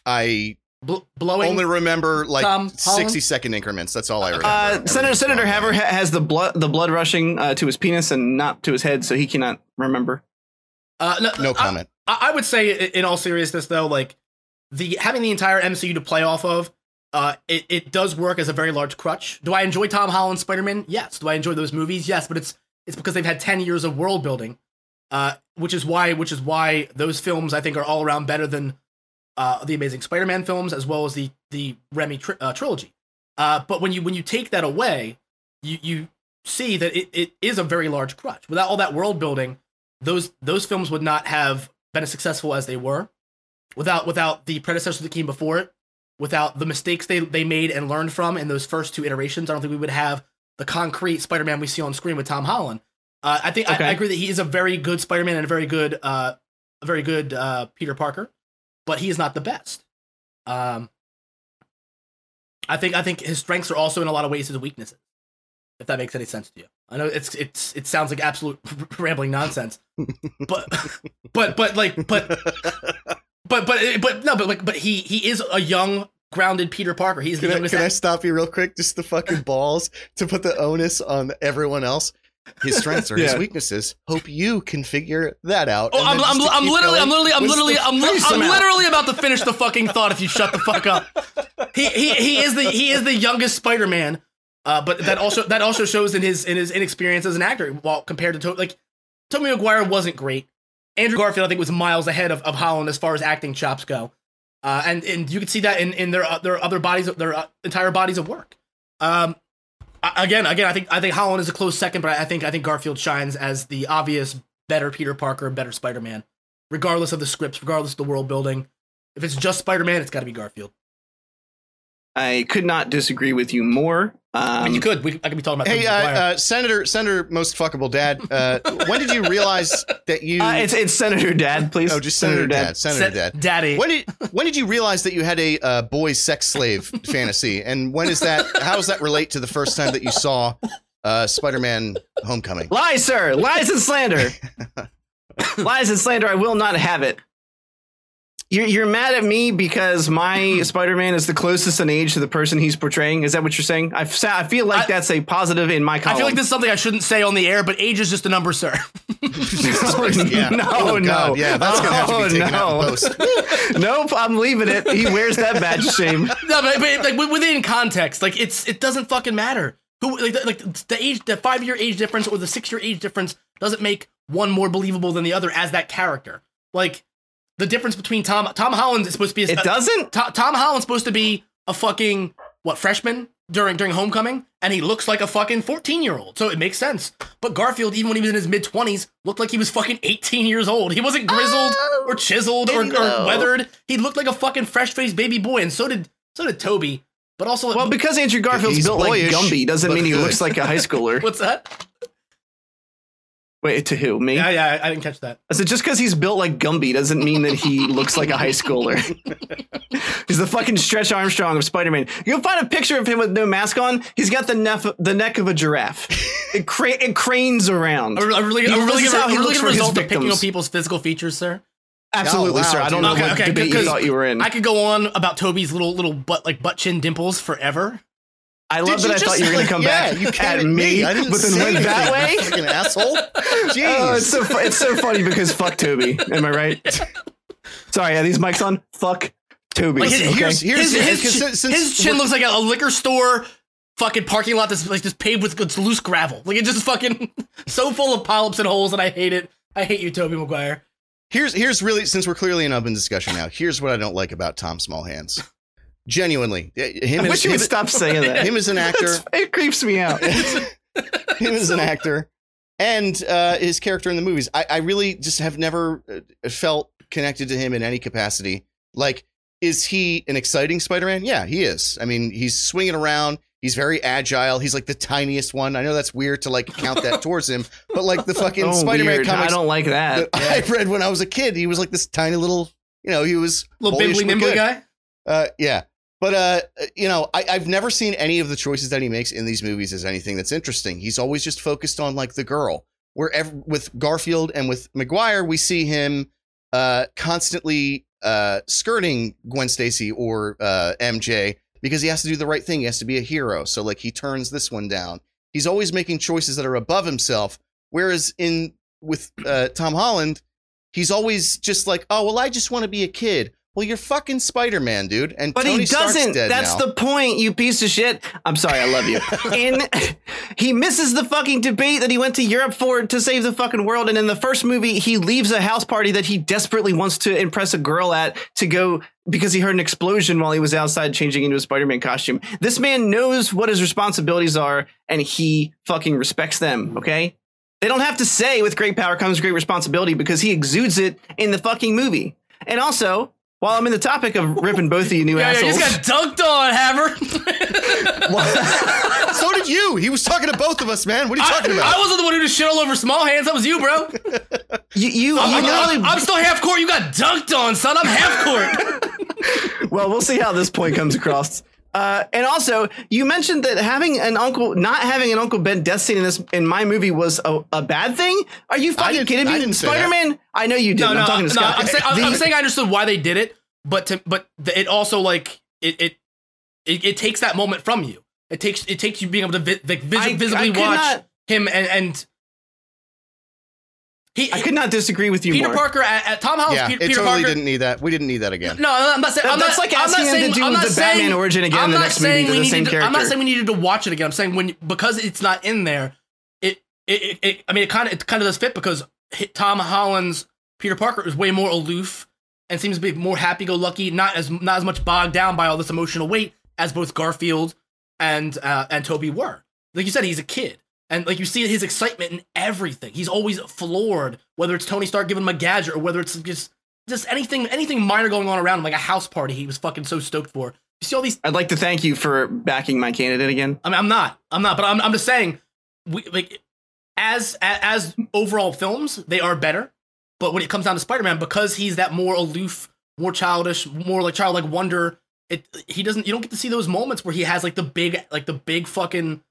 I Bl- blowing. only remember like Tom 60 Holland? second increments. That's all I remember. Uh, Senator Senator gone Haver ha- has the blood the blood rushing uh, to his penis and not to his head, so he cannot remember. uh, no, No comment. I, I would say, in all seriousness, though, like the having the entire MCU to play off of, uh, it, it does work as a very large crutch. Do I enjoy Tom Holland Spider Man? Yes. Do I enjoy those movies? Yes. But it's it's because they've had ten years of world building, uh, which is why which is why those films I think are all around better than uh, the Amazing Spider Man films as well as the the Raimi tri- uh, trilogy. Uh, but when you when you take that away, you you see that it, it is a very large crutch. Without all that world building, those those films would not have been as successful as they were without without the predecessors that came before it without the mistakes they, they made and learned from in those first two iterations i don't think we would have the concrete spider-man we see on screen with tom holland uh, i think I, I agree that he is a very good spider-man and a very good uh, a very good uh, peter parker but he is not the best um, i think i think his strengths are also in a lot of ways his weaknesses if that makes any sense to you i know it's it's it sounds like absolute rambling nonsense but but but like but but but but no but like but he he is a young grounded peter parker he's the Can I, can I stop you real quick? Just the fucking balls to put the onus on everyone else. His strengths are his weaknesses. Hope you can figure that out. Oh, And I'm, I'm, just I'm literally, I'm literally, I'm literally, I'm, li- I'm literally about to finish the fucking thought. If you shut the fuck up, he, he, he is the, he is the youngest Spider-Man. Uh, but that also, that also shows in his, in his inexperience as an actor. While compared to, to like, Tommy Maguire wasn't great. Andrew Garfield, I think, was miles ahead of, of Holland as far as acting chops go. Uh, and and you can see that in, in their uh, their other bodies, their uh, entire bodies of work. Um, I- again, again, I think I think Holland is a close second, but I think I think Garfield shines as the obvious better Peter Parker, better Spider Man, regardless of the scripts, regardless of the world building. If it's just Spider Man, it's got to be Garfield. I could not disagree with you more. I mean, Um, you could. We, I could be talking about. Hey, uh, uh, Senator, Senator, most fuckable dad. Uh, when did you realize that you? uh, it's it's Senator Dad, please. oh, just Senator, Dad. Senator Set- Dad. Daddy. When did when did you realize that you had a uh, boy sex slave fantasy, and when is that? How does that relate to the first time that you saw uh, Spider-Man: Homecoming? Lies, sir. Lies and slander. Lies and slander. I will not have it. You're, you're mad at me because my Spider-Man is the closest in age to the person he's portraying. Is that what you're saying? I, f- I feel like I- that's a positive in my I feel like this is something I shouldn't say on the air, but age is just a number, sir. Yeah. No, Oh, no. Yeah, that's gonna have to be Oh, taken out no. post. nope, I'm leaving it. He wears that badge of shame. no, but, but like within context, like it's it doesn't fucking matter who like the, like the age, the five year age difference or the six year age difference doesn't make one more believable than the other as that character. Like the difference between Tom Tom Holland is supposed to be a, It doesn't. Tom, Tom Holland's supposed to be a fucking what freshman during during Homecoming, and he looks like a fucking fourteen year old. So it makes sense. But Garfield, even when he was in his mid twenties, looked like he was fucking eighteen years old. He wasn't grizzled Oh, or chiseled or, or weathered. He looked like a fucking fresh faced baby boy, and so did so did Tobey. But also, Well, because Andrew Garfield's built boyish, like Gumby doesn't mean he good. looks like a high schooler. what's that? Wait, to who? Me? Yeah, yeah, I didn't catch that. I said just because he's built like Gumby doesn't mean that he looks like a high schooler. he's the fucking Stretch Armstrong of Spider-Man. You'll find a picture of him with no mask on. He's got the neck the neck of a giraffe. It, cra- it cranes around. Are, are really, He- are really, this is gonna- how he are really looks gonna for his result of picking victims. on people's physical features, sir? Absolutely, Oh, wow, sir. I don't dude. know Okay, what okay, debate you because thought you were in. I I, could go on about Tobey's little little butt like butt chin dimples forever. Love Did that I thought you were going to come yeah, back you at came at me, I didn't but then say went that way. anything, you fucking asshole. Jeez. Oh, it's so fu- it's so funny because fuck Tobey. Am I right? Sorry, are these mics on? Fuck Tobey. Like his, okay? here's- his, his, his, because chin- since his chin looks like a, a liquor store fucking parking lot that's like just paved with it's loose gravel. Like it's just fucking so full of polyps and holes, and I hate it. I hate you, Tobey Maguire. Here's here's really since we're clearly in open discussion now. Here's what I don't like about Tom Smallhands. Genuinely, him I as, wish you would stop saying that. him as an actor, it creeps me out. him as an actor, and uh, his character in the movies. I, I really just have never uh, felt connected to him in any capacity. Like, is he an exciting Spider-Man? Yeah, he is. I mean, he's swinging around. He's very agile. He's like the tiniest one. I know that's weird to like count that towards him, but like the fucking Oh, Spider-Man weird. I don't like that that. I read when I was a kid, he was like this tiny little, you know, he was Little bimbly nimbly guy. Uh, yeah. But uh, you know, I, I've never seen any of the choices that he makes in these movies as anything that's interesting. He's always just focused on like the girl. Where ev- with Garfield and with Maguire, we see him uh, constantly uh, skirting Gwen Stacy or uh, MJ because he has to do the right thing. He has to be a hero. So like he turns this one down. He's always making choices that are above himself. Whereas in with uh, Tom Holland, he's always just like, oh well, I just want to be a kid. Well, you're fucking Spider Man, dude. And But Tony he doesn't. That's now. the point, you piece of shit. I'm sorry, I love you. and he misses the fucking debate that he went to Europe for to save the fucking world. And in the first movie, he leaves a house party that he desperately wants to impress a girl at to go because he heard an explosion while he was outside changing into a Spider-Man costume. This man knows what his responsibilities are and he fucking respects them, okay? They don't have to say with great power comes great responsibility because he exudes it in the fucking movie. And also, while I'm in the topic of ripping both of you new Yeah, yeah, you assholes, just got dunked on, Hammer. so did you. He was talking to both of us, man. What are you talking I, about? I wasn't the one who just shit all over small hands. That was you, bro. you, you, I'm, you I'm- really, I'm still half court. You got dunked on, son. I'm half court. well, we'll see how this point comes across. Uh, and also, you mentioned that having an uncle, not having an Uncle Ben death scene in this in my movie was a, a bad thing. Are you fucking kidding me? say. Spider Man. I know you did. no, no, I'm talking to no. Scott. I'm saying, I'm, The- I'm saying I understood why they did it, but to, but the, it also like it, it it it takes that moment from you. It takes it takes you being able to vi- like, vis- I- visibly I watch not- him and and he. I could not disagree with you Peter more. Parker at, at Tom Holland's yeah, Peter, it Peter totally Parker. didn't need that. We didn't need that again. No, I'm not saying. I'm that's not, like I'm not asking him to saying, do I'm not the saying, Batman origin again in I'm the not next movie saying to we the needed same to, I'm not saying we needed to watch it again. I'm saying when because it's not in there, it it, it, it I mean it kind of it kind of does fit because Tom Holland's Peter Parker is way more aloof and seems to be more happy-go-lucky, not as not as much bogged down by all this emotional weight as both Garfield and uh, and Tobey were. Like you said, he's a kid. And like you see his excitement in everything. He's always floored, whether it's Tony Stark giving him a gadget or whether it's just just anything anything minor going on around him, like a house party he was fucking so stoked for. You see all these I'd like to thank you for backing my candidate again. I mean I'm not. I'm not, but I'm I'm just saying we like as as overall films, they are better. But when it comes down to Spider-Man, because he's that more aloof, more childish, more like childlike wonder, it he doesn't you don't get to see those moments where he has like the big like the big fucking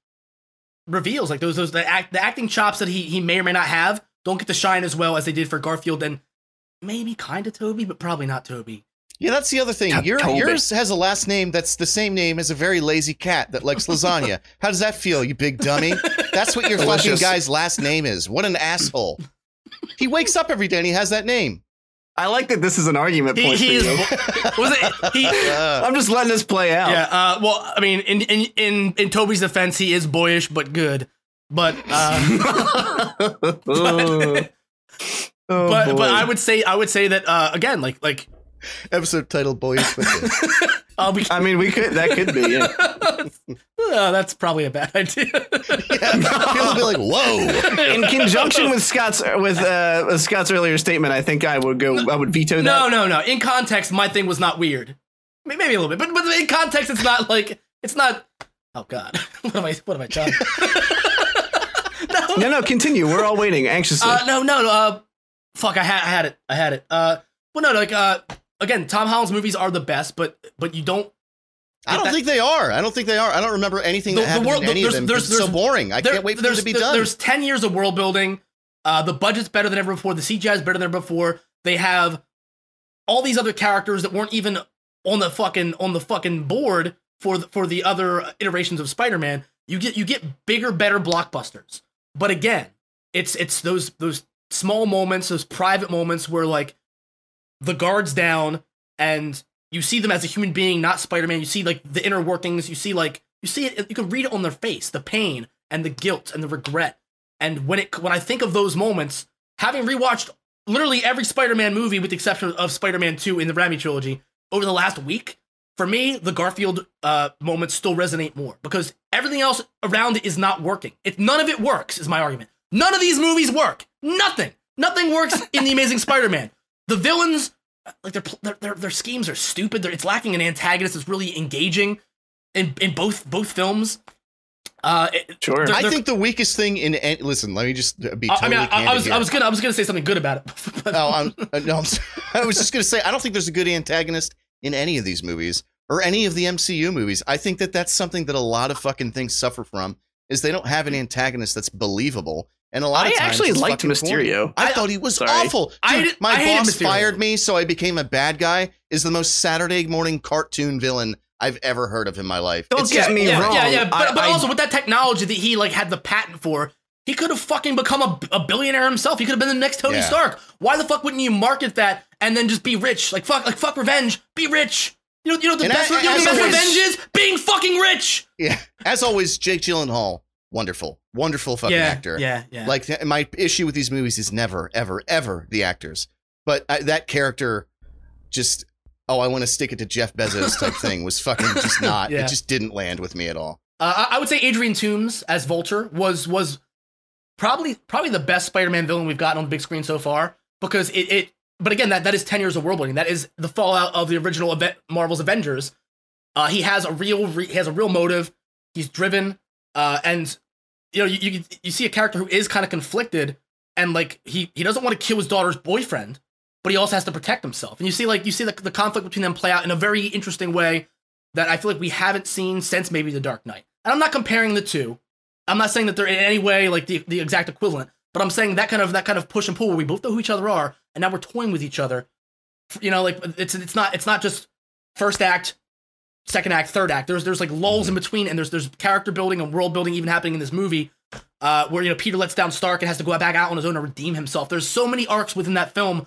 reveals like those those the act the acting chops that he he may or may not have don't get to shine as well as they did for Garfield and maybe kind of Tobey, but probably not Tobey. Yeah, that's the other thing. To- Your, yours has a last name that's the same name as a very lazy cat that likes lasagna. How does that feel, you big dummy? That's what your fucking guy's last name is. What an asshole. He wakes up every day and he has that name. I like that this is an argument He, point he for is you. was it he I'm just letting this play out. Yeah, uh, well, I mean, in, in in in Tobey's defense, he is boyish but good. But uh, oh, Oh, but but I would say I would say that uh, again, like like episode title "Boys but Good. uh, we I mean, we could. That could be. Yeah. Oh, that's probably a bad idea. Yeah, people be like, "Whoa!" In conjunction with Scott's with uh, Scott's earlier statement, I think I would go. I would veto that. no, no, no. In context, my thing was not weird. Maybe a little bit, but but in context, it's not like it's not. Oh God, what am I? What am I done? no, no. Continue. We're all waiting anxiously. Uh, no, no, no. Uh, fuck, I had, I had it, I had it. Uh, well, no, like, uh, again, Tom Holland's movies are the best, but but you don't. I don't that- think they are. I don't think they are. I don't remember anything The- that the happened world- in any there's- of them. there's- it's so boring. I there- can't wait for them there's- to be done. There's ten years of world building. Uh, the budget's better than ever before. The CGI is better than ever before. They have all these other characters that weren't even on the fucking on the fucking board for the, for the other iterations of Spider-Man. You get you get bigger, better blockbusters. But again, it's it's those those small moments, those private moments where like the guards down and you see them as a human being, not Spider-Man. You see like the inner workings. You see like you see it. You can read it on their face, the pain and the guilt and the regret. And when it when I think of those moments, having rewatched literally every Spider-Man movie with the exception of Spider-Man 2 in the Raimi trilogy over the last week, for me, the Garfield uh, moments still resonate more because everything else around it is not working. It none of it works, is my argument. None of these movies work. Nothing. Nothing works in the Amazing Spider-Man. The villains, like their their their, their schemes are stupid. They're, it's lacking an antagonist that's really engaging in in both both films. Uh, it- sure. they're- I think the weakest thing in any, listen, let me just be I- totally I mean, I, I was here. I was gonna I was gonna say something good about it. but- Oh, I'm, uh, no, I'm, s- I was just going to say, I don't think there's a good antagonist in any of these movies or any of the MCU movies. I think that that's something that a lot of fucking things suffer from is they don't have an antagonist that's believable. And a lot I of times I actually liked. Mysterio. I, I- thought he was Sorry. awful. Dude, I my I boss fired me, so I became a bad guy. Is the most Saturday morning cartoon villain I've ever heard of in my life. Don't It's get just- me yeah, wrong. yeah, yeah. But, but also with that technology that he like had the patent for, he could have fucking become a, a billionaire himself. He could have been the next Tony Yeah. Stark. Why the fuck wouldn't you market that and then just be rich? Like fuck, like fuck revenge. Be rich. You know, you know the And best, I- you know as the best always- revenge is being fucking rich. Yeah. As always, Jake Gyllenhaal, wonderful, wonderful fucking yeah, actor. yeah, yeah. Like my issue with these movies is never, ever, ever the actors, but I, that character, just oh, I want to stick it to Jeff Bezos type thing was fucking just not. Yeah. It just didn't land with me at all. Uh, I I would say Adrian Toomes as Vulture was was probably probably the best Spider-Man villain we've gotten on the big screen so far because it, it but again that that is 10 years of world building that is the fallout of the original event, Marvel's Avengers uh, he has a real re- he has a real motive he's driven uh, and you know you, you you see a character who is kind of conflicted and like he he doesn't want to kill his daughter's boyfriend but he also has to protect himself and you see like you see the, the conflict between them play out in a very interesting way that I feel like we haven't seen since maybe The Dark Knight. And I'm not comparing the two. I'm not saying that they're in any way like the, the exact equivalent, but I'm saying that kind of that kind of push and pull where we both know who each other are, and now we're toying with each other. You know, like it's it's not it's not just first act, second act, third act. There's there's like lulls in between, and there's there's character building and world building even happening in this movie, uh, where you know Peter lets down Stark and has to go back out on his own to redeem himself. There's so many arcs within that film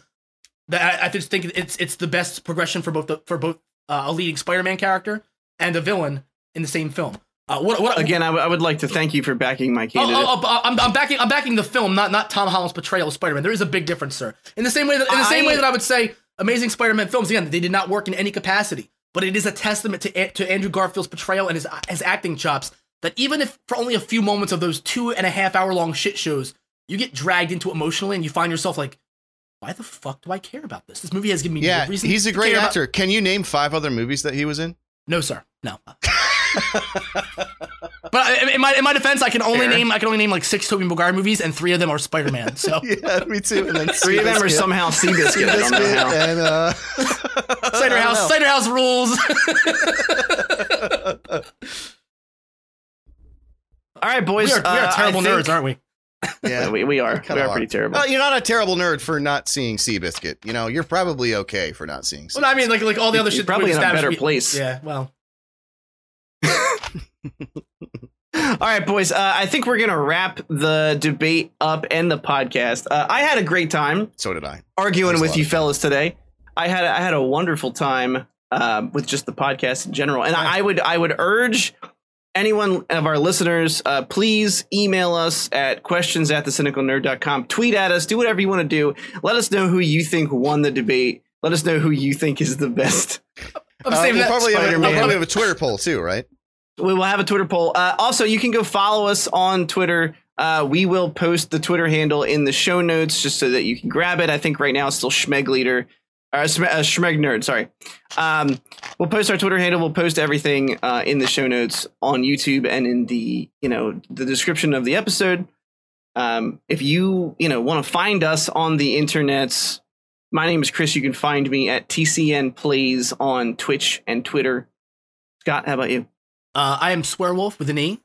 that I, I just think it's it's the best progression for both the, for both uh, a leading Spider-Man character and a villain in the same film. Uh, what, what Again, I, w- I would like to thank you for backing my Oh, candidate. oh, oh, I'm, I'm backing. I'm backing the film, not not Tom Holland's portrayal of Spider-Man. There is a big difference, sir. In the same way that in the same I- way that I would say Amazing Spider-Man films again, they did not work in any capacity, but it is a testament to to Andrew Garfield's portrayal and his his acting chops. That even if for only a few moments of those two and a half hour long shit shows, you get dragged into emotionally and you find yourself like, why the fuck do I care about this? This movie has given me Yeah, no reason. he's a to great care about- actor. Can you name five other movies that he was in? No, sir. No. but in my in my defense, I can only Fair. name I can only name like six Tobey Maguire movies, and three of them are Spider Man. So yeah, me too. And then Three of them are somehow Seabiscuit. I don't know how. And, uh, Cider House, know. Cider House rules. All right, boys. we are, we are uh, terrible I think- nerds, aren't we? Yeah, we, we are. We are are. pretty terrible. Well, you're not a terrible nerd for not seeing Seabiscuit. You know, you're probably okay for not seeing. Well, I mean, like like all the other You're shit. probably in a better we- place. Yeah. Well, All right, boys. Uh, I think we're gonna wrap the debate up and the podcast. Uh, I had a great time So did I. arguing That was a with you of fun. fellas today. I had I had a wonderful time um, with just the podcast in general, and I, I would I would urge anyone of our listeners, uh, please email us at questions at thecynicalnerd.com. Tweet at us. Do whatever you want to do. Let us know who you think won the debate. Let us know who you think is the best. I'm Uh, saving we'll that. probably, have, a- Spider-Man. we'll probably have a Twitter poll too, right? We will have a Twitter poll. Uh, also, you can go follow us on Twitter. Uh, we will post the Twitter handle in the show notes just so that you can grab it. I think right now it's still Schmeg Leader, uh, Sme- uh, Schmeg Nerd. Sorry. Um, we'll post our Twitter handle. We'll post everything uh, in the show notes on YouTube and in the you know the description of the episode. Um, if you you know want to find us on the internets, my name is Chris. You can find me at TCN Plays on Twitch and Twitter. Scott, how about you? Uh, I am Swearwolf with an E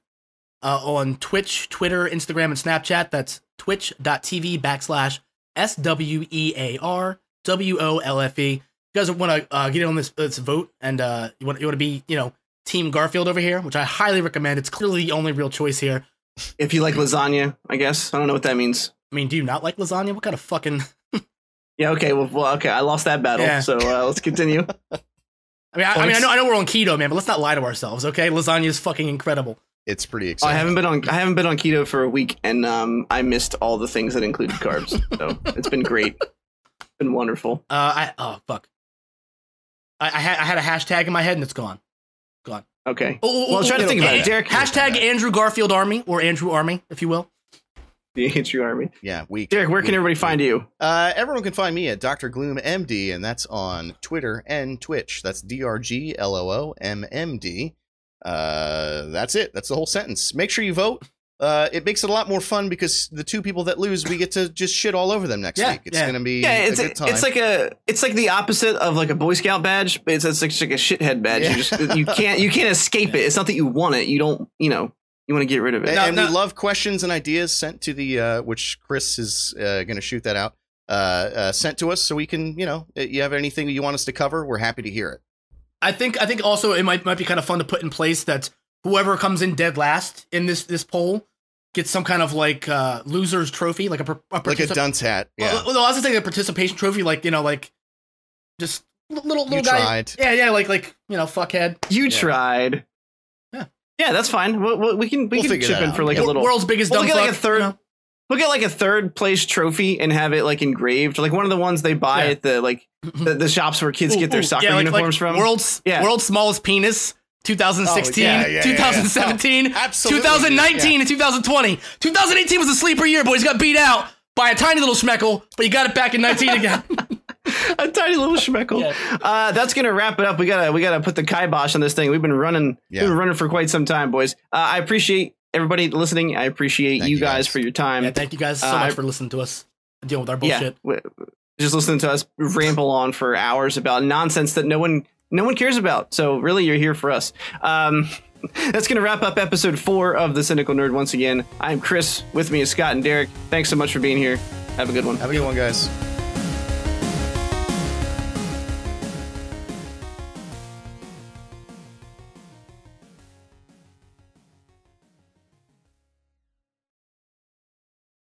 uh, on Twitch, Twitter, Instagram, and Snapchat. That's twitch.tv backslash S W E A R W O L F E. You guys want to uh, get in on this, this vote and uh, you want you want to be you know Team Garfield over here, which I highly recommend. It's clearly the only real choice here. If you like lasagna, I guess I don't know what that means. I mean, do you not like lasagna? What kind of fucking? Yeah, okay. Well, well okay. I lost that battle, Yeah. so uh, let's continue. I mean, I, I mean, I know I know we're on keto, man, but let's not lie to ourselves, okay? Lasagna is fucking incredible. It's pretty Oh, I haven't been on I haven't been on keto for a week, and um, I missed all the things that included carbs. so it's been great. It's been wonderful. Uh, I oh fuck. I, I had I had a hashtag in my head and it's gone. Gone. Okay. Oh, Well, try to think about it, Derek. Hashtag Andrew Garfield Army or Andrew Army, if you will. The Andrew Army. yeah, weak. Derek, where can everybody weak. find you? Uh, everyone can find me at Dr. Gloom MD, and that's on Twitter and Twitch. That's D R G L O O M M D. Uh, that's it. That's the whole sentence. Make sure you vote. Uh, it makes it a lot more fun because the two people that lose, we get to just shit all over them next Yeah, week. It's yeah. gonna be Yeah, it's a good time. it's like a it's like the opposite of like a Boy Scout badge, but it's, it's like, it's like a shithead badge. Yeah. You just you can't you can't escape it. It's not that you want it. You don't you know you want to get rid of it. and, No, and no. we love questions and ideas sent to the uh, which Chris is uh, going to shoot that out. Uh, uh, sent to us so we can, you know, you have anything you want us to cover, we're happy to hear it. I think I think also it might might be kind of fun to put in place that whoever comes in dead last in this this poll gets some kind of like uh loser's trophy, like a, per- a Like a dunce hat. Yeah, Well, well, I was gonna say a participation trophy, like you know, like just li- little little you guy. tried. Yeah, yeah, like like you know, fuckhead. You Yeah. tried. Yeah. Yeah, that's fine. We, we, we can we We'll can figure chip in out. for like a little. world's biggest Well, dumb look at, like, a third- you know? Look at like a third place trophy and have it like engraved, like one of the ones they buy Yeah. at the like the, the shops where kids Ooh, get their ooh, soccer yeah, like- uniforms like from. World's Yeah. world's smallest penis. 2016, Oh, yeah, yeah, yeah, yeah. 2017, Absolutely, 2019, and 2020. 2018 was a sleeper year, boys. Got beat out by a tiny little schmeckle, but you got it back in 19 again. a tiny little schmeckle. Yeah. Uh, that's gonna wrap it up. We gotta we gotta put the kibosh on this thing. We've been running. Yeah. We've been running for quite some time, boys. Uh, I appreciate everybody listening. I appreciate you you, guys, guys. for your time. yeah, thank you guys so Uh, much for listening to us and dealing with our bullshit. w- just listening to us ramble on for hours about nonsense that no one no one cares about. So really, you're here for us. Um, that's gonna wrap up episode four of the Cynical Nerd. Once again, I'm Chris. With me is Scott and Derek. Thanks so much for being here. Have a good one. Have a good one, guys.